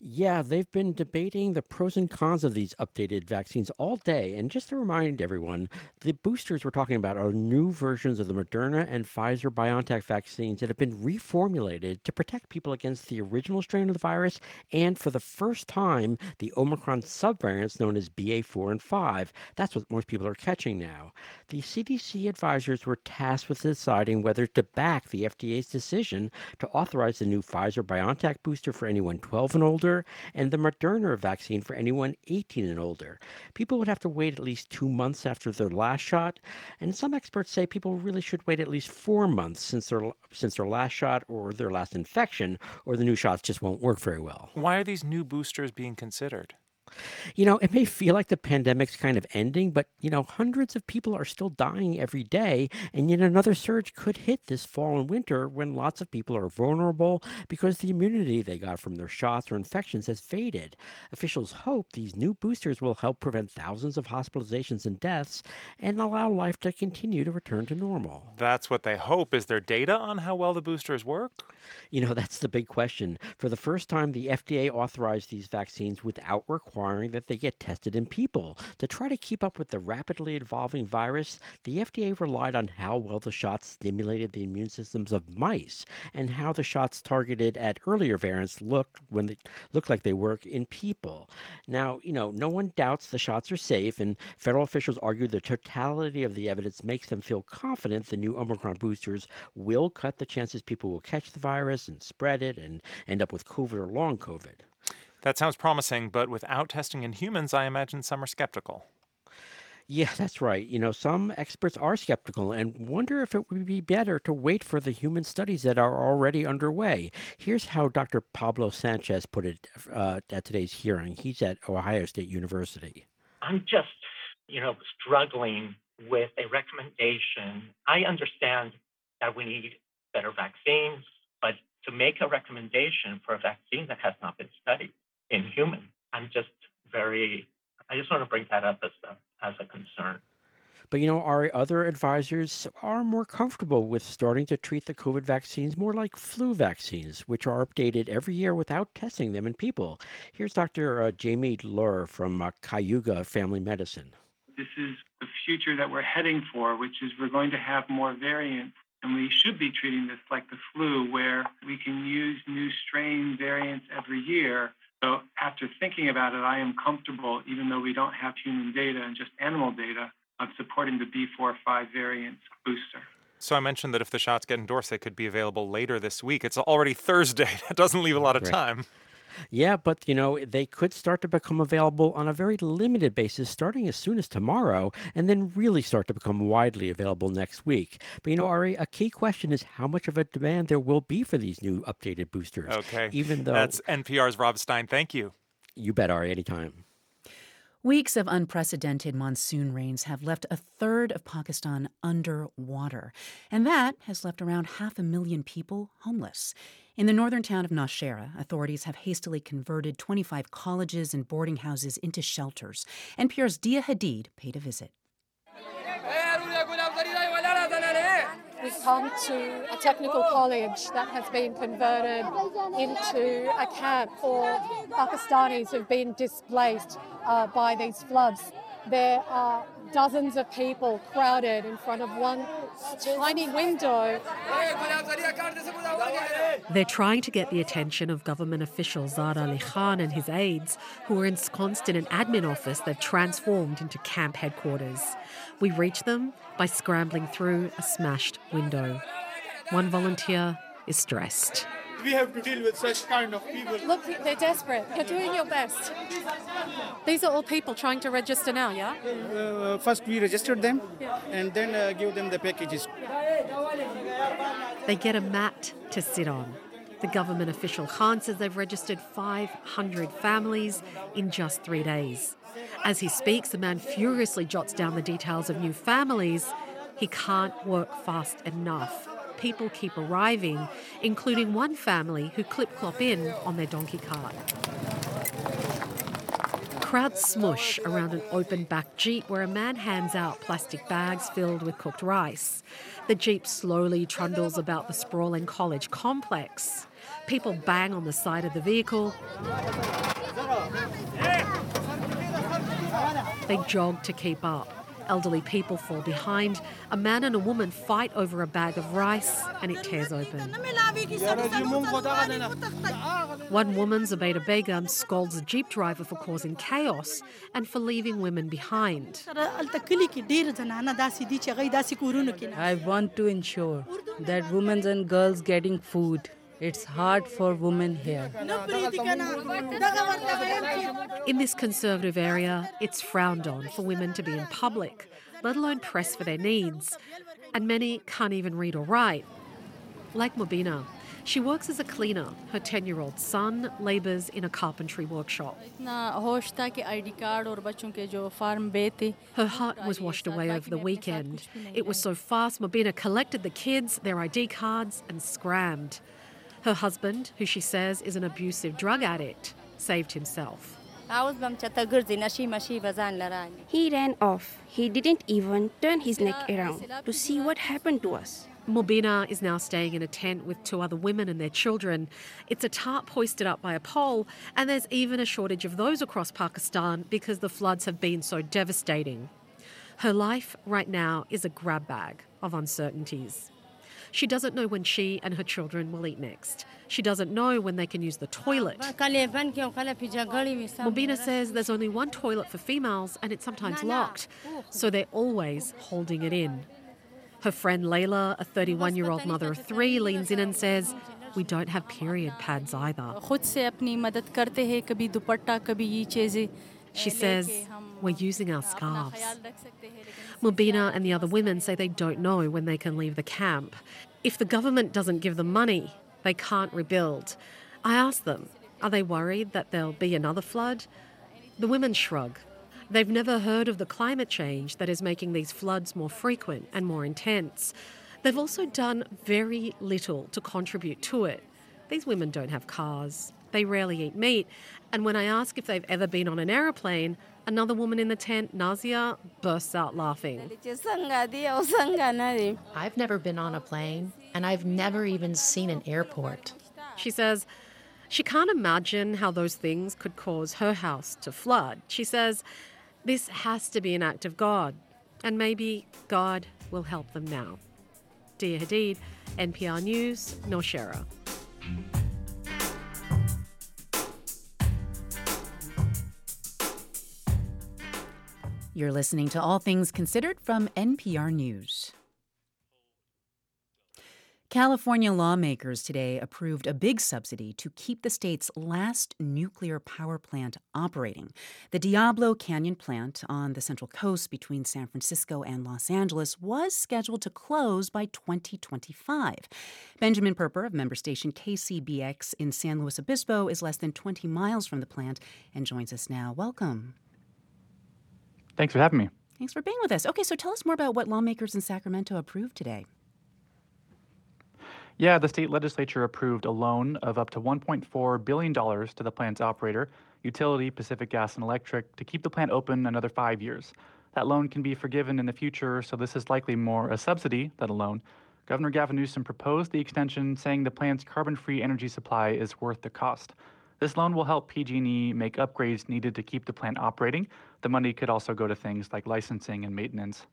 Speaker 33: Yeah, they've been debating the pros and cons of these updated vaccines all day. And just to remind everyone, the boosters we're talking about are new versions of the Moderna and Pfizer BioNTech vaccines that have been reformulated to protect people against the original strain of the virus and for the first time, the Omicron subvariants known as BA4 and 5. That's what most people are catching now. The CDC advisors were tasked with deciding whether to back the FDA's decision to authorize the new Pfizer BioNTech booster for anyone 12 and older older and the Moderna vaccine for anyone 18 and older. People would have to wait at least two months after their last shot, and some experts say people really should wait at least four months since their since their last shot or their last infection, or the new shots just won't work very well.
Speaker 12: Why are these new boosters being considered?
Speaker 33: You know, it may feel like the pandemic's kind of ending, but, you know, hundreds of people are still dying every day. And yet another surge could hit this fall and winter when lots of people are vulnerable because the immunity they got from their shots or infections has faded. Officials hope these new boosters will help prevent thousands of hospitalizations and deaths and allow life to continue to return to normal.
Speaker 12: That's what they hope. Is there data on how well the boosters work?
Speaker 33: You know, [laughs] that's the big question. For the first time, the FDA authorized these vaccines without requiring that they get tested in people. To try to keep up with the rapidly evolving virus, the FDA relied on how well the shots stimulated the immune systems of mice and how the shots targeted at earlier variants looked when they looked like they work in people. Now, you know, no one doubts the shots are safe, and federal officials argue the totality of the evidence makes them feel confident the new Omicron boosters will cut the chances people will catch the virus and spread it and end up with COVID or long COVID.
Speaker 12: That sounds promising, but without testing in humans, I imagine some are skeptical.
Speaker 33: Yeah, that's right. You know, some experts are skeptical and wonder if it would be better to wait for the human studies that are already underway. Here's how Dr. Pablo Sanchez put it uh, at today's hearing. He's at Ohio State University.
Speaker 89: I'm just, you know, struggling with a recommendation. I understand that we need better vaccines, but to make a recommendation for a vaccine that has not been studied in human. I'm just very, I just want to bring that up as a, as a concern.
Speaker 33: But But you know, our other advisors are more comfortable with starting to treat the COVID vaccines more like flu vaccines, which are updated every year without testing them in people. Here's Dr. Uh, Jamie Loehr from uh, Cayuga Family Medicine.
Speaker 90: This is the future that we're heading for, which is we're going to have more variants. And we should be treating this like the flu, where we can use new strain variants every year. So, after thinking about it, I am comfortable, even though we don't have human data and just animal data, of supporting the B45 variant booster.
Speaker 12: So I mentioned that if the shots get endorsed, they could be available later this week. It's already Thursday. [laughs] That doesn't leave a lot of
Speaker 33: Right.
Speaker 12: time.
Speaker 33: Yeah, but you know, they could start to become available on a very limited basis starting as soon as tomorrow and then really start to become widely available next week. But you know, Ari, a key question is how much of a demand there will be for these new updated boosters.
Speaker 12: Okay.
Speaker 33: Even though
Speaker 12: That's NPR's Rob Stein. Thank you.
Speaker 33: you bet, Ari, anytime.
Speaker 13: Weeks of unprecedented monsoon rains have left a third of Pakistan underwater, and that has left around half a million people homeless. In the northern town of Nowshera, authorities have hastily converted 25 colleges and boarding houses into shelters. NPR's Dia Hadid paid a visit.
Speaker 91: We've come to a technical college that has been converted into a camp for Pakistanis who've been displaced uh, by these floods. There are dozens of people crowded in front of one tiny window.
Speaker 92: They're trying to get the attention of government official Zad Ali Khan and his aides, who are ensconced in an admin office they've transformed into camp headquarters. We reach them by scrambling through a smashed window. One volunteer is stressed.
Speaker 91: We have to deal with such kind of people. Look, they're desperate. You're doing your best. These are all people trying to register now, yeah?
Speaker 93: Uh, first, we registered them and then uh, give them the packages.
Speaker 92: They get a mat to sit on. The government official Khan says they've registered 500 families in just three days. As he speaks, the man furiously jots down the details of new families. He can't work fast enough. People keep arriving, including one family who clip clop in on their donkey cart. Crowds smush around an open back Jeep where a man hands out plastic bags filled with cooked rice. The Jeep slowly trundles about the sprawling college complex. People bang on the side of the vehicle. They jog to keep up. Elderly people fall behind. A man and a woman fight over a bag of rice and it tears open. One woman, Zubaydah Begum, scolds a Jeep driver for causing chaos and for leaving women behind.
Speaker 94: I want to ensure that women and girls getting food. It's hard for women here.
Speaker 92: In this conservative area, it's frowned on for women to be in public, let alone press for their needs. And many can't even read or write. Like Mobina, she works as a cleaner. Her 10 year old son labours in a carpentry workshop. Her hut was washed away over the weekend. It was so fast, Mobina collected the kids, their ID cards, and scrammed. Her husband, who she says is an abusive drug addict, saved himself.
Speaker 95: He ran off. He didn't even turn his neck around to see what happened to us.
Speaker 92: Mobina is now staying in a tent with two other women and their children. It's a tarp hoisted up by a pole, and there's even a shortage of those across Pakistan because the floods have been so devastating. Her life right now is a grab bag of uncertainties. She doesn't know when she and her children will eat next. She doesn't know when they can use the toilet. Mobina says there's only one toilet for females and it's sometimes locked, so they're always holding it in. Her friend Layla, a 31 year old mother of three, leans in and says, we don't have period pads either. She says, We're using our scarves. Mubina and the other women say they don't know when they can leave the camp. If the government doesn't give them money, they can't rebuild. I ask them, are they worried that there'll be another flood? The women shrug. They've never heard of the climate change that is making these floods more frequent and more intense. They've also done very little to contribute to it. These women don't have cars. They rarely eat meat. And when I ask if they've ever been on an aeroplane, Another woman in the tent, Nazia, bursts out laughing.
Speaker 96: I've never been on a plane, and I've never even seen an airport.
Speaker 92: She says she can't imagine how those things could cause her house to flood. She says this has to be an act of God, and maybe God will help them now. Dia Hadid, NPR News, Nowshera.
Speaker 13: You're listening to All Things Considered from NPR News. California lawmakers today approved a big subsidy to keep the state's last nuclear power plant operating. The Diablo Canyon plant on the Central Coast between San Francisco and Los Angeles was scheduled to close by 2025. Benjamin Purper of member station KCBX in San Luis Obispo is less than 20 miles from the plant and joins us now. Welcome.
Speaker 97: Thanks for having me.
Speaker 13: Thanks for being with us. Okay, so tell us more about what lawmakers in Sacramento approved today.
Speaker 97: Yeah, the state legislature approved a loan of up to $1.4 billion to the plant's operator, utility Pacific Gas and Electric, to keep the plant open another five years. That loan can be forgiven in the future, so this is likely more a subsidy than a loan. Governor Gavin Newsom proposed the extension, saying the plant's carbon-free energy supply is worth the cost. This loan will help PG&E make upgrades needed to keep the plant operating. The money could also go to things like licensing and maintenance.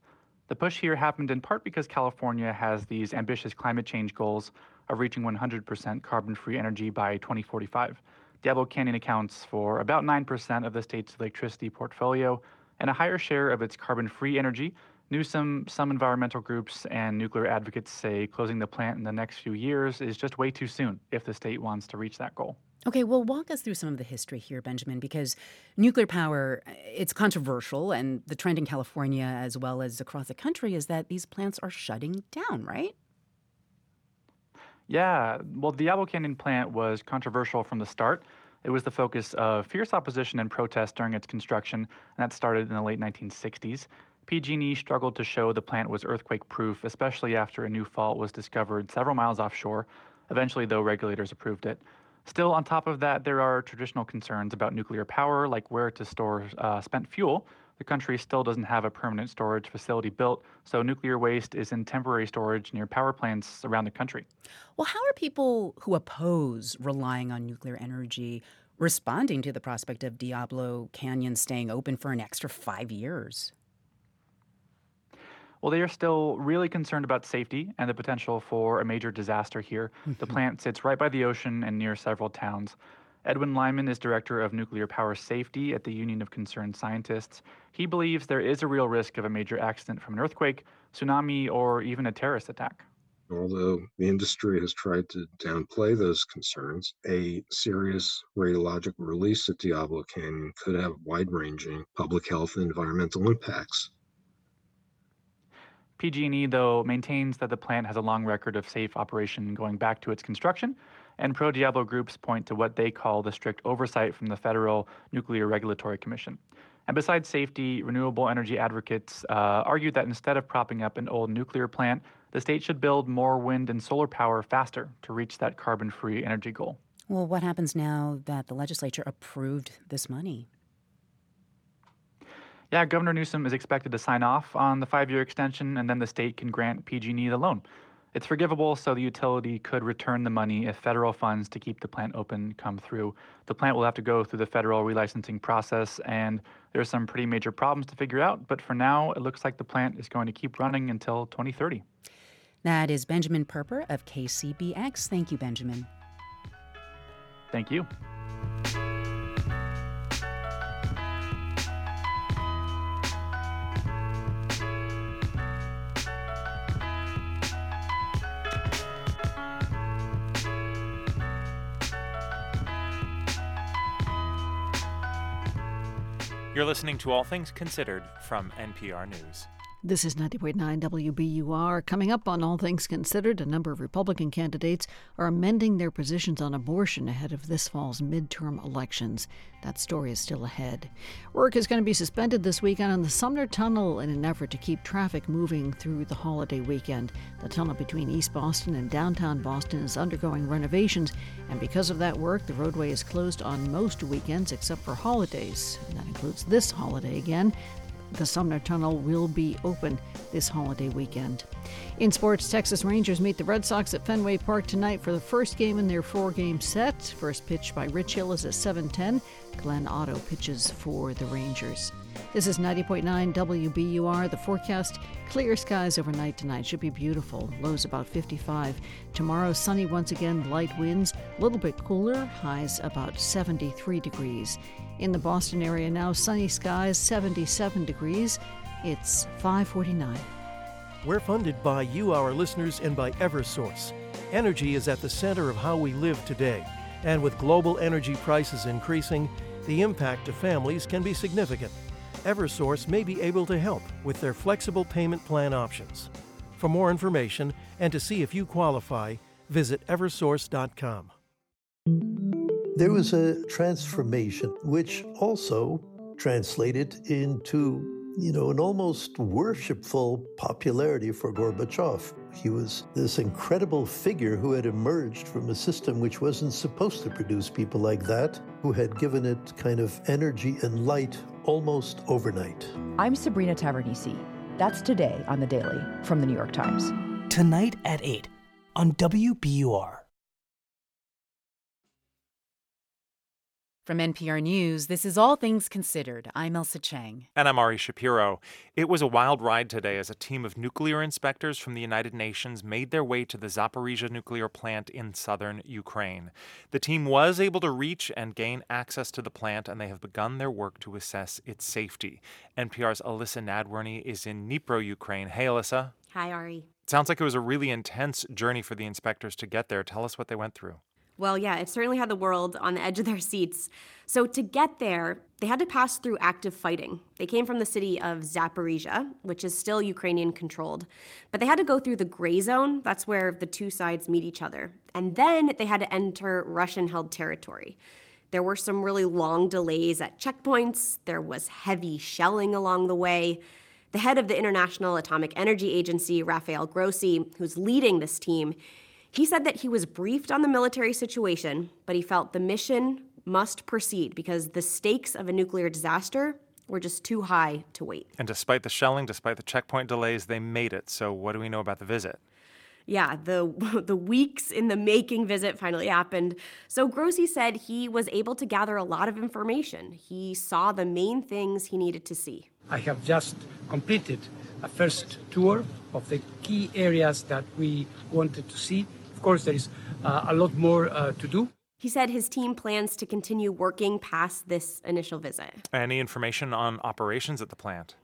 Speaker 97: The push here happened in part because California has these ambitious climate change goals of reaching 100% carbon free energy by 2045. Diablo Canyon accounts for about 9% of the state's electricity portfolio and a higher share of its carbon free energy. Newsom, some environmental groups, and nuclear advocates say closing the plant in the next few years is just way too soon if the state wants to reach that goal.
Speaker 13: Okay, well, walk us through some of the history here, Benjamin, because nuclear power, it's controversial, and the trend in California as well as across the country is that these plants are shutting down, right?
Speaker 97: Yeah, well, the Diablo Canyon plant was controversial from the start. It was the focus of fierce opposition and protest during its construction, and that started in the late 1960s. PG&E struggled to show the plant was earthquake-proof, especially after a new fault was discovered several miles offshore. Eventually, though, regulators approved it. Still, on top of that, there are traditional concerns about nuclear power, like where to store uh, spent fuel. The country still doesn't have a permanent storage facility built, so nuclear waste is in temporary storage near power plants around the country.
Speaker 13: Well, how are people who oppose relying on nuclear energy responding to the prospect of Diablo Canyon staying open for an extra five years?
Speaker 97: Well, they are still really concerned about safety and the potential for a major disaster here. The
Speaker 13: Mm-hmm.
Speaker 97: plant sits right by the ocean and near several towns. Edwin Lyman is director of nuclear power safety at the Union of Concerned Scientists. He believes there is a real risk of a major accident from an earthquake, tsunami, or even a terrorist attack.
Speaker 98: Although the industry has tried to downplay those concerns, a serious radiologic release at Diablo Canyon could have wide ranging public health and environmental impacts.
Speaker 97: PG&E, though, maintains that the plant has a long record of safe operation going back to its construction, and pro-Diablo groups point to what they call the strict oversight from the Federal Nuclear Regulatory Commission. And besides safety, renewable energy advocates uh, argue that instead of propping up an old nuclear plant, the state should build more wind and solar power faster to reach that carbon-free energy goal.
Speaker 13: Well, what happens now that the legislature approved this money?
Speaker 97: Yeah, Governor Newsom is expected to sign off on the five-year extension, and then the state can grant PG&E the loan. It's forgivable, so the utility could return the money if federal funds to keep the plant open come through. The plant will have to go through the federal relicensing process, and there's some pretty major problems to figure out. But for now, it looks like the plant is going to keep running until 2030.
Speaker 13: That is Benjamin Purper of KCBX. Thank you, Benjamin.
Speaker 97: Thank you.
Speaker 12: You're listening to All Things Considered from NPR News.
Speaker 1: This is 90.9 WBUR. Coming up on All Things Considered, a number of Republican candidates are amending their positions on abortion ahead of this fall's midterm elections. That story is still ahead. Work is going to be suspended this weekend on the Sumner Tunnel in an effort to keep traffic moving through the holiday weekend. The tunnel between East Boston and downtown Boston is undergoing renovations, and because of that work, the roadway is closed on most weekends except for holidays. And that includes this holiday again the Sumner Tunnel will be open this holiday weekend. In sports, Texas Rangers meet the Red Sox at Fenway Park tonight for the first game in their four-game set. First pitch by Rich Hill is at 7:10. Glenn Otto pitches for the Rangers. This is 90.9 WBUR. The forecast clear skies overnight tonight. Should be beautiful. Lows about 55. Tomorrow, sunny once again, light winds, a little bit cooler, highs about 73 degrees. In the Boston area now, sunny skies, 77 degrees. It's 549.
Speaker 99: We're funded by you, our listeners, and by Eversource. Energy is at the center of how we live today. And with global energy prices increasing, the impact to families can be significant. Eversource may be able to help with their flexible payment plan options. For more information and to see if you qualify, visit eversource.com.
Speaker 100: There was a transformation which also translated into, you know, an almost worshipful popularity for Gorbachev. He was this incredible figure who had emerged from a system which wasn't supposed to produce people like that, who had given it kind of energy and light almost overnight.
Speaker 101: I'm Sabrina Tavernise. That's today on The Daily from The New York Times.
Speaker 102: Tonight at 8 on WBUR.
Speaker 13: From NPR News, this is All Things Considered. I'm Ailsa Chang.
Speaker 12: And I'm Ari Shapiro. It was a wild ride today as a team of nuclear inspectors from the United Nations made their way to the Zaporizhia nuclear plant in southern Ukraine. The team was able to reach and gain access to the plant, and they have begun their work to assess its safety. NPR's Elissa Nadworny is in Dnipro, Ukraine. Hey, Elissa.
Speaker 75: Hi, Ari.
Speaker 12: It sounds like it was a really intense journey for the inspectors to get there. Tell us what they went through.
Speaker 75: Well, yeah, it certainly had the world on the edge of their seats. So to get there, they had to pass through active fighting. They came from the city of Zaporizhia, which is still Ukrainian controlled, but they had to go through the gray zone. That's where the two sides meet each other. And then they had to enter Russian held territory. There were some really long delays at checkpoints, there was heavy shelling along the way. The head of the International Atomic Energy Agency, Rafael Grossi, who's leading this team, he said that he was briefed on the military situation, but he felt the mission must proceed because the stakes of a nuclear disaster were just too high to wait.
Speaker 12: And despite the shelling, despite the checkpoint delays, they made it. So, what do we know about the visit?
Speaker 75: Yeah, the [laughs] the weeks in the making visit finally happened. So Grossi said he was able to gather a lot of information. He saw the main things he needed to see.
Speaker 103: I have just completed a first tour of the key areas that we wanted to see of course, there is uh, a lot more uh, to do.
Speaker 75: He said his team plans to continue working past this initial visit.
Speaker 12: Any information on operations at the plant?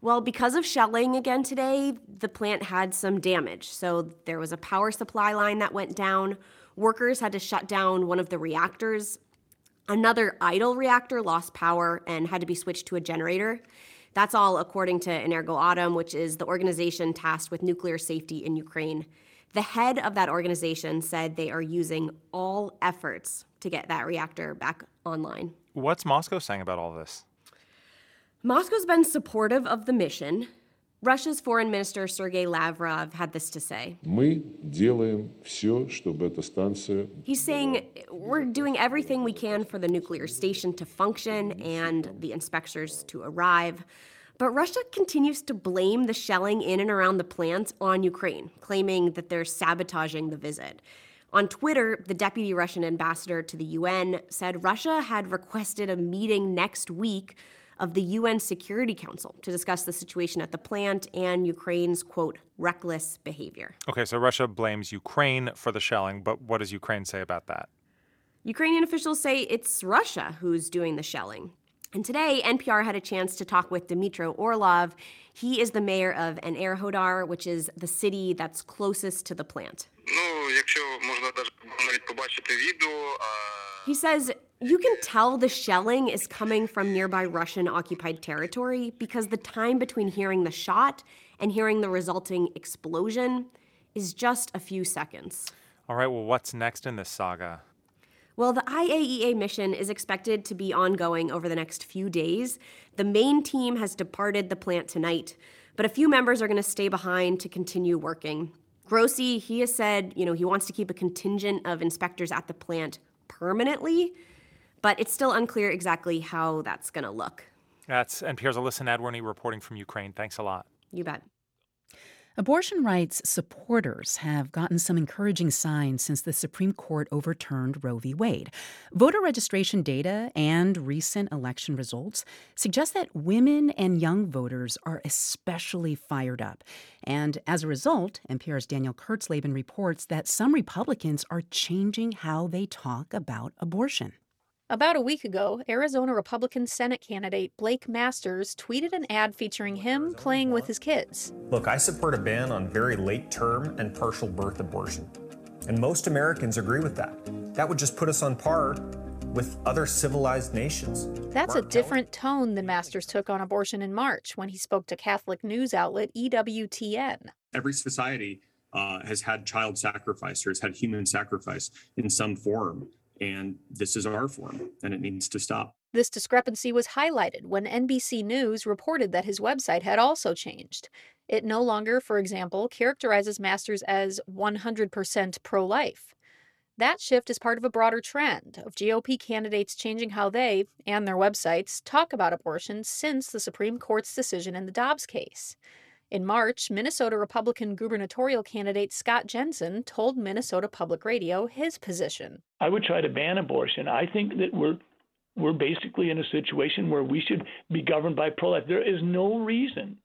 Speaker 75: Well, because of shelling again today, the plant had some damage. So there was a power supply line that went down. Workers had to shut down one of the reactors. Another idle reactor lost power and had to be switched to a generator. That's all according to Energoatom, which is the organization tasked with nuclear safety in Ukraine. The head of that organization said they are using all efforts to get that reactor back online.
Speaker 12: What's Moscow saying about all this?
Speaker 75: Moscow's been supportive of the mission. Russia's foreign minister Sergei Lavrov had this to say. He's saying we're doing everything we can for the nuclear station to function and the inspectors to arrive. But Russia continues to blame the shelling in and around the plant on Ukraine, claiming that they're sabotaging the visit. On Twitter, the deputy Russian ambassador to the UN said Russia had requested a meeting next week of the UN Security Council to discuss the situation at the plant and Ukraine's, quote, reckless behavior.
Speaker 12: Okay, so Russia blames Ukraine for the shelling, but what does Ukraine say about that?
Speaker 75: Ukrainian officials say it's Russia who's doing the shelling. And today, NPR had a chance to talk with Dmytro Orlov. He is the mayor of Enerhodar, which is the city that's closest to the plant. He says You can tell the shelling is coming from nearby Russian occupied territory because the time between hearing the shot and hearing the resulting explosion is just a few seconds.
Speaker 12: All right, well, what's next in this saga?
Speaker 75: Well, the IAEA mission is expected to be ongoing over the next few days. The main team has departed the plant tonight, but a few members are going to stay behind to continue working. Grossi, he has said, you know, he wants to keep a contingent of inspectors at the plant permanently, but it's still unclear exactly how that's going to look.
Speaker 12: That's NPR's Elissa Nadworny reporting from Ukraine. Thanks a lot.
Speaker 75: You bet.
Speaker 13: Abortion rights supporters have gotten some encouraging signs since the Supreme Court overturned Roe v. Wade. Voter registration data and recent election results suggest that women and young voters are especially fired up. And as a result, NPR's Danielle Kurtzleben reports that some Republicans are changing how they talk about abortion.
Speaker 104: About a week ago, Arizona Republican Senate candidate Blake Masters tweeted an ad featuring him playing with his kids.
Speaker 105: Look, I support a ban on very late term and partial birth abortion. And most Americans agree with that. That would just put us on par with other civilized nations.
Speaker 104: That's Mark a different Kelly. tone than Masters took on abortion in March when he spoke to Catholic news outlet EWTN.
Speaker 106: Every society uh, has had child sacrifice or has had human sacrifice in some form. And this is our form, and it needs to stop.
Speaker 104: This discrepancy was highlighted when NBC News reported that his website had also changed. It no longer, for example, characterizes Masters as 100% pro life. That shift is part of a broader trend of GOP candidates changing how they and their websites talk about abortion since the Supreme Court's decision in the Dobbs case. In March, Minnesota Republican gubernatorial candidate Scott Jensen told Minnesota Public Radio his position.
Speaker 107: I would try to ban abortion. I think that we're we're basically in a situation where we should be governed by pro-life. There is no reason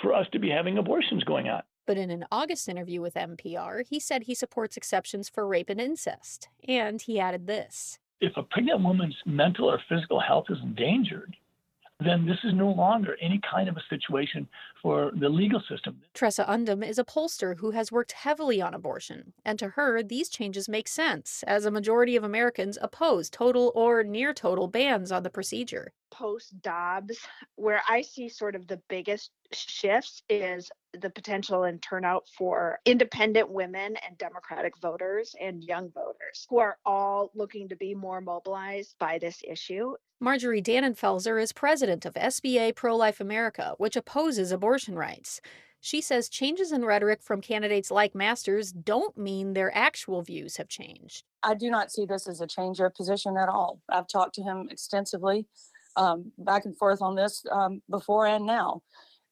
Speaker 107: for us to be having abortions going on.
Speaker 104: But in an August interview with NPR, he said he supports exceptions for rape and incest. And he added this.
Speaker 107: If a pregnant woman's mental or physical health is endangered, then this is no longer any kind of a situation for the legal system.
Speaker 104: Tresa Undem is a pollster who has worked heavily on abortion, and to her, these changes make sense, as a majority of Americans oppose total or near total bans on the procedure.
Speaker 108: Post Dobbs, where I see sort of the biggest shifts is the potential and turnout for independent women and Democratic voters and young voters who are all looking to be more mobilized by this issue.
Speaker 104: Marjorie Dannenfelser is president of SBA Pro Life America, which opposes abortion rights. She says changes in rhetoric from candidates like Masters don't mean their actual views have changed.
Speaker 109: I do not see this as a change of position at all. I've talked to him extensively, um, back and forth on this um, before and now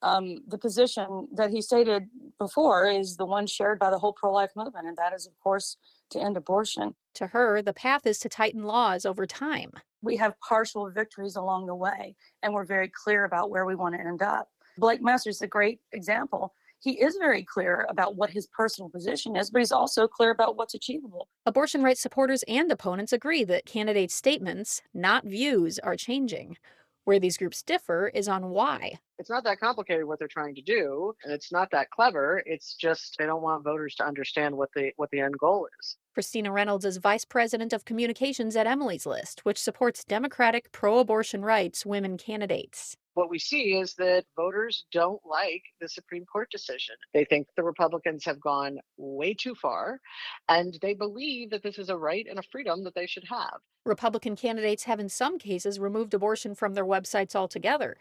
Speaker 109: um, the position that he stated before is the one shared by the whole pro life movement, and that is, of course, to end abortion.
Speaker 104: To her, the path is to tighten laws over time.
Speaker 109: We have partial victories along the way, and we're very clear about where we want to end up. Blake Masters is a great example. He is very clear about what his personal position is, but he's also clear about what's achievable.
Speaker 104: Abortion rights supporters and opponents agree that candidates' statements, not views, are changing. Where these groups differ is on why.
Speaker 110: It's not that complicated what they're trying to do, and it's not that clever. It's just they don't want voters to understand what the what the end goal is.
Speaker 104: Christina Reynolds is vice president of communications at Emily's List, which supports Democratic pro-abortion rights women candidates
Speaker 110: what we see is that voters don't like the Supreme Court decision. They think the Republicans have gone way too far, and they believe that this is a right and a freedom that they should have.
Speaker 104: Republican candidates have, in some cases, removed abortion from their websites altogether.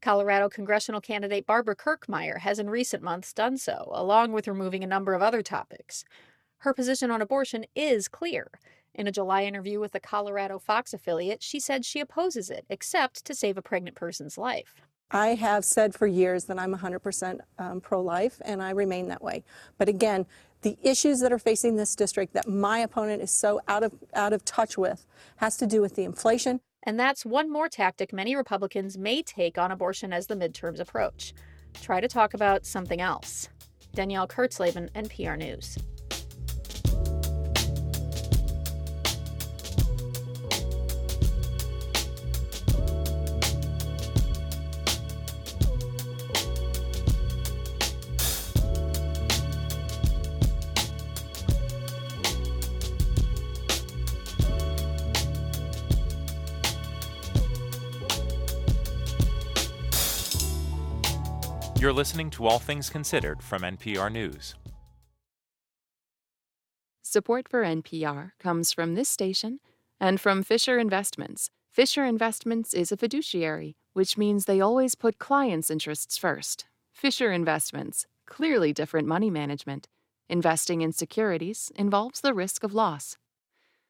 Speaker 104: Colorado congressional candidate Barbara Kirkmeyer has in recent months done so, along with removing a number of other topics. Her position on abortion is clear. In a July interview with the Colorado Fox affiliate, she said she opposes it, except to save a pregnant person's life.
Speaker 111: I have said for years that I'm 100% um, pro life, and I remain that way. But again, the issues that are facing this district that my opponent is so out of, out of touch with has to do with the inflation.
Speaker 104: And that's one more tactic many Republicans may take on abortion as the midterms approach. Try to talk about something else. Danielle Kurtzleben, NPR News.
Speaker 12: You're listening to All Things Considered from NPR News.
Speaker 112: Support for NPR comes from this station and from Fisher Investments. Fisher Investments is a fiduciary, which means they always put clients' interests first. Fisher Investments, clearly different money management. Investing in securities involves the risk of loss.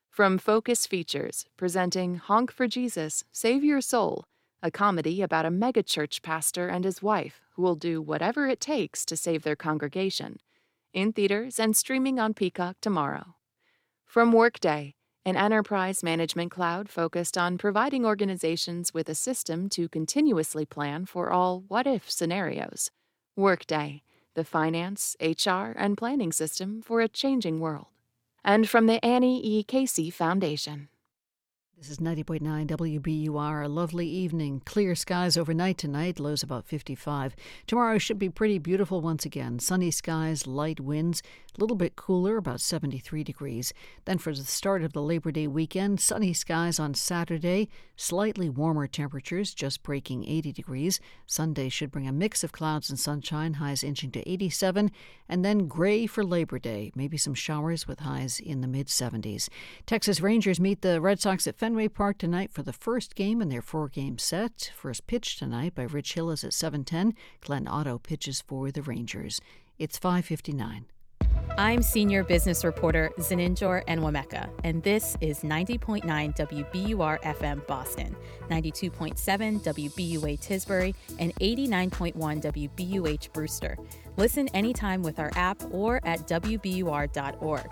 Speaker 112: From Focus Features, presenting Honk for Jesus, Save Your Soul, a comedy about a megachurch pastor and his wife who will do whatever it takes to save their congregation. In theaters and streaming on Peacock tomorrow. From Workday, an enterprise management cloud focused on providing organizations with a system to continuously plan for all what if scenarios. Workday, the finance, HR, and planning system for a changing world. And from the Annie E. Casey Foundation.
Speaker 1: This is 90.9 WBUR. A lovely evening. Clear skies overnight tonight, lows about 55. Tomorrow should be pretty beautiful once again. Sunny skies, light winds, a little bit cooler, about 73 degrees. Then for the start of the Labor Day weekend, sunny skies on Saturday, slightly warmer temperatures, just breaking 80 degrees. Sunday should bring a mix of clouds and sunshine, highs inching to 87, and then gray for Labor Day, maybe some showers with highs in the mid 70s. Texas Rangers meet the Red Sox at Fenway Park tonight for the first game in their four-game set. First pitch tonight by Rich Hill is at 7:10. Glenn Otto pitches for the Rangers. It's 5:59.
Speaker 74: I'm senior business reporter Zeninjor Enwemeka, and this is 90.9 WBUR FM Boston, 92.7 WBUA Tisbury, and 89.1 WBUH Brewster. Listen anytime with our app or at WBUR.org.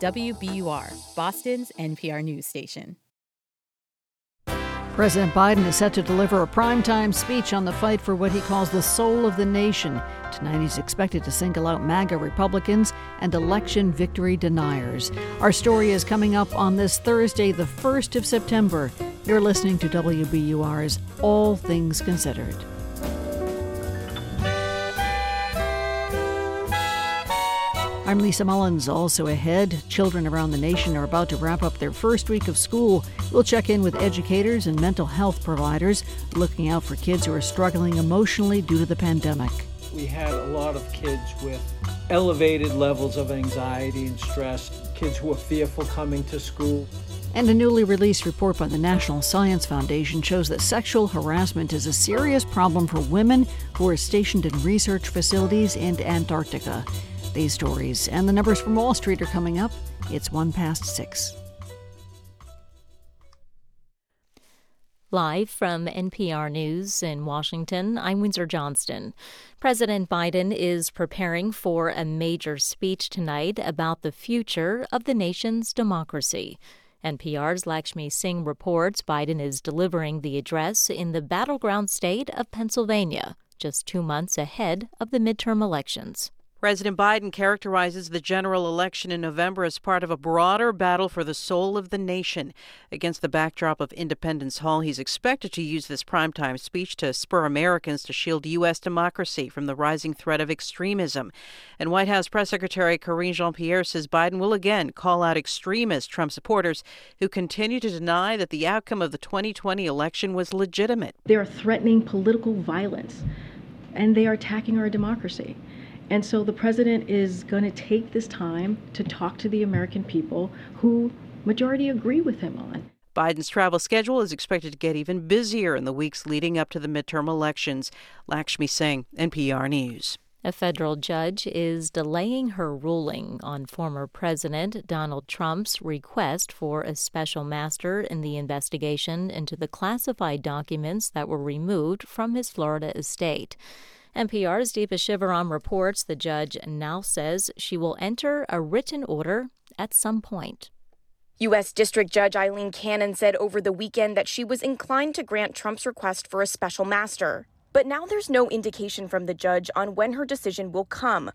Speaker 74: WBUR, Boston's NPR news station.
Speaker 1: President Biden is set to deliver a primetime speech on the fight for what he calls the soul of the nation. Tonight, he's expected to single out MAGA Republicans and election victory deniers. Our story is coming up on this Thursday, the 1st of September. You're listening to WBUR's All Things Considered. I'm Lisa Mullins. Also ahead, children around the nation are about to wrap up their first week of school. We'll check in with educators and mental health providers looking out for kids who are struggling emotionally due to the pandemic.
Speaker 113: We had a lot of kids with elevated levels of anxiety and stress, kids who are fearful coming to school.
Speaker 1: And a newly released report by the National Science Foundation shows that sexual harassment is a serious problem for women who are stationed in research facilities in Antarctica. These stories and the numbers from Wall Street are coming up. It's one past six.
Speaker 59: Live from NPR News in Washington, I'm Windsor Johnston. President Biden is preparing for a major speech tonight about the future of the nation's democracy. NPR's Lakshmi Singh reports Biden is delivering the address in the battleground state of Pennsylvania, just two months ahead of the midterm elections.
Speaker 3: President Biden characterizes the general election in November as part of a broader battle for the soul of the nation. Against the backdrop of Independence Hall, he's expected to use this primetime speech to spur Americans to shield U.S. democracy from the rising threat of extremism. And White House Press Secretary Karine Jean Pierre says Biden will again call out extremist Trump supporters who continue to deny that the outcome of the 2020 election was legitimate.
Speaker 114: They are threatening political violence and they are attacking our democracy. And so the president is going to take this time to talk to the American people who majority agree with him on.
Speaker 3: Biden's travel schedule is expected to get even busier in the weeks leading up to the midterm elections. Lakshmi Singh, NPR News.
Speaker 59: A federal judge is delaying her ruling on former President Donald Trump's request for a special master in the investigation into the classified documents that were removed from his Florida estate. NPR's Deepa Shivaram reports the judge now says she will enter a written order at some point.
Speaker 115: U.S. District Judge Aileen Cannon said over the weekend that she was inclined to grant Trump's request for a special master. But now there's no indication from the judge on when her decision will come.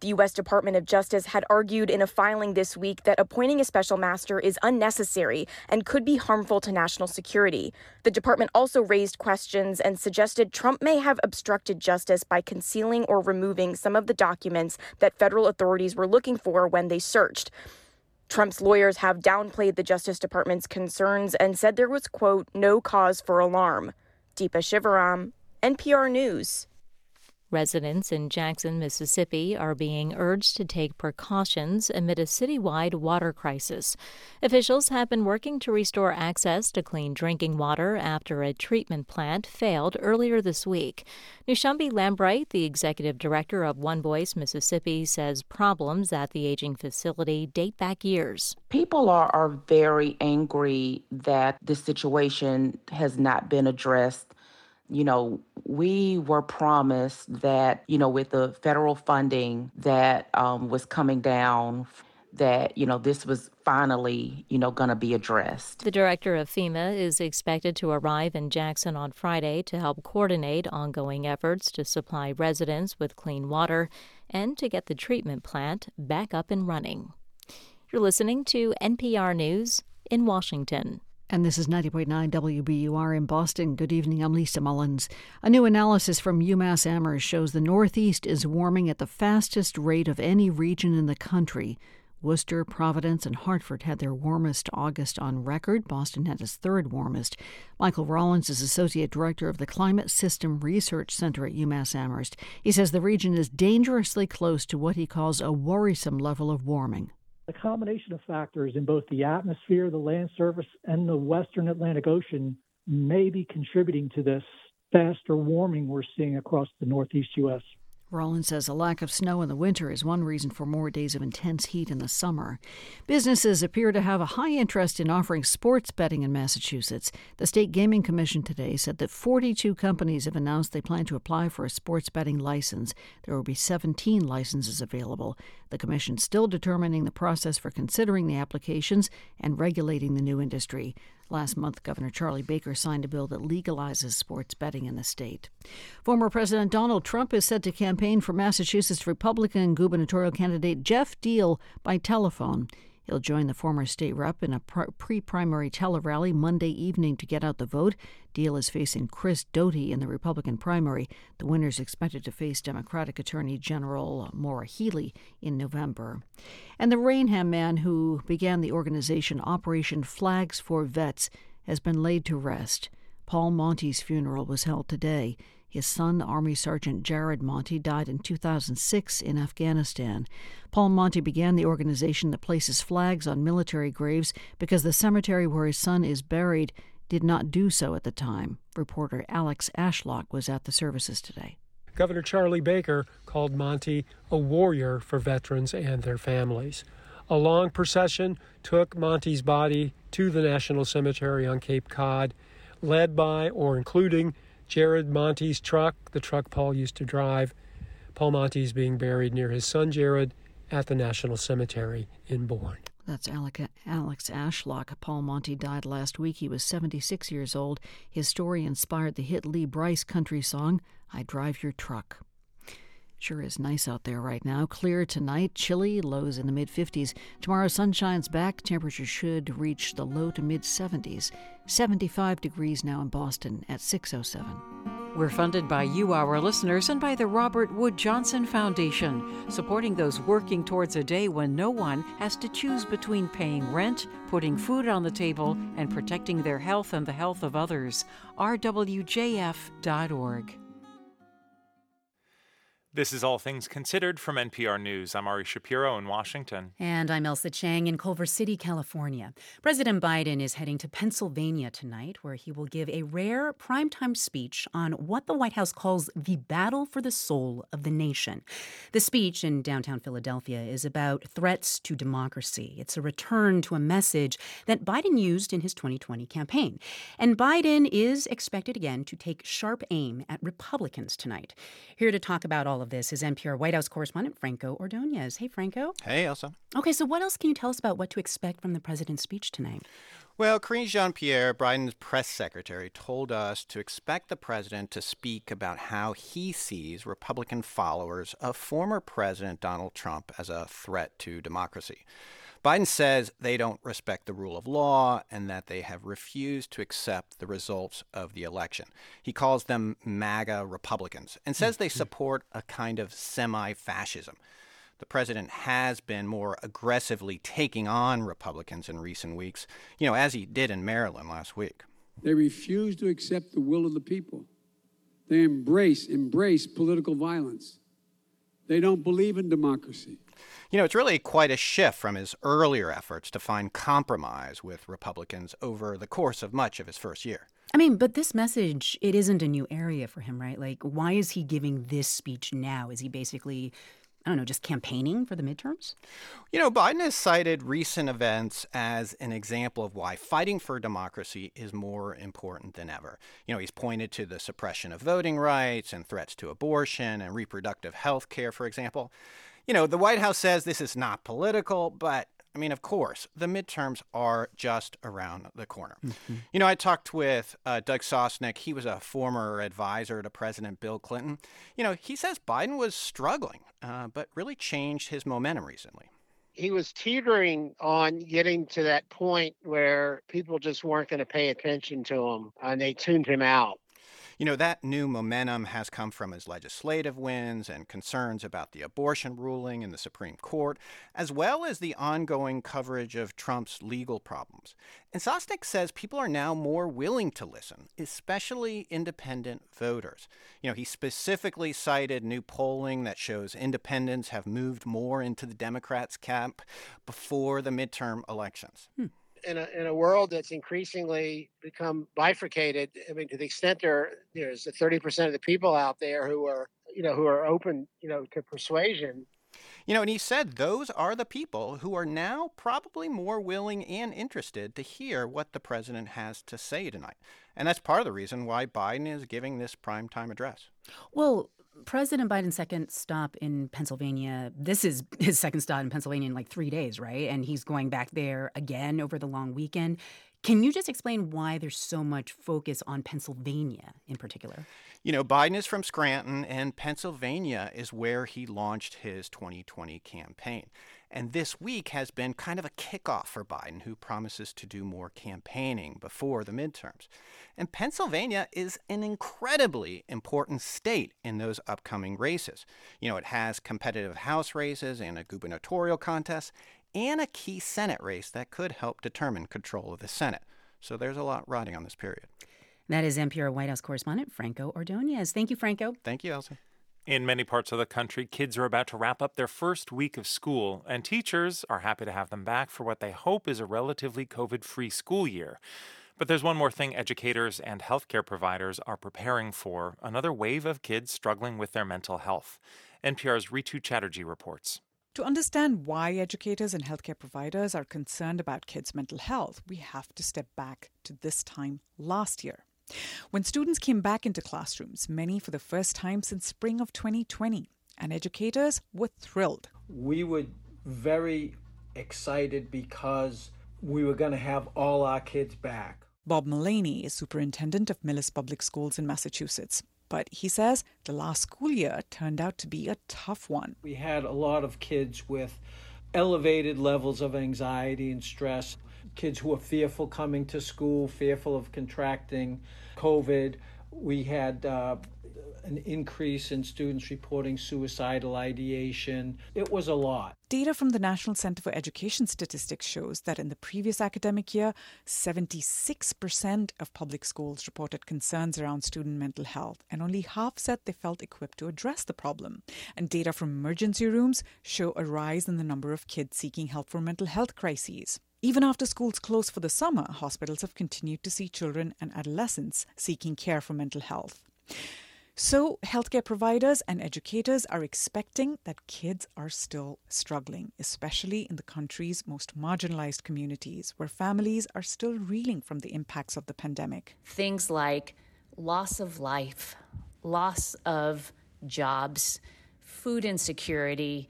Speaker 115: The U.S. Department of Justice had argued in a filing this week that appointing a special master is unnecessary and could be harmful to national security. The department also raised questions and suggested Trump may have obstructed justice by concealing or removing some of the documents that federal authorities were looking for when they searched. Trump's lawyers have downplayed the Justice Department's concerns and said there was, quote, no cause for alarm. Deepa Shivaram, NPR News.
Speaker 59: Residents in Jackson, Mississippi are being urged to take precautions amid a citywide water crisis. Officials have been working to restore access to clean drinking water after a treatment plant failed earlier this week. Nsombi Lambright, the executive director of One Voice Mississippi, says problems at the aging facility date back years.
Speaker 7: People are, are very angry that this situation has not been addressed you know, we were promised that, you know, with the federal funding that um, was coming down, that, you know, this was finally, you know, going to be addressed.
Speaker 59: The director of FEMA is expected to arrive in Jackson on Friday to help coordinate ongoing efforts to supply residents with clean water and to get the treatment plant back up and running. You're listening to NPR News in Washington.
Speaker 1: And this is 90.9 WBUR in Boston. Good evening. I'm Lisa Mullins. A new analysis from UMass Amherst shows the Northeast is warming at the fastest rate of any region in the country. Worcester, Providence, and Hartford had their warmest August on record. Boston had its third warmest. Michael Rawlins is Associate Director of the Climate System Research Center at UMass Amherst. He says the region is dangerously close to what he calls a worrisome level of warming
Speaker 116: a combination of factors in both the atmosphere, the land surface, and the western Atlantic Ocean may be contributing to this faster warming we're seeing across the northeast U.S.
Speaker 1: Rawlins says a lack of snow in the winter is one reason for more days of intense heat in the summer. Businesses appear to have a high interest in offering sports betting in Massachusetts. The State Gaming Commission today said that 42 companies have announced they plan to apply for a sports betting license. There will be 17 licenses available. The Commission still determining the process for considering the applications and regulating the new industry. Last month, Governor Charlie Baker signed a bill that legalizes sports betting in the state. Former President Donald Trump is set to campaign for Massachusetts Republican gubernatorial candidate Geoff Diehl by telephone. He'll join the former state rep in a pre primary tele-rally Monday evening to get out the vote. Diehl is facing Chris Doughty in the Republican primary. The winner is expected to face Democratic Attorney General Maura Healey in November. And the Raynham man who began the organization Operation Flags for Vets has been laid to rest. Paul Monti's funeral was held today. His son, Army Sergeant Jared Monti, died in 2006 in Afghanistan. Paul Monti began the organization that places flags on military graves because the cemetery where his son is buried did not do so at the time. Reporter Alex Ashlock was at the services today.
Speaker 114: Governor Charlie Baker called Monti a warrior for veterans and their families. A long procession took Monti's body to the National Cemetery on Cape Cod, led by or including Jared Monti's truck, the truck Paul used to drive. Paul Monti is being buried near his son Jared at the National Cemetery in Bourne.
Speaker 1: That's Alex Ashlock. Paul Monti died last week. He was 76 years old. His story inspired the hit Lee Brice country song, I Drive Your Truck. Sure is nice out there right now. Clear tonight, chilly, lows in the mid 50s. Tomorrow, sun shines back. Temperature should reach the low to mid 70s. 75 degrees now in Boston at 607.
Speaker 3: We're funded by you, our listeners, and by the Robert Wood Johnson Foundation, supporting those working towards a day when no one has to choose between paying rent, putting food on the table, and protecting their health and the health of others. rwjf.org.
Speaker 12: This is All Things Considered from NPR News. I'm Ari Shapiro in Washington.
Speaker 13: And I'm Ailsa Chang in Culver City, California. President Biden is heading to Pennsylvania tonight, where he will give a rare primetime speech on what the White House calls the battle for the soul of the nation. The speech in downtown Philadelphia is about threats to democracy. It's a return to a message that Biden used in his 2020 campaign. And Biden is expected again to take sharp aim at Republicans tonight. Here to talk about all of of this is NPR White House correspondent Franco Ordonez. Hey, Franco.
Speaker 14: Hey, Ailsa.
Speaker 13: Okay, so what else can you tell us about what to expect from the president's speech tonight?
Speaker 14: Well, Karine Jean Pierre, Biden's press secretary, told us to expect the president to speak about how he sees Republican followers of former President Donald Trump as a threat to democracy. Biden says they don't respect the rule of law and that they have refused to accept the results of the election. He calls them MAGA Republicans and says they mm-hmm. support a kind of semi fascism. The president has been more aggressively taking on Republicans in recent weeks, you know, as he did in Maryland last week.
Speaker 117: They refuse to accept the will of the people. They embrace, embrace political violence. They don't believe in democracy.
Speaker 14: You know, it's really quite a shift from his earlier efforts to find compromise with Republicans over the course of much of his first year.
Speaker 118: I mean, but this message, it isn't a new area for him, right? Like, why is he giving this speech now? Is he basically I don't know, just campaigning for the midterms?
Speaker 14: You know, Biden has cited recent events as an example of why fighting for democracy is more important than ever. You know, he's pointed to the suppression of voting rights and threats to abortion and reproductive health care, for example. You know, the White House says this is not political, but I mean, of course, the midterms are just around the corner. Mm-hmm. You know, I talked with uh, Doug Sosnik. He was a former advisor to President Bill Clinton. You know, he says Biden was struggling, uh, but really changed his momentum recently.
Speaker 16: He was teetering on getting to that point where people just weren't going to pay attention to him and they tuned him out.
Speaker 14: You know, that new momentum has come from his legislative wins and concerns about the abortion ruling in the Supreme Court, as well as the ongoing coverage of Trump's legal problems. And Sosnik says people are now more willing to listen, especially independent voters. You know, he specifically cited new polling that shows independents have moved more into the Democrats' camp before the midterm elections.
Speaker 16: Hmm in a in a world that's increasingly become bifurcated. I mean, to the extent there there's thirty percent of the people out there who are you know who are open you know to persuasion.
Speaker 14: You know, and he said those are the people who are now probably more willing and interested to hear what the president has to say tonight. And that's part of the reason why Biden is giving this primetime address.
Speaker 118: Well, President Biden's second stop in Pennsylvania, this is [laughs] his second stop in Pennsylvania in like three days, right? And he's going back there again over the long weekend. Can you just explain why there's so much focus on Pennsylvania in particular?
Speaker 14: You know, Biden is from Scranton, and Pennsylvania is where he launched his 2020 campaign. And this week has been kind of a kickoff for Biden, who promises to do more campaigning before the midterms. And Pennsylvania is an incredibly important state in those upcoming races. You know, it has competitive House races and a gubernatorial contest, and a key Senate race that could help determine control of the Senate. So there's a lot riding on this period.
Speaker 118: That is NPR White House correspondent Franco Ordonez. Thank you, Franco.
Speaker 14: Thank you, Ailsa.
Speaker 12: In many parts of the country, kids are about to wrap up their first week of school, and teachers are happy to have them back for what they hope is a relatively COVID free school year. But there's one more thing educators and healthcare providers are preparing for another wave of kids struggling with their mental health. NPR's Rhitu Chatterjee reports.
Speaker 18: To understand why educators and healthcare providers are concerned about kids' mental health, we have to step back to this time last year. When students came back into classrooms, many for the first time since spring of 2020, and educators were thrilled.
Speaker 119: We were very excited because we were going to have all our kids back.
Speaker 18: Bob Mullaney is superintendent of Millis Public Schools in Massachusetts. But he says the last school year turned out to be a tough one.
Speaker 119: We had a lot of kids with elevated levels of anxiety and stress kids who are fearful coming to school, fearful of contracting COVID. We had uh, an increase in students reporting suicidal ideation. It was a lot.
Speaker 18: Data from the National Center for Education Statistics shows that in the previous academic year, 76% of public schools reported concerns around student mental health, and only half said they felt equipped to address the problem. And data from emergency rooms show a rise in the number of kids seeking help for mental health crises. Even after schools closed for the summer, hospitals have continued to see children and adolescents seeking care for mental health. So, healthcare providers and educators are expecting that kids are still struggling, especially in the country's most marginalized communities, where families are still reeling from the impacts of the pandemic.
Speaker 13: Things like loss of life, loss of jobs, food insecurity,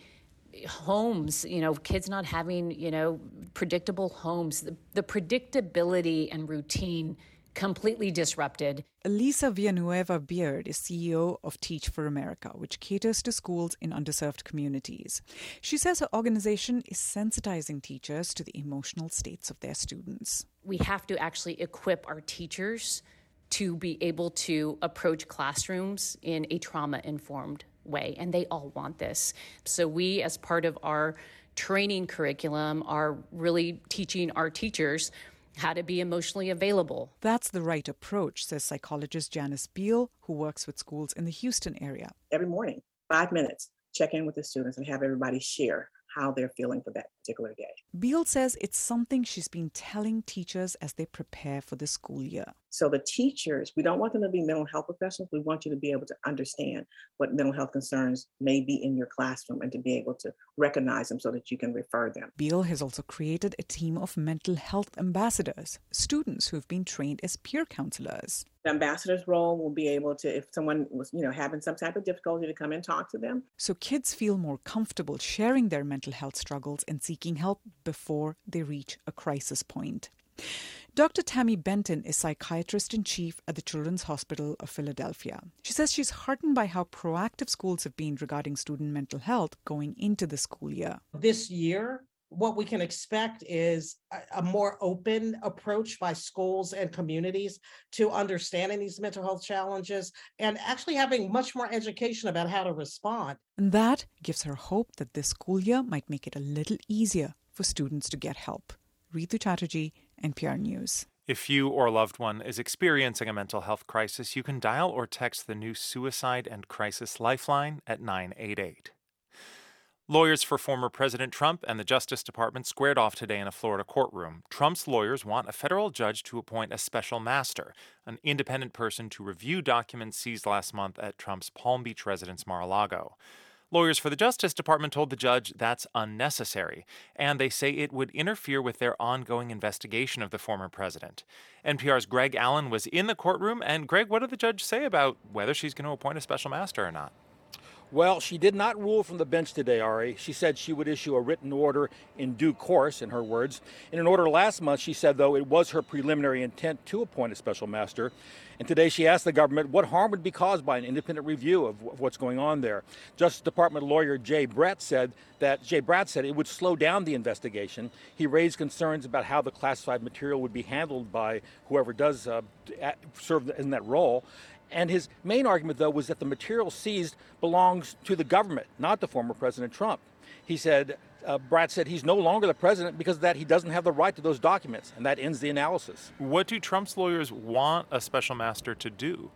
Speaker 13: homes, you know, kids not having, you know, predictable homes, the, the predictability and routine completely disrupted.
Speaker 18: Elisa Villanueva Beard is CEO of Teach for America, which caters to schools in underserved communities. She says her organization is sensitizing teachers to the emotional states of their students.
Speaker 13: We have to actually equip our teachers to be able to approach classrooms in a trauma informed way, and they all want this. So, we, as part of our training curriculum, are really teaching our teachers how to be emotionally available.
Speaker 18: That's the right approach, says psychologist Janice Beal, who works with schools in the Houston area.
Speaker 120: Every morning, five minutes, check in with the students and have everybody share how they're feeling for that particular day.
Speaker 18: Beal says it's something she's been telling teachers as they prepare for the school year.
Speaker 120: So the teachers, we don't want them to be mental health professionals. We want you to be able to understand what mental health concerns may be in your classroom and to be able to recognize them so that you can refer them.
Speaker 18: Beal has also created a team of mental health ambassadors, students who've been trained as peer counselors.
Speaker 120: The ambassador's role will be able to, if someone was, you know, having some type of difficulty, to come and talk to them.
Speaker 18: So kids feel more comfortable sharing their mental health struggles and seeking help before they reach a crisis point. Dr. Tami Benton is psychiatrist in chief at the Children's Hospital of Philadelphia. She says she's heartened by how proactive schools have been regarding student mental health going into the school year.
Speaker 16: This year, what we can expect is a, more open approach by schools and communities to understanding these mental health challenges and actually having much more education about how to respond.
Speaker 18: And that gives her hope that this school year might make it a little easier for students to get help. Rhitu Chatterjee, NPR News.
Speaker 12: If you or a loved one is experiencing a mental health crisis, you can dial or text the new Suicide and Crisis Lifeline at 988. Lawyers for former President Trump and the Justice Department squared off today in a Florida courtroom. Trump's lawyers want a federal judge to appoint a special master, an independent person to review documents seized last month at Trump's Palm Beach residence Mar a Lago. Lawyers for the Justice Department told the judge that's unnecessary, and they say it would interfere with their ongoing investigation of the former president. NPR's Greg Allen was in the courtroom, and Greg, what did the judge say about whether she's going to appoint a special master or not?
Speaker 23: Well, she did not rule from the bench today, Ari. She said she would issue a written order in due course, in her words. In an order last month, she said, though, it was her preliminary intent to appoint a special master. And today she asked the government what harm would be caused by an independent review of, what's going on there. Justice Department lawyer Jay Bratt said that Jay Bratt said it would slow down the investigation. He raised concerns about how the classified material would be handled by whoever does uh, serve in that role. And his main argument, though, was that the material seized belongs to the government, not to former President Trump. He said, uh, Bratt said he's no longer the president because that he doesn't have the right to those documents, and that ends the analysis.
Speaker 12: What do Trump's lawyers want a special master to do?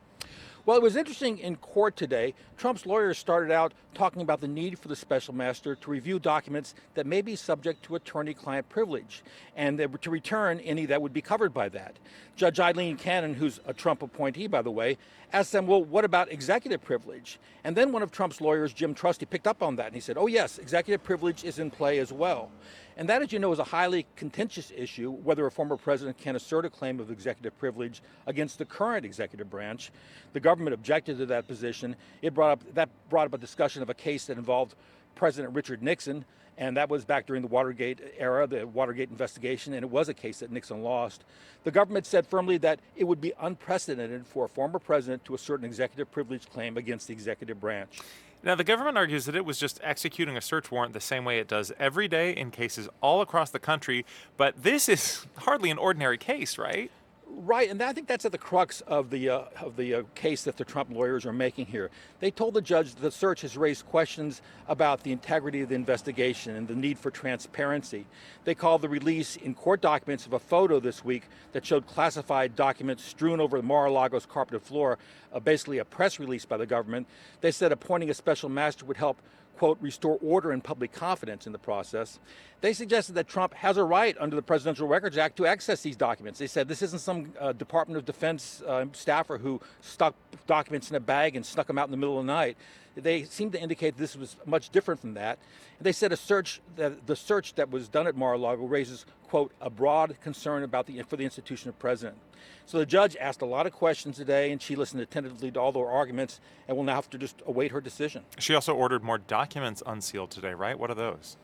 Speaker 23: Well, it was interesting in court today. Trump's lawyers started out talking about the need for the special master to review documents that may be subject to attorney client privilege and to return any that would be covered by that. Judge Aileen Cannon, who's a Trump appointee, by the way, asked them, well, what about executive privilege? And then one of Trump's lawyers, Jim Trusty, picked up on that and he said, oh, yes, executive privilege is in play as well. And that, as you know, is a highly contentious issue whether a former president can assert a claim of executive privilege against the current executive branch. The government objected to that position. It brought up that brought up a discussion of a case that involved President Richard Nixon, and that was back during the Watergate era, the Watergate investigation, and it was a case that Nixon lost. The government said firmly that it would be unprecedented for a former president to assert an executive privilege claim against the executive branch.
Speaker 12: Now, the government argues that it was just executing a search warrant the same way it does every day in cases all across the country, but this is [laughs] hardly an ordinary case, right?
Speaker 23: Right, and I think that's at the crux of the uh, of the uh, case that the Trump lawyers are making here. They told the judge the search has raised questions about the integrity of the investigation and the need for transparency. They called the release in court documents of a photo this week that showed classified documents strewn over the Mar-a-Lago's carpeted floor, uh, basically a press release by the government. They said appointing a special master would help quote, restore order and public confidence in the process. They suggested that Trump has a right under the Presidential Records Act to access these documents. They said this isn't some uh, Department of Defense uh, staffer who stuck documents in a bag and snuck them out in the middle of the night. They seemed to indicate this was much different from that. They said a search that the search that was done at Mar-a-Lago raises, quote, a broad concern about the for the institution of president. So the judge asked a lot of questions today, and she listened attentively to all their arguments, and will now have to just await her decision.
Speaker 12: She also ordered more documents unsealed today, right? What are those?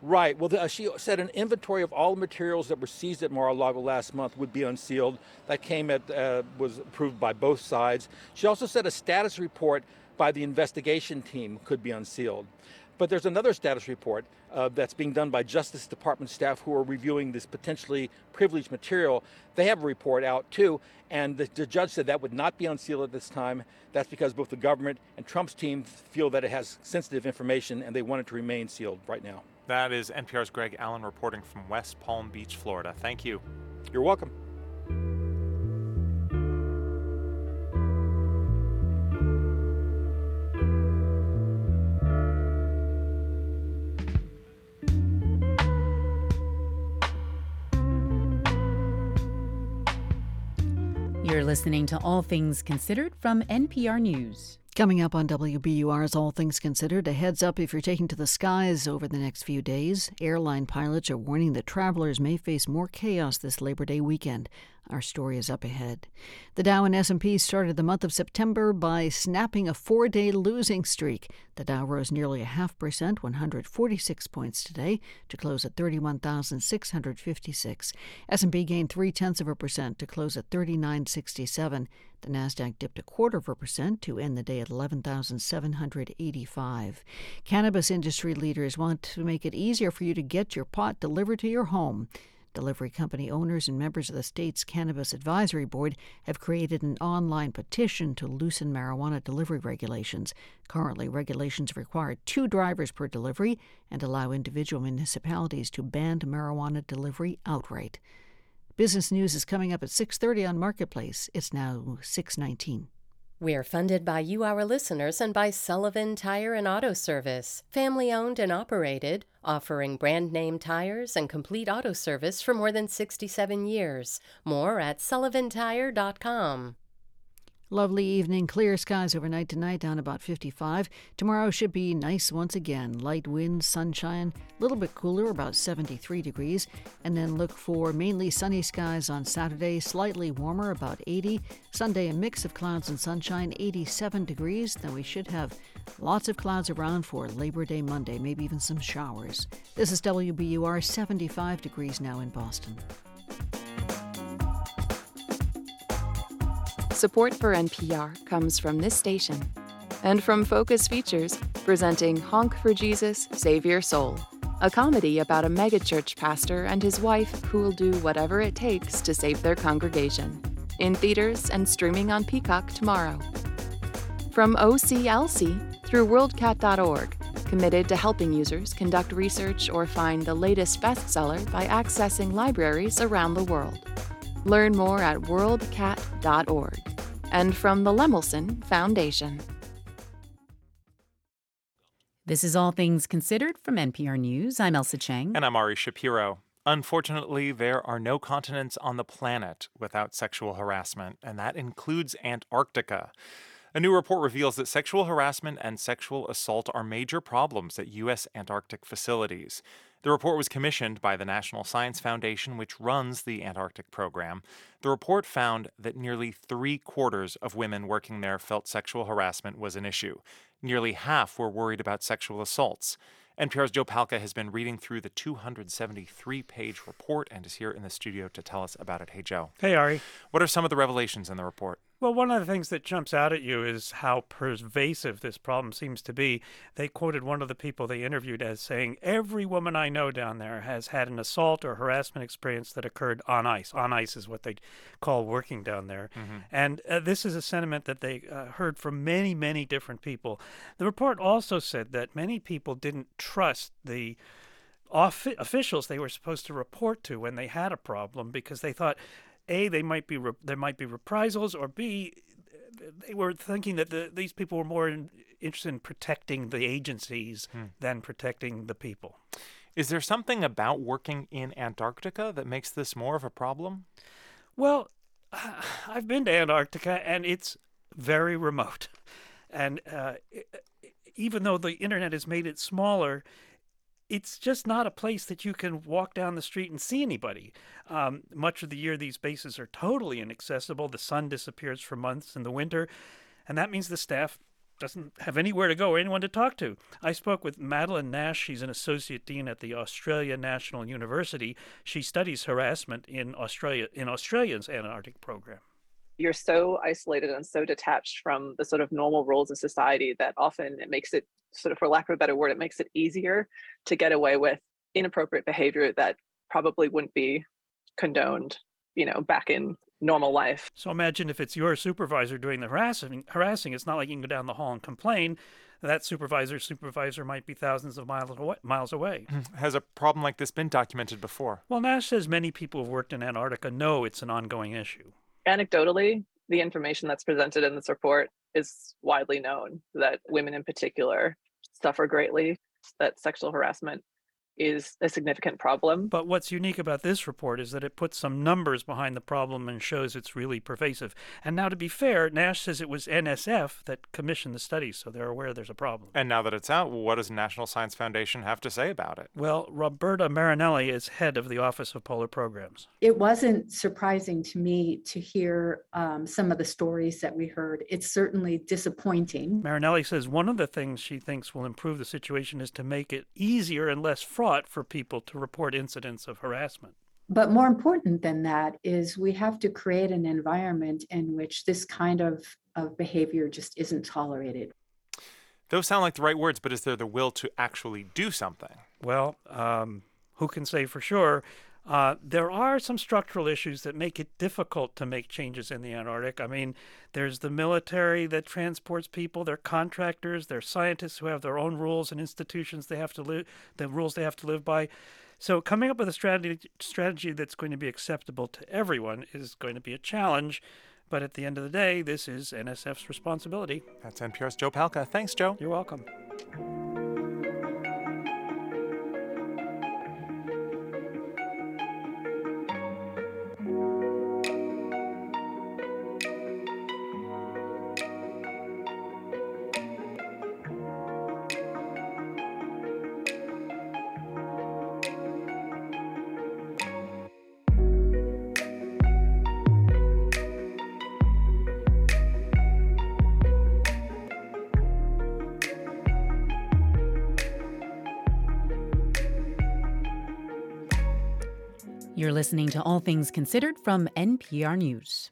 Speaker 23: Right. Well, the, uh, she said an inventory of all the materials that were seized at Mar-a-Lago last month would be unsealed. That came at uh, was approved by both sides. She also said a status report by the investigation team could be unsealed. But there's another status report uh, that's being done by Justice Department staff who are reviewing this potentially privileged material. They have a report out too, and the, the, judge said that would not be unsealed at this time. That's because both the government and Trump's team feel that it has sensitive information and they want it to remain sealed right now.
Speaker 12: That is NPR's Greg Allen reporting from West Palm Beach, Florida. Thank you.
Speaker 23: You're welcome.
Speaker 13: Listening to All Things Considered from NPR News.
Speaker 1: Coming up on WBUR's All Things Considered, a heads up if you're taking to the skies over the next few days. Airline pilots are warning that travelers may face more chaos this Labor Day weekend. Our story is up ahead. The Dow and S&P started the month of September by snapping a four-day losing streak. The Dow rose nearly a half percent, 146 points today, to close at 31,656. S&P gained three tenths of a percent to close at 3967. The Nasdaq dipped a quarter of a percent to end the day at 11,785. Cannabis industry leaders want to make it easier for you to get your pot delivered to your home. Delivery company owners and members of the state's Cannabis Advisory Board have created an online petition to loosen marijuana delivery regulations. Currently, regulations require two drivers per delivery and allow individual municipalities to ban marijuana delivery outright. Business news is coming up at 6:30 on Marketplace. It's now 6:19.
Speaker 121: We're funded by you, our listeners, and by Sullivan Tire and Auto Service, family owned and operated, offering brand name tires and complete auto service for more than 67 years. More at sullivantire.com.
Speaker 1: Lovely evening, clear skies overnight tonight, down about 55. Tomorrow should be nice once again. Light winds, sunshine, a little bit cooler, about 73 degrees. And then look for mainly sunny skies on Saturday, slightly warmer, about 80. Sunday, a mix of clouds and sunshine, 87 degrees. Then we should have lots of clouds around for Labor Day Monday, maybe even some showers. This is WBUR, 75 degrees now in Boston.
Speaker 122: Support for NPR comes from this station and from Focus Features, presenting Honk for Jesus, Save Your Soul, a comedy about a megachurch pastor and his wife who will do whatever it takes to save their congregation. In theaters and streaming on Peacock tomorrow. From OCLC through WorldCat.org, committed to helping users conduct research or find the latest bestseller by accessing libraries around the world. Learn more at worldcat.org. And from the Lemelson Foundation.
Speaker 13: This is All Things Considered from NPR News. I'm Ailsa Chang.
Speaker 12: And I'm Ari Shapiro. Unfortunately, there are no continents on the planet without sexual harassment, and that includes Antarctica. A new report reveals that sexual harassment and sexual assault are major problems at U.S. Antarctic facilities. The report was commissioned by the National Science Foundation, which runs the Antarctic program. The report found that nearly three quarters of women working there felt sexual harassment was an issue. Nearly half were worried about sexual assaults. NPR's Joe Palca has been reading through the 273 page report and is here in the studio to tell us about it. Hey, Joe.
Speaker 26: Hey, Ari.
Speaker 12: What are some of the revelations in the report?
Speaker 26: Well, one of the things that jumps out at you is how pervasive this problem seems to be. They quoted one of the people they interviewed as saying, Every woman I know down there has had an assault or harassment experience that occurred on ice. On ice is what they call working down there. Mm-hmm. And uh, this is a sentiment that they uh, heard from many, many different people. The report also said that many people didn't trust the officials they were supposed to report to when they had a problem because they thought a they might be re- there might be reprisals, or b they were thinking that the, these people were more in, interested in protecting the agencies hmm. than protecting the people.
Speaker 12: Is there something about working in Antarctica that makes this more of a problem?
Speaker 26: Well, [sighs] I've been to Antarctica and it's very remote. And uh, even though the internet has made it smaller, it's just not a place that you can walk down the street and see anybody. Um, much of the year, these bases are totally inaccessible. The sun disappears for months in the winter, and that means the staff doesn't have anywhere to go or anyone to talk to. I spoke with Madeline Nash. She's an associate dean at the Australia National University. She studies harassment in Australia in Australia's Antarctic program
Speaker 27: you're so isolated and so detached from the sort of normal rules of society that often it makes it sort of for lack of a better word it makes it easier to get away with inappropriate behavior that probably wouldn't be condoned you know back in normal life.
Speaker 26: So imagine if it's your supervisor doing the harassing, harassing, it's not like you can go down the hall and complain. That supervisor's supervisor might be thousands of miles away. Miles away. Mm-hmm.
Speaker 12: Has a problem like this been documented before?
Speaker 26: Well, Nash says many people who've worked in Antarctica know it's an ongoing issue.
Speaker 27: Anecdotally, the information that's presented in this report is widely known that women in particular suffer greatly, that sexual harassment is a significant problem.
Speaker 26: But what's unique about this report is that it puts some numbers behind the problem and shows it's really pervasive. And now, to be fair, Nash says it was NSF that commissioned the study, so they're aware there's a problem.
Speaker 12: And now that it's out, what does National Science Foundation have to say about it?
Speaker 26: Well, Roberta Marinelli is head of the Office of Polar Programs.
Speaker 123: It wasn't surprising to me to hear um, some of the stories that we heard. It's certainly disappointing.
Speaker 26: Marinelli says one of the things she thinks will improve the situation is to make it easier and less fraught for people to report incidents of harassment.
Speaker 123: But more important than that is we have to create an environment in which this kind of, of behavior just isn't tolerated.
Speaker 12: Those sound like the right words, but is there the will to actually do something?
Speaker 26: Well, um, who can say for sure? Uh, there are some structural issues that make it difficult to make changes in the Antarctic. I mean, there's the military that transports people, there are contractors, there are scientists who have their own rules and institutions they have to live, the rules they have to live by. So coming up with a strategy strategy that's going to be acceptable to everyone is going to be a challenge. But at the end of the day, this is NSF's responsibility.
Speaker 12: That's NPR's Joe Palca. Thanks, Joe.
Speaker 26: You're welcome.
Speaker 13: Listening to All Things Considered from NPR News.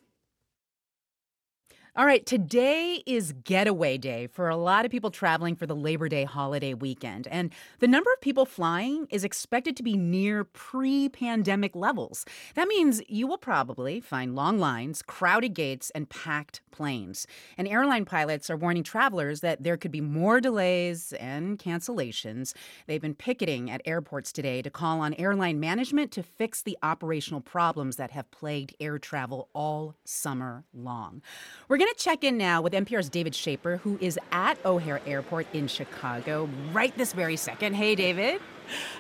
Speaker 13: All right, today is getaway day for a lot of people traveling for the Labor Day holiday weekend. And the number of people flying is expected to be near pre pandemic levels. That means you will probably find long lines, crowded gates, and packed planes. And airline pilots are warning travelers that there could be more delays and cancellations. They've been picketing at airports today to call on airline management to fix the operational problems that have plagued air travel all summer long. We're going to check in now with NPR's David Schaper, who is at O'Hare Airport in Chicago right this very second. Hey, David.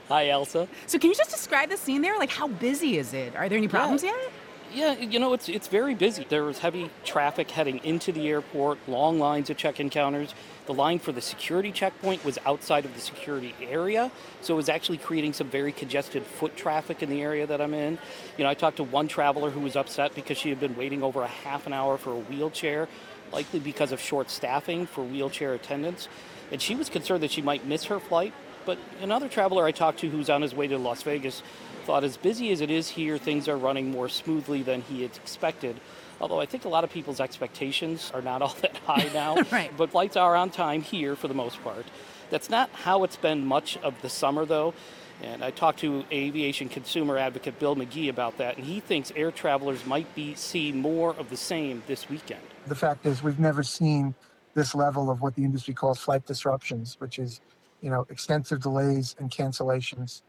Speaker 29: Hi, Ailsa.
Speaker 13: So, can you just describe the scene there? Like, how busy is it? Are there any problems
Speaker 29: yeah.
Speaker 13: yet?
Speaker 29: Yeah, you know, it's it's very busy. There was heavy traffic heading into the airport, long lines at check-in counters. The line for the security checkpoint was outside of the security area, so it was actually creating some very congested foot traffic in the area that I'm in. You know, I talked to one traveler who was upset because she had been waiting over a half an hour for a wheelchair, likely because of short staffing for wheelchair attendants, and she was concerned that she might miss her flight. But another traveler I talked to who's on his way to Las Vegas thought as busy as it is here, things are running more smoothly than he had expected. Although I think a lot of people's expectations are not [laughs] all that high [laughs] now.
Speaker 13: right.
Speaker 29: But flights are on time here for the most part. That's not how it's been much of the summer, though. And I talked to aviation consumer advocate Bill McGee about that, and he thinks air travelers might be see more of the same this weekend.
Speaker 124: The fact is, we've never seen this level of what the industry calls flight disruptions, which is, you know, extensive delays and cancellations.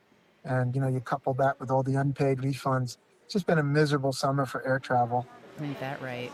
Speaker 124: And, you know, you couple that with all the unpaid refunds. It's just been a miserable summer for air travel.
Speaker 13: Ain't that right?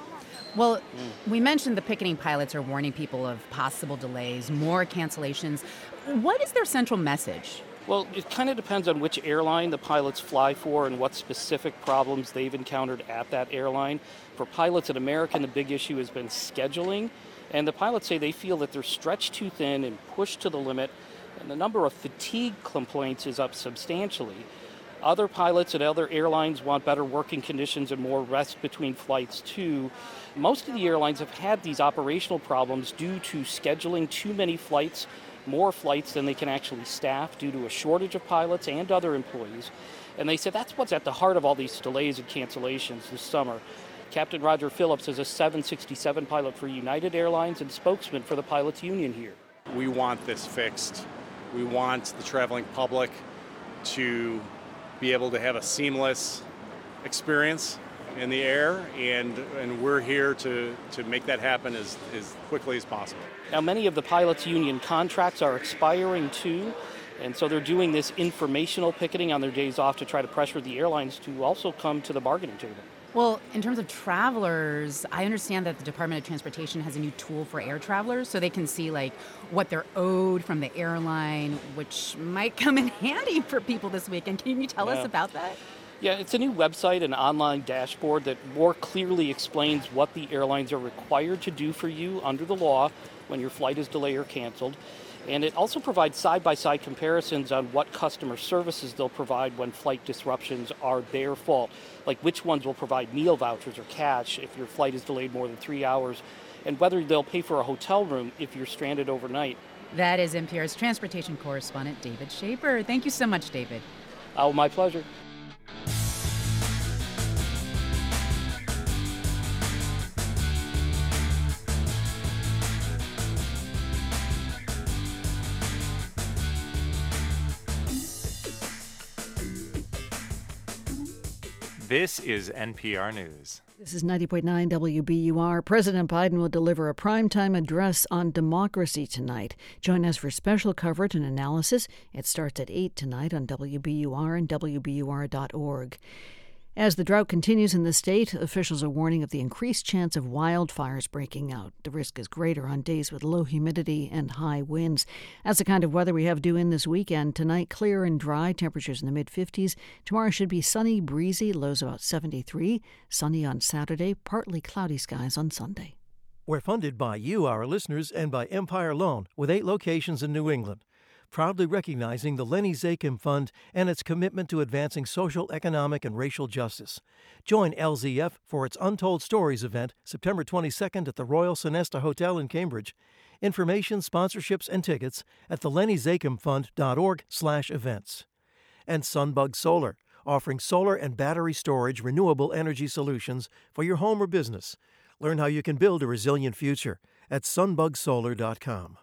Speaker 13: Well, mm. we mentioned the picketing pilots are warning people of possible delays, more cancellations. What is their central message?
Speaker 29: Well, it kind of depends on which airline the pilots fly for and what specific problems they've encountered at that airline. For pilots at American, the big issue has been scheduling. And the pilots say they feel that they're stretched too thin and pushed to the limit, and the number of fatigue complaints is up substantially. Other pilots at other airlines want better working conditions and more rest between flights, too. Most of the airlines have had these operational problems due to scheduling too many flights, more flights than they can actually staff due to a shortage of pilots and other employees. And they said that's what's at the heart of all these delays and cancellations this summer. Captain Roger Phillips is a 767 pilot for United Airlines and spokesman for the pilots union here.
Speaker 31: We want this fixed. We want the traveling public to be able to have a seamless experience in the air, and, and we're here to, to make that happen as, as quickly as possible.
Speaker 29: Now, many of the pilots' union contracts are expiring too, and so they're doing this informational picketing on their days off to try to pressure the airlines to also come to the bargaining table.
Speaker 13: Well, in terms of travelers, I understand that the Department of Transportation has a new tool for air travelers so they can see like what they're owed from the airline, which might come in [laughs] handy for people this weekend. Can you tell
Speaker 29: Yeah.
Speaker 13: us about that?
Speaker 29: Yeah, it's a new website, an online dashboard that more clearly explains what the airlines are required to do for you under the law when your flight is delayed or canceled. And it also provides side by side comparisons on what customer services they'll provide when flight disruptions are their fault, like which ones will provide meal vouchers or cash if your flight is delayed more than three hours, and whether they'll pay for a hotel room if you're stranded overnight.
Speaker 13: That is NPR's transportation correspondent, David Schaper. Thank you so much, David.
Speaker 29: Oh, my pleasure.
Speaker 12: This is NPR News.
Speaker 1: This is 90.9 WBUR. President Biden will deliver a primetime address on democracy tonight. Join us for special coverage and analysis. It starts at 8 tonight on WBUR and WBUR.org. As the drought continues in the state, officials are warning of the increased chance of wildfires breaking out. The risk is greater on days with low humidity and high winds. That's the kind of weather we have due in this weekend. Tonight, clear and dry, temperatures in the mid 50s. Tomorrow should be sunny, breezy, lows about 73. Sunny on Saturday, partly cloudy skies on Sunday.
Speaker 11: We're funded by you, our listeners, and by Empire Loan, with eight locations in New England. Proudly recognizing the Lenny Zakim Fund and its commitment to advancing social, economic, and racial justice. Join LZF for its Untold Stories event September 22nd at the Royal Sonesta Hotel in Cambridge. Information, sponsorships, and tickets at the LennyZakimFund.org slash events. And Sunbug Solar, offering solar and battery storage renewable energy solutions for your home or business. Learn how you can build a resilient future at sunbugsolar.com.